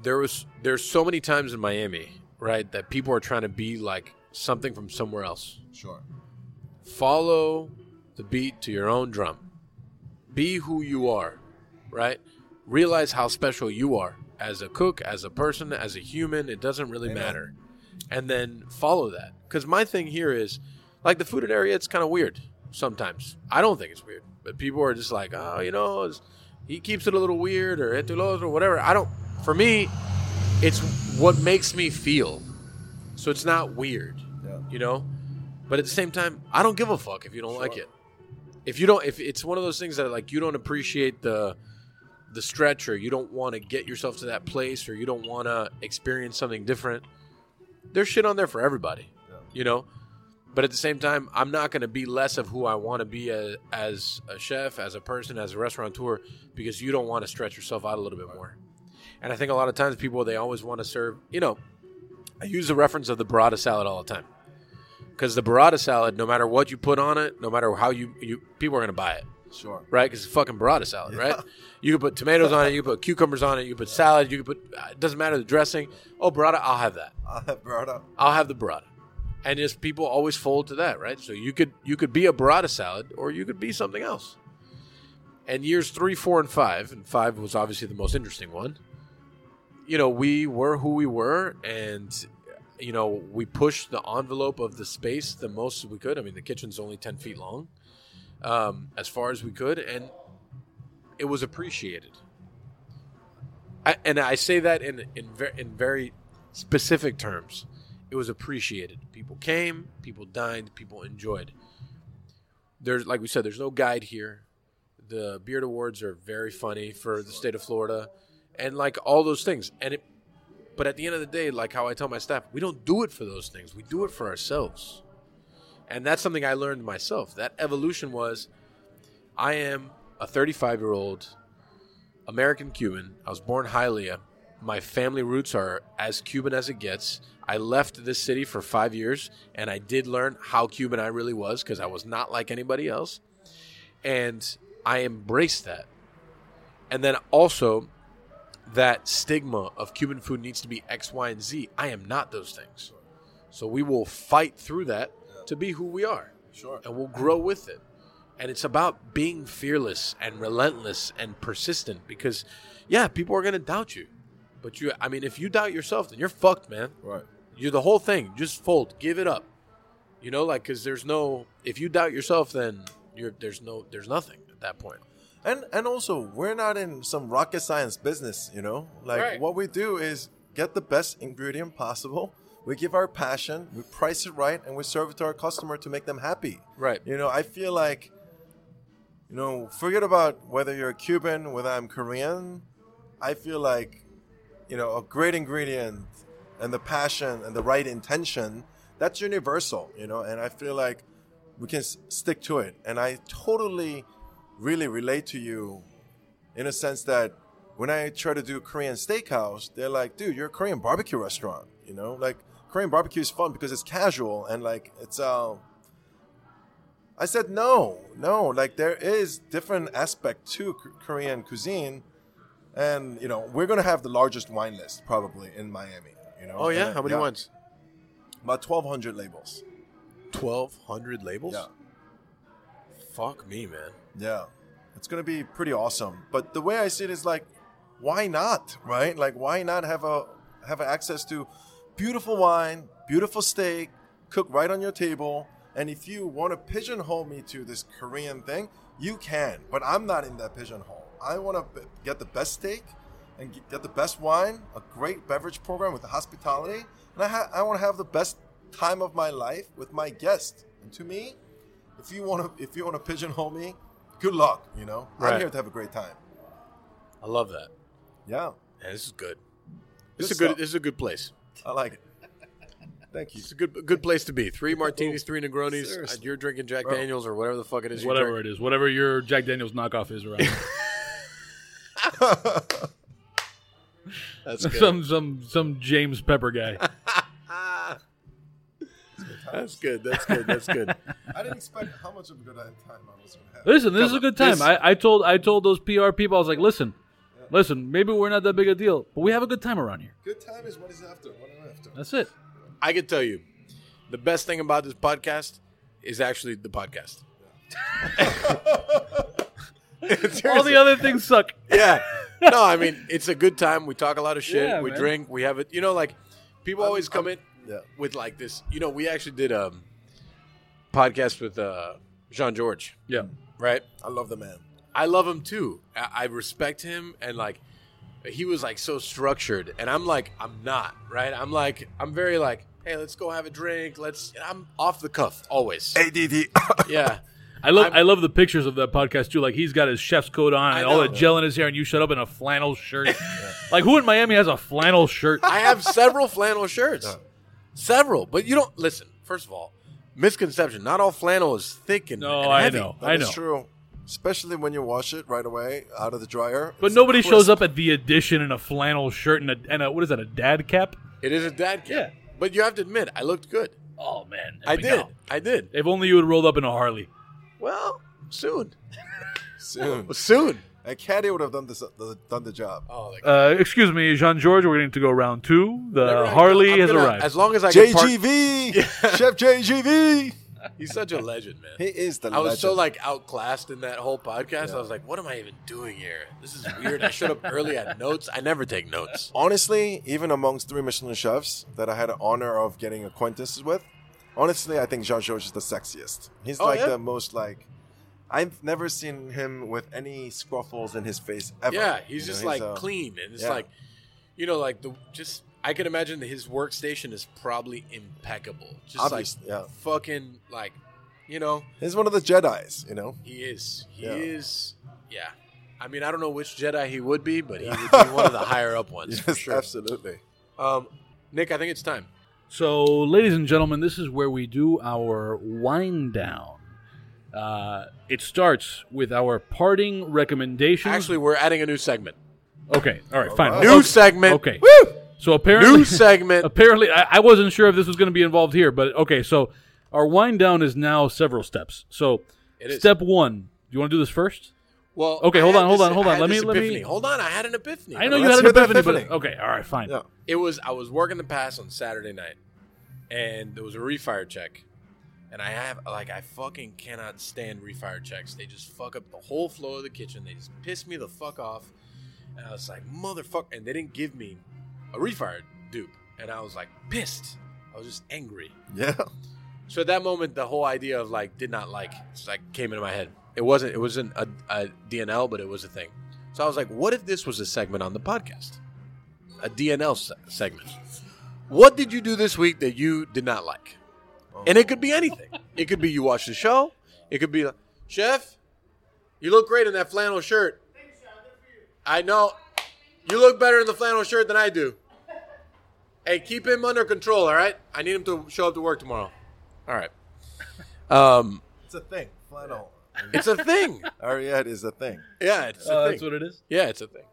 there was there's so many times in Miami, right, that people are trying to be like something from somewhere else. Sure. Follow the beat to your own drum. Be who you are, right? Realize how special you are as a cook, as a person, as a human. It doesn't really Amen. matter. And then follow that. Because my thing here is like the food area, it's kind of weird sometimes. I don't think it's weird, but people are just like, oh, you know, it's, he keeps it a little weird or entulos or whatever. I don't, for me, it's what makes me feel. So it's not weird, Yeah. you know? But at the same time, I don't give a fuck if you don't like it. If you don't, if it's one of those things that like you don't appreciate the the stretch, or you don't want to get yourself to that place, or you don't want to experience something different, there's shit on there for everybody, Yeah. you know. But at the same time, I'm not going to be less of who I want to be as, as a chef, as a person, as a restaurateur, because you don't want to stretch yourself out a little bit more. And I think a lot of times people they always want to serve. You know, I use the reference of the burrata salad all the time because the burrata salad, no matter what you put on it, no matter how you you people are going to buy it Sure. right? Because it's fucking burrata salad, right? You can put tomatoes on it, you can put cucumbers on it, you can put salad, you can put. uh, It doesn't matter the dressing. Oh, burrata, I'll have that. I have up. I'll have the burrata. And just people always fold to that, right? So you could you could be a burrata salad, or you could be something else. And years three, four, and five, and five was obviously the most interesting one. You know, we were who we were, and you know, we pushed the envelope of the space the most we could. I mean, the kitchen's only ten feet long, um, as far as we could, and it was appreciated. I, and I say that in in, ver- in very specific terms. It was appreciated. People came, people dined, people enjoyed. There's like we said, there's no guide here. the Beard Awards are very funny for the state of Florida, and like all those things. And it, but at the end of the day, like how I tell my staff, we don't do it for those things. We do it for ourselves, and that's something I learned myself. That evolution was, I am a 35 year old American Cuban. I was born in Hialeah. My family roots are as Cuban as it gets. I left this city for five years, and I did learn how Cuban I really was because I was not like anybody else. And I embraced that. And then also, that stigma of Cuban food needs to be X, Y, and Z. I am not those things. So we will fight through that to be who we are. Sure. And we'll grow with it. And it's about being fearless and relentless and persistent because, yeah, people are going to doubt you. But you, I mean, if you doubt yourself, then you're fucked, man. Right. You're the whole thing. Just fold, give it up. You know, like, because there's no, if you doubt yourself, then you're, there's no, there's nothing at that point. And and also, we're not in some rocket science business, you know. Like Right. what we do is get the best ingredient possible. We give our passion, we price it right, and we serve it to our customer to make them happy. Right. You know, I feel like, you know, forget about whether you're a Cuban, whether I'm Korean. I feel like, you know, a great ingredient and the passion and the right intention, that's universal, you know, and I feel like we can s- stick to it. And I totally, really relate to you in a sense that when I try to do Korean steakhouse, they're like, dude, you're a Korean barbecue restaurant, you know, like Korean barbecue is fun because it's casual and like it's, uh, I said no, no. Like there is different aspect to K- Korean cuisine, and you know we're gonna have the largest wine list probably in Miami. You know. Oh, yeah? And, How many yeah, ones? About twelve hundred labels. 1,200 labels? Yeah, Fuck me, man. yeah. It's gonna be pretty awesome. But the way I see it is like, why not? Right? Like why not have a have access to beautiful wine, beautiful steak, cooked right on your table. And if you want to pigeonhole me to this Korean thing, you can. But I'm not in that pigeonhole. I want to b- get the best steak and get the best wine, a great beverage program with the hospitality, and I, ha- I want to have the best time of my life with my guests. And to me, if you want to if you want to pigeonhole me, good luck. You know, Right. I'm here to have a great time. I love that. Yeah, Yeah, this is good. This is a good. This is a good place. I like it. Thank you. It's a good, good place to be. Three martinis, three Negronis. Seriously. You're drinking Jack Bro. Daniels or whatever the fuck it is. you Whatever it is, whatever your Jack Daniels knockoff is around. [LAUGHS] That's good. some some some James Pepper guy. [LAUGHS] That's good. That's good. That's good. [LAUGHS] I didn't expect how much of a good time I was going to have. Listen, this Come is a good time. this- I, I told I told those PR people I was like, listen, listen, maybe we're not that big a deal, but we have a good time around here. Good time is what is after. What am I after? That's it. I can tell you, the best thing about this podcast is actually the podcast. [LAUGHS] All the other things suck. yeah. No, I mean it's a good time. We talk a lot of shit. Yeah, we man. drink. We have it. You know, like people always come in Yeah. with like this. You know, we actually did a podcast with uh, Jean Georges, Yeah. right? I love the man. I love him too. I, I respect him, and like he was like so structured, and I'm like I'm not right. I'm like I'm very like, hey, let's go have a drink. Let's. I'm off the cuff always. ADD. Yeah. [LAUGHS] I love I'm- i love the pictures of that podcast too. Like he's got his chef's coat on and all the gel in his hair, and you shut up in a flannel shirt. [LAUGHS] Like who in Miami has a flannel shirt? I have several flannel shirts. Several, but you don't listen. First of all, misconception. Not all flannel is thick and, No, and I know. That I is know. true. Especially when you wash it right away out of the dryer. But It's nobody crisp. shows up at the edition in a flannel shirt and a, and a what is that? A dad cap? It is a dad cap. Yeah. But you have to admit, I looked good. Oh man, I did. go. I did. If only you had rolled up in a Harley. Well, soon. [LAUGHS] soon. [LAUGHS] Soon. And Caddy would have done this, done the job. Oh, Uh, excuse me, Jean Georges. We're going to go round two. The never mind. Harley I'm has gonna- arrived. As long as I get park- JGV, [LAUGHS] Chef JGV. He's such a legend, man. He is the. I was so like outclassed in that whole podcast. I was like, "What am I even doing here? This is weird." I showed up early. I had notes. I never take notes. honestly, even amongst three Michelin chefs that I had the honor of getting acquaintances with, honestly, I think Jean Georges is the sexiest. He's Oh, like yeah? the most like. I've never seen him with any scruffles in his face ever. Yeah, he's You know, just like clean, and it's yeah. like, you know, like the just. I can imagine that his workstation is probably impeccable. Just Obvious, like yeah. fucking like, you know, He's one of the Jedi's. You know. he is. He Yeah. is. yeah. I mean, I don't know which Jedi he would be, but he would be one of the [LAUGHS] higher up ones for Yes, sure. absolutely. Um, Nick, I think it's time. So, ladies and gentlemen, this is where we do our wind down. Uh, it starts with our parting recommendations. Actually, we're adding a new segment. okay, all right, fine. right. New Okay. segment. Okay. Woo! So apparently, New segment. [LAUGHS] apparently, I, I wasn't sure if this was going to be involved here, but okay. So our wind down is now several steps. So It is. step one. Do you want to do this first? Well, Okay, hold had on, hold this- on, hold I on. had Let me- this let me- epiphany. Hold on, I had an epiphany. I know you Let's had an hear epiphany, epiphany. but okay, all right, fine. Yeah. It was I was working the pass on Saturday night, and there was a refire check, and I have like I fucking cannot stand refire checks. They just fuck up the whole flow of the kitchen. They just piss me the fuck off, and I was like motherfucker. And they didn't give me a refire dupe, and I was like pissed. I was just angry. Yeah. So at that moment, the whole idea of like did not like just like came into my head. It wasn't it wasn't a, a DNL, but it was a thing. So I was like, what if this was a segment on the podcast, a DNL se- segment? What did you do this week that you did not like? Oh. And it could be anything. It could be you watched the show. It could be, like, Chef, you look great in that flannel shirt. I know. You look better in the flannel shirt than I do. Hey, keep him under control, all right? I need him to show up to work tomorrow. All right. Um, It's a thing. Flannel. it's a thing. [LAUGHS] Ariete is a thing. Yeah, it's a Oh, thing. that's what it is. yeah, it's a thing.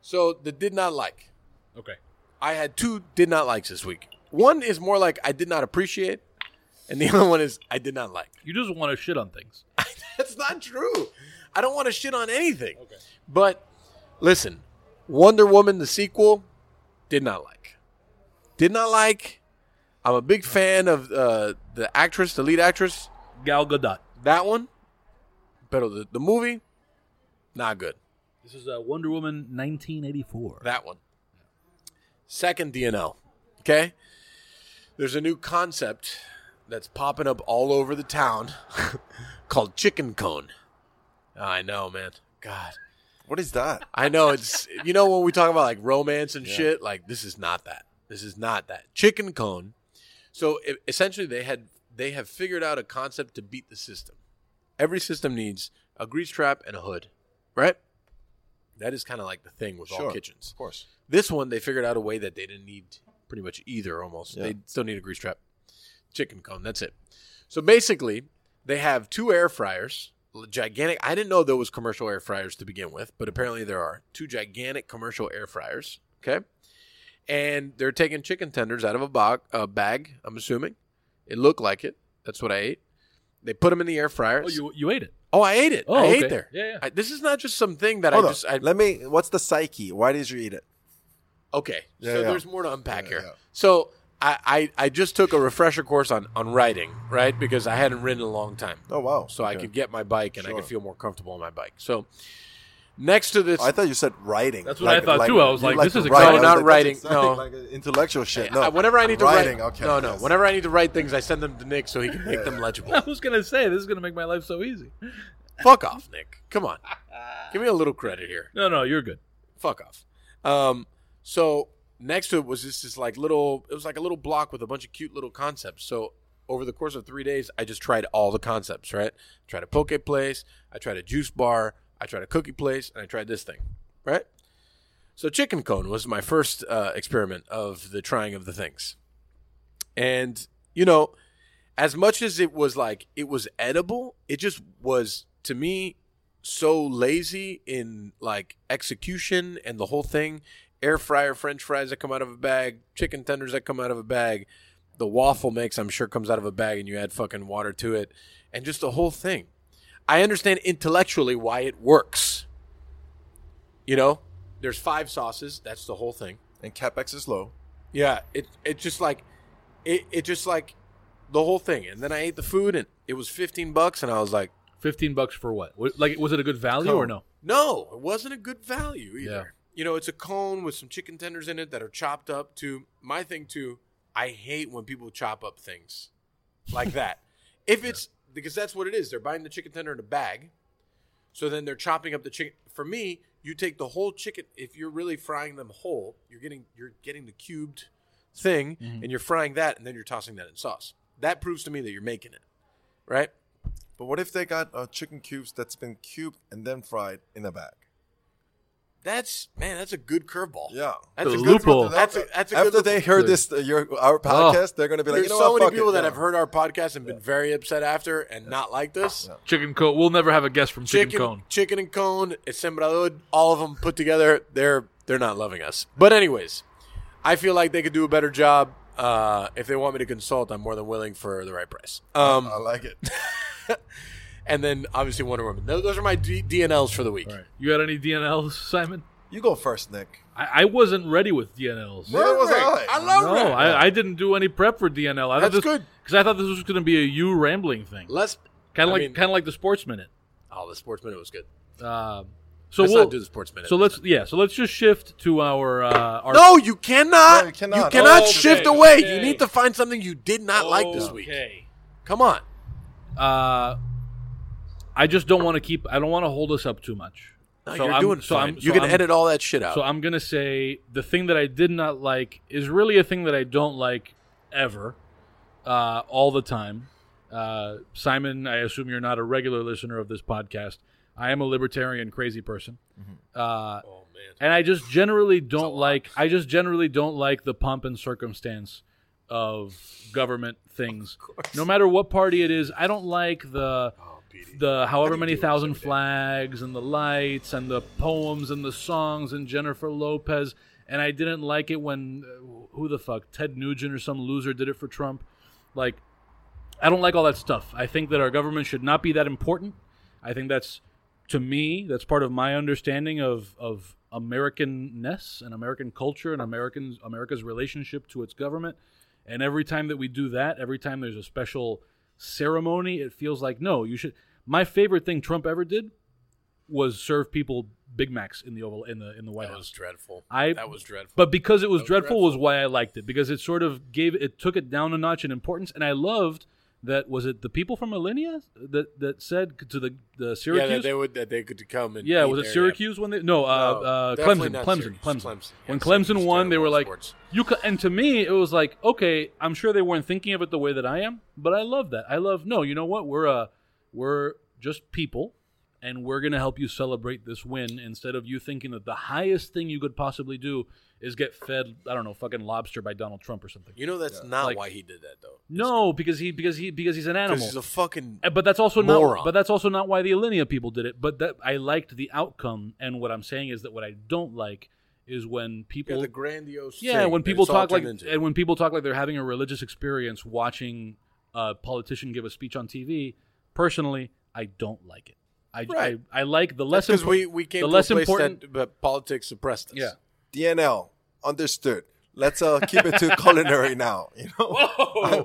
So the did not like. Okay. I had two did not likes this week. One is more like I did not appreciate, and the [LAUGHS] other one is I did not like. You just want to shit on things. [LAUGHS] That's not true. I don't want to shit on anything. Okay. But listen, Wonder Woman the sequel did not like. Did not like. I'm a big fan of uh, the actress, the lead actress. Gal Gadot. That one. But the, the movie, not good. This is uh, Wonder Woman 1984. That one. Second DNL. Okay? There's a new concept that's popping up all over the town [LAUGHS] called chicken cone. I know, man. God. What is that? I know it's you know when we talk about like romance and shit, like this is not that. This is not that. Chicken cone. So e- essentially they had they have figured out a concept to beat the system. Every system needs a grease trap and a hood, right? That is kind of like the thing with all kitchens. Of course. This one, they figured out a way that they didn't need pretty much either almost. Yeah. They still need a grease trap, chicken cone. That's it. So basically, they have two air fryers, gigantic. I didn't know there was commercial air fryers to begin with, but apparently there are two gigantic commercial air fryers. Okay, and they're taking chicken tenders out of a bag. A bag I'm assuming. It looked like it. That's what I ate. They put them in the air fryer. Oh, you, you ate it. Oh, I ate it. Oh, I okay. ate there. Yeah, yeah. I, this is not just something that Hold I on. just. I, Let me. What's the psyche? Why did you eat it? Okay, Yeah, so yeah. there's more to unpack Yeah, here. yeah. So I, I I just took a refresher course on on writing, right? Because I hadn't ridden in a long time, Oh wow. so I could get my bike and I could feel more comfortable on my bike. So next to this, I thought you said writing. That's what I thought, too. I was like, this is write. exciting. I No, not like, writing. No. like intellectual shit. No. I- whenever I need to writing. write, Okay. no, no. yes. Whenever I need to write things, I send them to Nick so he can make them legible. [LAUGHS] I was gonna say this is gonna make my life so easy. Fuck off, Nick. Come on, [LAUGHS] give me a little credit here. No, no, you're good. fuck off. Um, so next to it was just this like little, it was like a little block with a bunch of cute little concepts. So over the course of three days, I just tried all the concepts. Right, I tried a poke place, I tried a juice bar, I tried a cookie place, and I tried this thing. Right. So chicken cone was my first uh, experiment of the trying of the things, and you know, as much as it was like it was edible, it just was to me so lazy in like execution and the whole thing. Air fryer French fries that come out of a bag, chicken tenders that come out of a bag, the waffle mix I'm sure comes out of a bag and you add fucking water to it, and just the whole thing. I understand intellectually why it works. You know, there's five sauces. That's the whole thing. And capex is low. Yeah, it it just like it it just like the whole thing. And then I ate the food and it was 15 bucks and I was like, Fifteen bucks for what? Wa- Like, was it a good value or no? no, it wasn't a good value either. Yeah. You know, it's a cone with some chicken tenders in it that are chopped up to my thing too. I hate when people chop up things like that. If it's because that's what it is. They're buying the chicken tender in a bag. So then they're chopping up the chicken. For me, you take the whole chicken if you're really frying them whole, you're getting you're getting the cubed thing and you're frying that and then you're tossing that in sauce. That proves to me that you're making it. Right? But what if they got uh, chicken cubes that's been cubed and then fried in a bag? That's man, that's a good curveball. Yeah. That's The a good loophole. That's a, that's a After good they loophole. heard this, uh, your our podcast, they're gonna be like, There's you know so what? many people it. that Yeah. have heard our podcast and been very upset after and not like this. Chicken cone. We'll never have a guest from chicken, Chicken, cone. chicken and cone, Sembrador, all of them put together, they're they're not loving us. But anyways, I feel like they could do a better job. Uh, if they want me to consult, I'm more than willing for the right price. Um, I like it. [LAUGHS] and then obviously Wonder Woman. Those, those are my D- DNLs for the week. You got any DNLs, Simon? You go first, Nick. I, I wasn't ready with DNLs. Neither was Rick, I. I love No, I, I didn't do any prep for DNL. I That's this, good. because I thought this was going to be a you rambling thing, Let's kind of like mean- kind of like the Sports Minute. Oh, the sports minute was good. Uh, so Let's we'll not do the sports minute. so let's yeah so let's just shift to our uh, our No, you cannot. No, you cannot. You cannot Okay, shift away. okay. You need to find something you did not like this week. Come on. Uh, I just don't want to keep. I don't want to hold us up too much. No, so you're I'm, doing so fine. I'm, you can I'm- edit all that shit out. So I'm gonna say the thing that I did not like is really a thing that I don't like ever, uh, all the time. Uh, Simon, I assume you're not a regular listener of this podcast. I am a libertarian crazy person, uh, oh man. and I just generally don't like. I just generally don't like the pomp and circumstance of government things. no matter what party it is, I don't like the Oh, The however many thousand flags and the lights and the poems and the songs and Jennifer Lopez. And I didn't like it when uh, who the fuck Ted Nugent or some loser did it for Trump. Like, I don't like all that stuff. I think that our government should not be that important. I think that's to me that's part of my understanding of of Americanness and American culture and Americans America's relationship to its government. And every time that we do that, every time there's a special ceremony, it feels like no, you should. My favorite thing Trump ever did was serve people Big Macs in the Oval in the in the White House. That was dreadful. I- that was dreadful. But because it was, was dreadful, dreadful. was why I liked it because it sort of gave it took it down a notch in importance, and I loved that. Was it the people from Alinea that that said to the the yeah, Syracuse? that they would that they could come and Yeah, was it Syracuse when they? No, uh, No, uh, Clemson, Clemson, Syracuse. Clemson. Clemson. When Clemson won, they were like, sports. "You." ca And to me, it was like, okay, I'm sure they weren't thinking of it the way that I am, but I love that. I love no. You know what? We're uh, we're just people, and we're gonna help you celebrate this win instead of you thinking that the highest thing you could possibly do is get fed, I don't know, fucking lobster by Donald Trump or something. You know that's not Like- why he did that though. No, because he because he because he's an animal. he's a fucking Uh, But that's also Moron. not. But that's also not why the Alinea people did it. But that I liked the outcome, and what I'm saying is that what I don't like is when yeah, people. the grandiose. Yeah, thing when people talk like, into. and when people talk like they're having a religious experience watching a politician give a speech on TV. Personally, I don't like it. I Right. I, I like the less because impor- we we came the to less a place important. that but politics suppressed us. Yeah. DNL, understood. Let's uh, keep it to [LAUGHS] culinary now. You know,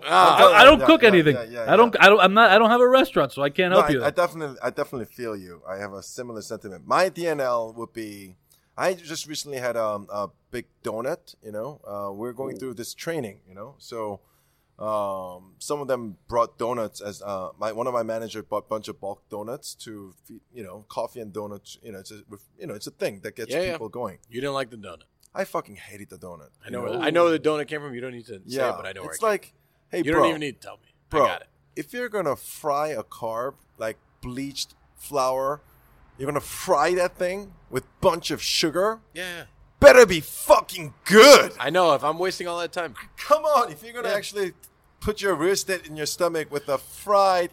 Ah, [LAUGHS] I, I don't Yeah, cook yeah, anything. yeah, yeah, I don't. I don't. I'm not. I don't have a restaurant, so I can't No, help you. I, I definitely, I definitely feel you. I have a similar sentiment. My DNL would be, I just recently had um, a big donut. You know, uh, we're going through this training. You know, so um, some of them brought donuts as uh, my one of my managers bought a bunch of bulk donuts to feed, you know coffee and donuts. You know, it's a, you know it's a thing that gets Yeah, yeah. people going. You didn't like the donut. I fucking hated the donut. I know. you I know where the donut came from. You don't need to say Yeah, it, but I know where it's came like, hey. You bro, don't even need to tell me. bro, I got it. if you're gonna fry a carb like bleached flour, you're gonna fry that thing with bunch of sugar. Yeah. Better be fucking good. I know. If I'm wasting all that time, Come on, if you're gonna Yeah. actually put your wrist in your stomach with a fried,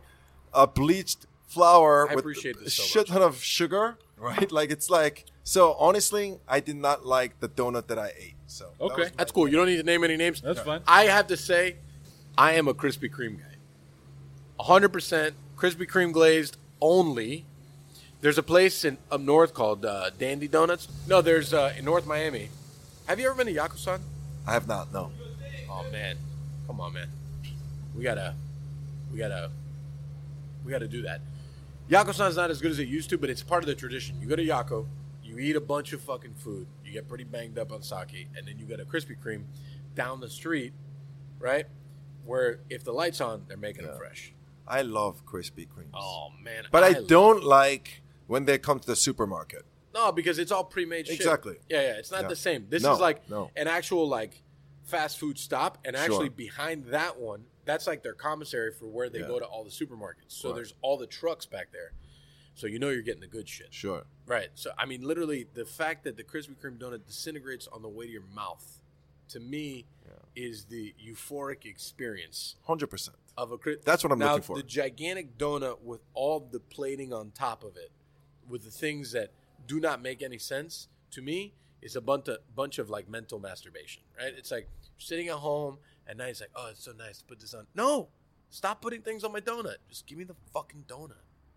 uh, bleached flour I with appreciate a so shit ton of sugar, right? Like it's like. So honestly, I did not like the donut that I ate. So Okay. was my- that's cool. You don't need to name any names. That's fine. I have to say, I am a Krispy Kreme guy. 100% Krispy Kreme glazed only. There's a place in up north called uh, Dandy Donuts. No, there's uh, in North Miami. Have you ever been to Yakosan? I have not. No. Oh man, come on, man. We gotta, we gotta, we gotta do that. Yakosan's not as good as it used to, but it's part of the tradition. You go to Yako, you eat a bunch of fucking food, you get pretty banged up on sake, and then you get a Krispy Kreme down the street, right? Where if the lights on, they're making them Yeah. fresh. I love Krispy Kremes. Oh man, But I, love- don't like when they come to the supermarket. No, because it's all pre-made shit. Exactly. Yeah, yeah. It's not Yeah. the same. This No, is like no. an actual like fast food stop, and Sure. actually behind that one that's like their commissary for where they Yeah. go to all the supermarkets. So Right. there's all the trucks back there. So you know you're getting the good shit. Sure. Right. So I mean, literally, the fact that the Krispy Kreme donut disintegrates on the way to your mouth, to me, is the euphoric experience Hundred percent. of a. Kri- That's what I'm now, looking for. The gigantic donut with all the plating on top of it, with the things that do not make any sense to me, is a bunch of bunch of like mental masturbation. Right. It's like sitting at home at night. It's like, oh, it's so nice to put this on. No, stop putting things on my donut. Just give me the fucking donut.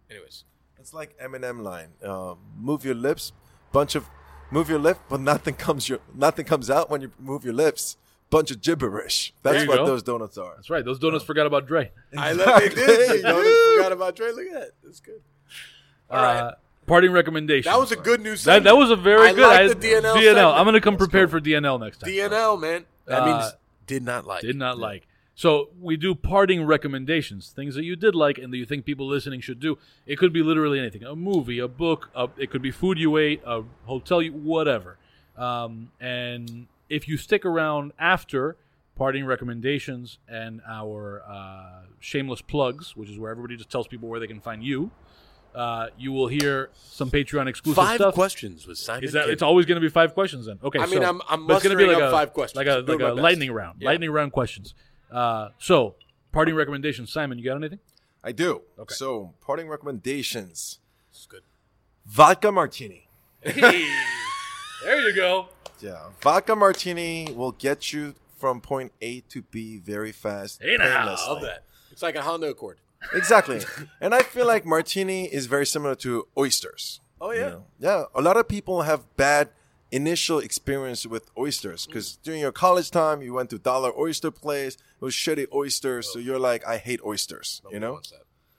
Anyways. It's like Eminem line. Um, move your lips, bunch of move your lip, but nothing comes your nothing comes out when you move your lips. Bunch of gibberish. That's what go. those donuts are. That's right. Those donuts forgot about Dre. I love it. Exactly, Donuts dude. [LAUGHS] forgot about Dre. Look at that. That's good. All right. Uh, parting recommendation. That was a good news. that, that was a very good. I good. like I- the DNL. DNL. segment. I'm going to come prepared for DNL next time. DNL, man. That Uh, means did not like. Did not like. So we do parting recommendations, things that you did like and that you think people listening should do. It could be literally anything: a movie, a book, a, it could be food you ate, a hotel, you, whatever. Um, and if you stick around after parting recommendations and our uh, shameless plugs, which is where everybody just tells people where they can find you, uh, you will hear some Patreon exclusive Five stuff. questions with Simon. Is that Kidd. it's always going to be five questions then? Okay, I mean, so- I'm- I'm but it's gonna mustering like up a, five questions. like a I'm doing like a best. lightning round, Yeah. lightning round questions. Uh, so parting recommendations, Simon, you got anything? I do. Okay. So parting recommendations: It's good. vodka martini. [LAUGHS] there you go. Yeah, vodka martini will get you from point A to B very fast. Hey now. painlessly. Love that. It's like a Honda Accord. Exactly. and I feel like martini is very similar to oysters. Oh you yeah. know? Yeah, a lot of people have bad initial experience with oysters because during your college time you went to Dollar Oyster Place, it was shitty oysters, so you're like, I hate oysters. you know,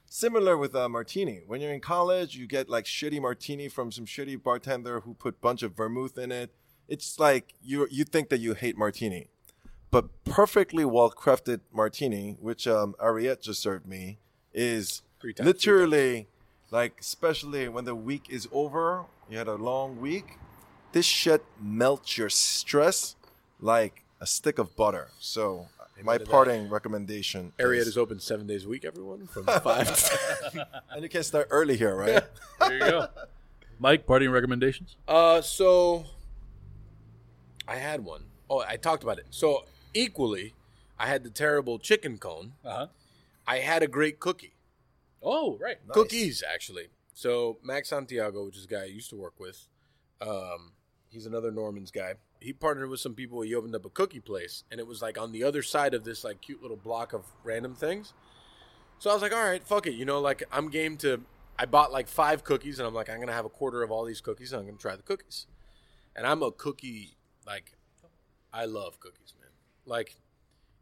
similar with uh, martini. When you're in college, you get like shitty martini from some shitty bartender who put bunch of vermouth in it. It's like you you think that you hate martini, but perfectly well crafted martini, which um, Ariete just served me, is times, literally like especially when the week is over, you had a long week. This shit melts your stress like a stick of butter. So my to that. parting recommendation Ariete is, is open seven days a week. Everyone from five. to [LAUGHS] and you can start early here, right? There you go. Mike, parting recommendations. Uh, so I had one. Oh, I talked about it. So equally, I had the terrible chicken cone. Uh huh. I had a great cookie. Oh, right. Cookies, actually. So Max Santiago, which is a guy I used to work with, um, he's another Norman's guy. He partnered with some people. He opened up a cookie place, and it was like on the other side of this like cute little block of random things. So I was like, all right, fuck it. You know, like I'm game to. I bought like five cookies, and I'm like, I'm gonna have a quarter of all these cookies, and I'm gonna try the cookies. And I'm a cookie like, I love cookies, man. Like,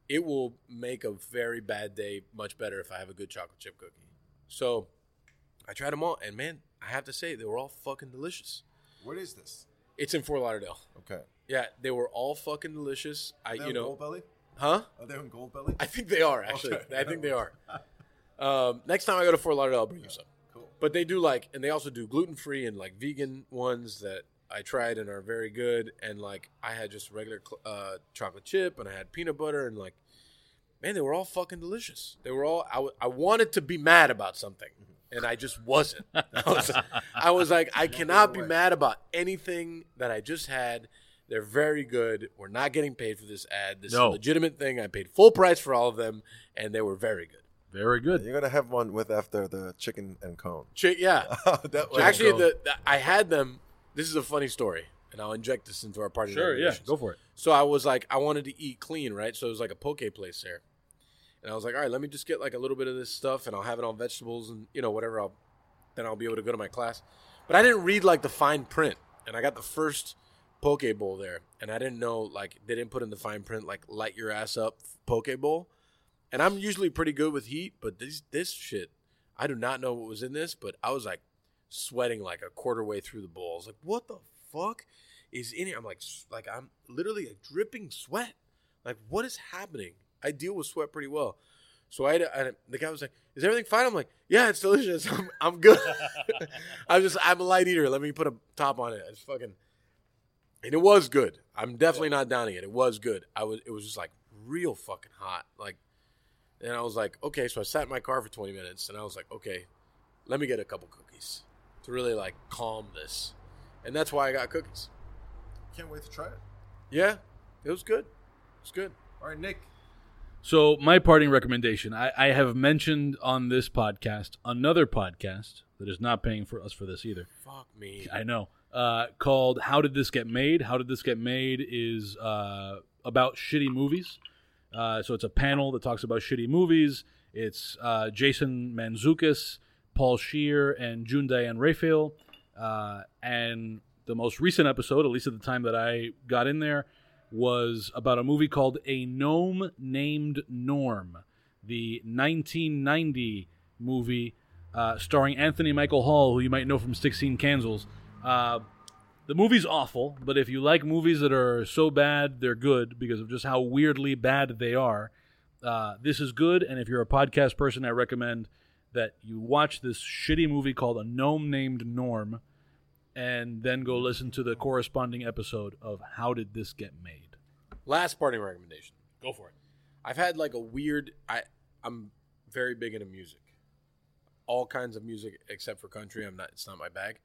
it will make a very bad day much better if I have a good chocolate chip cookie. So I tried them all, and man, I have to say they were all fucking delicious. What is this? It's in Fort Lauderdale. Okay. Yeah, they were all fucking delicious. I, you know, Goldbelly? huh? Are they in Goldbelly? I think they are actually. Okay. I think they are. [LAUGHS] Um, next time I go to Fort Lauderdale, I'll bring you some. Cool. But they do like, and they also do gluten free and like vegan ones that I tried and are very good. And like, I had just regular cl- uh, chocolate chip, and I had peanut butter, and like, man, they were all fucking delicious. They were all. I, w- I wanted to be mad about something, and I just wasn't. [LAUGHS] I was, I was like, I [LAUGHS] cannot be mad about anything that I just had. They're very good. We're not getting paid for this ad. This is No. a legitimate thing. I paid full price for all of them, and they were very good. Very good. You're gonna have one with after the chicken and cone. Chi- yeah. [LAUGHS] that way. Actually, cone. the, the I had them. This is a funny story, and I'll inject this into our party. Sure. Yeah. Go for it. So I was like, I wanted to eat clean, right? So it was like a poke place there, and I was like, all right, let me just get like a little bit of this stuff, and I'll have it on vegetables and you know whatever. I'll then I'll be able to go to my class. But I didn't read like the fine print, and I got the first poke bowl there, and I didn't know like they didn't put in the fine print like light your ass up poke bowl. And I'm usually pretty good with heat, but this this shit, I do not know what was in this, but I was like sweating like a quarter way through the bowl. I was like, what the fuck is in here? I'm like, like I'm literally like dripping sweat. Like, what is happening? I deal with sweat pretty well. So I, a- the guy was like, "Is everything fine?" I'm like, "Yeah, it's delicious. [LAUGHS] I'm, I'm good. [LAUGHS] I'm just I'm a light eater. Let me put a top on it. It's fucking." And it was good. I'm definitely not downing it. It was good. I was. It was just like real fucking hot. Like And I was like, okay. So I sat in my car for 20 minutes, and I was like, okay, let me get a couple cookies to really like calm this. And that's why I got cookies. Can't wait to try it. Yeah, it was good. It's good. All right, Nick. So my parting recommendation: I, I have mentioned on this podcast another podcast that is not paying for us for this either. Fuck me. I know. Uh, called "How Did This Get Made?" How did this get made is uh, about shitty movies. Uh, so it's a panel that talks about shitty movies. It's uh, Jason Mantzoukas, Paul Scheer, and June Diane Raphael. Uh, and the most recent episode, at least at the time that I got in there, was about a movie called A Gnome Named Norm, the 1990 movie uh, starring Anthony Michael Hall, who you might know from 16 Candles. Uh, the movie's awful, but if you like movies that are so bad they're good because of just how weirdly bad they are, uh, this is good. And if you're a podcast person, I recommend that you watch this shitty movie called A Gnome Named Norm and then go listen to the corresponding episode of How Did This Get Made? Last parting recommendation. Go for it. I've had like a weird. I I'm very big into music, all kinds of music except for country. I'm not. It's not my bag.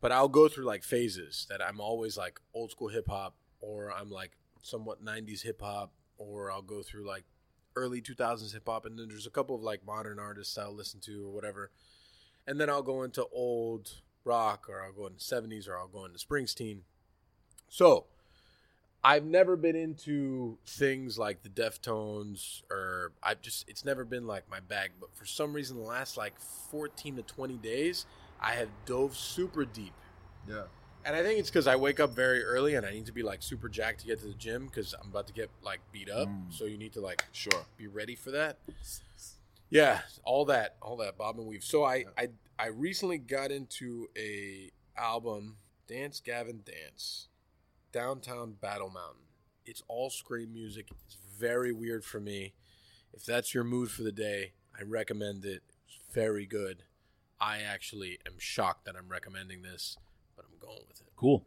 But I'll go through like phases that I'm always like old school hip hop, or I'm like somewhat '90s hip hop, or I'll go through like early 2000s hip hop, and then there's a couple of like modern artists I'll listen to or whatever, and then I'll go into old rock, or I'll go into 70s, or I'll go into Springsteen. So I've never been into things like the Deftones or I've just it's never been like my bag. But for some reason, the last like 14 to 20 days, I have dove super deep. Yeah. And I think it's because I wake up very early and I need to be like super jacked to get to the gym because I'm about to get like beat up. Mm. So you need to like Sure. be ready for that. Yeah, all that, all that bob and weave. So I, I, I recently got into a album, Dance Gavin Dance, Downtown Battle Mountain. It's all scream music. It's very weird for me. If that's your mood for the day, I recommend it. It's very good. I actually am shocked that I'm recommending this, but I'm going with it. Cool.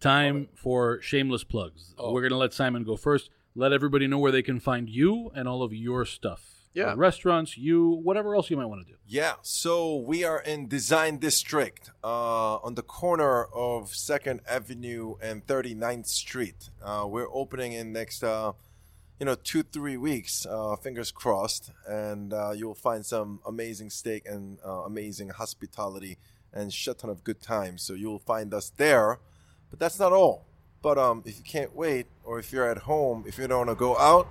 Time for shameless plugs. Oh. We're going to let Simon go first. Let everybody know where they can find you and all of your stuff. Yeah. Uh, restaurants, you, whatever else you might want to do. Yeah, so we are in Design District uh, on the corner of 2nd Avenue and 39th Street. Uh, we're opening in next, uh, you know, two, three weeks, uh, fingers crossed. And uh, you'll find some amazing steak and uh, amazing hospitality and shit ton of good times. So you'll find us there. But that's not all. But um, if you can't wait, or if you're at home, if you don't want to go out,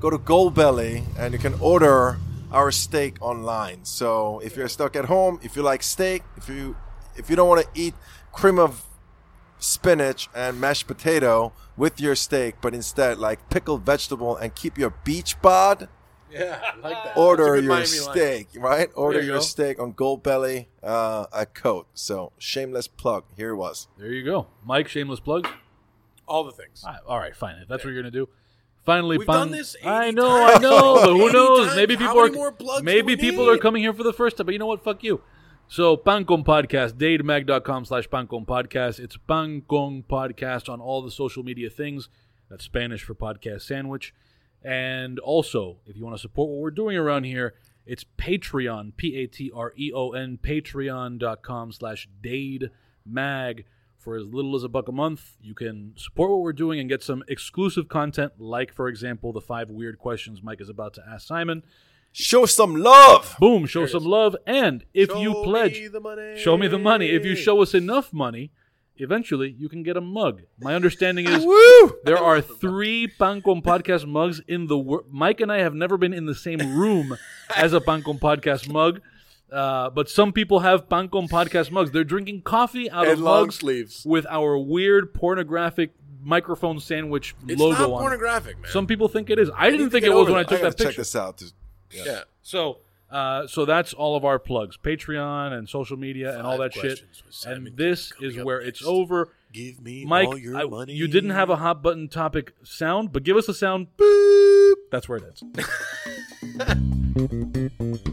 go to Goldbelly and you can order our steak online. So if you're stuck at home, if you like steak, if you if you don't want to eat cream of spinach and mashed potato with your steak, but instead like pickled vegetable and keep your beach bod, [LAUGHS] Yeah, I like that. order That's a good your Miami line. steak, right? Order you your go. steak on Goldbelly uh, a Cote. So shameless plug. Here it was. There you go. Mike, shameless plugs. All the things. Ah, All right, fine. If that's what you're going to do. Finally, We've pan- done this 80 I know, I know, but who [LAUGHS] knows? times. Maybe How people many are more plugs maybe we people are coming here for the first time. But you know what? Fuck you. So Pan Con Podcast, dademag.com slash Pan Con Podcast. It's Pan Con Podcast on all the social media things. That's Spanish for podcast sandwich. And also, if you want to support what we're doing around here, it's Patreon, P-A-T-R-E-O-N, patreon.com slash Dade Mag. For as little as a buck a month, you can support what we're doing and get some exclusive content, like, for example, the five weird questions Mike is about to ask Simon. Show some love. Boom, show some love. And if you pledge, me the money. show me the money. If you show us enough money, eventually you can get a mug. My understanding is [LAUGHS] Woo! there are three Pan Con Podcast mugs in the world. Mike and I have never been in the same room as a Pan Con Podcast mug. Uh, but some people have Pan Con Podcast mugs. They're drinking coffee out of and long mugs sleeves. with our weird pornographic microphone sandwich It's logo not on. it. pornographic, man. Some people think it is. I didn't think it was over when I took I gotta that check picture. this out. yeah. So, uh, so that's all of our plugs: Patreon and social media and all that shit. questions with Simon And this is where next. it's over. Give me Mike, all your I- money. you didn't have a hot button topic sound, but give us a sound. Boop. That's where it is. [LAUGHS]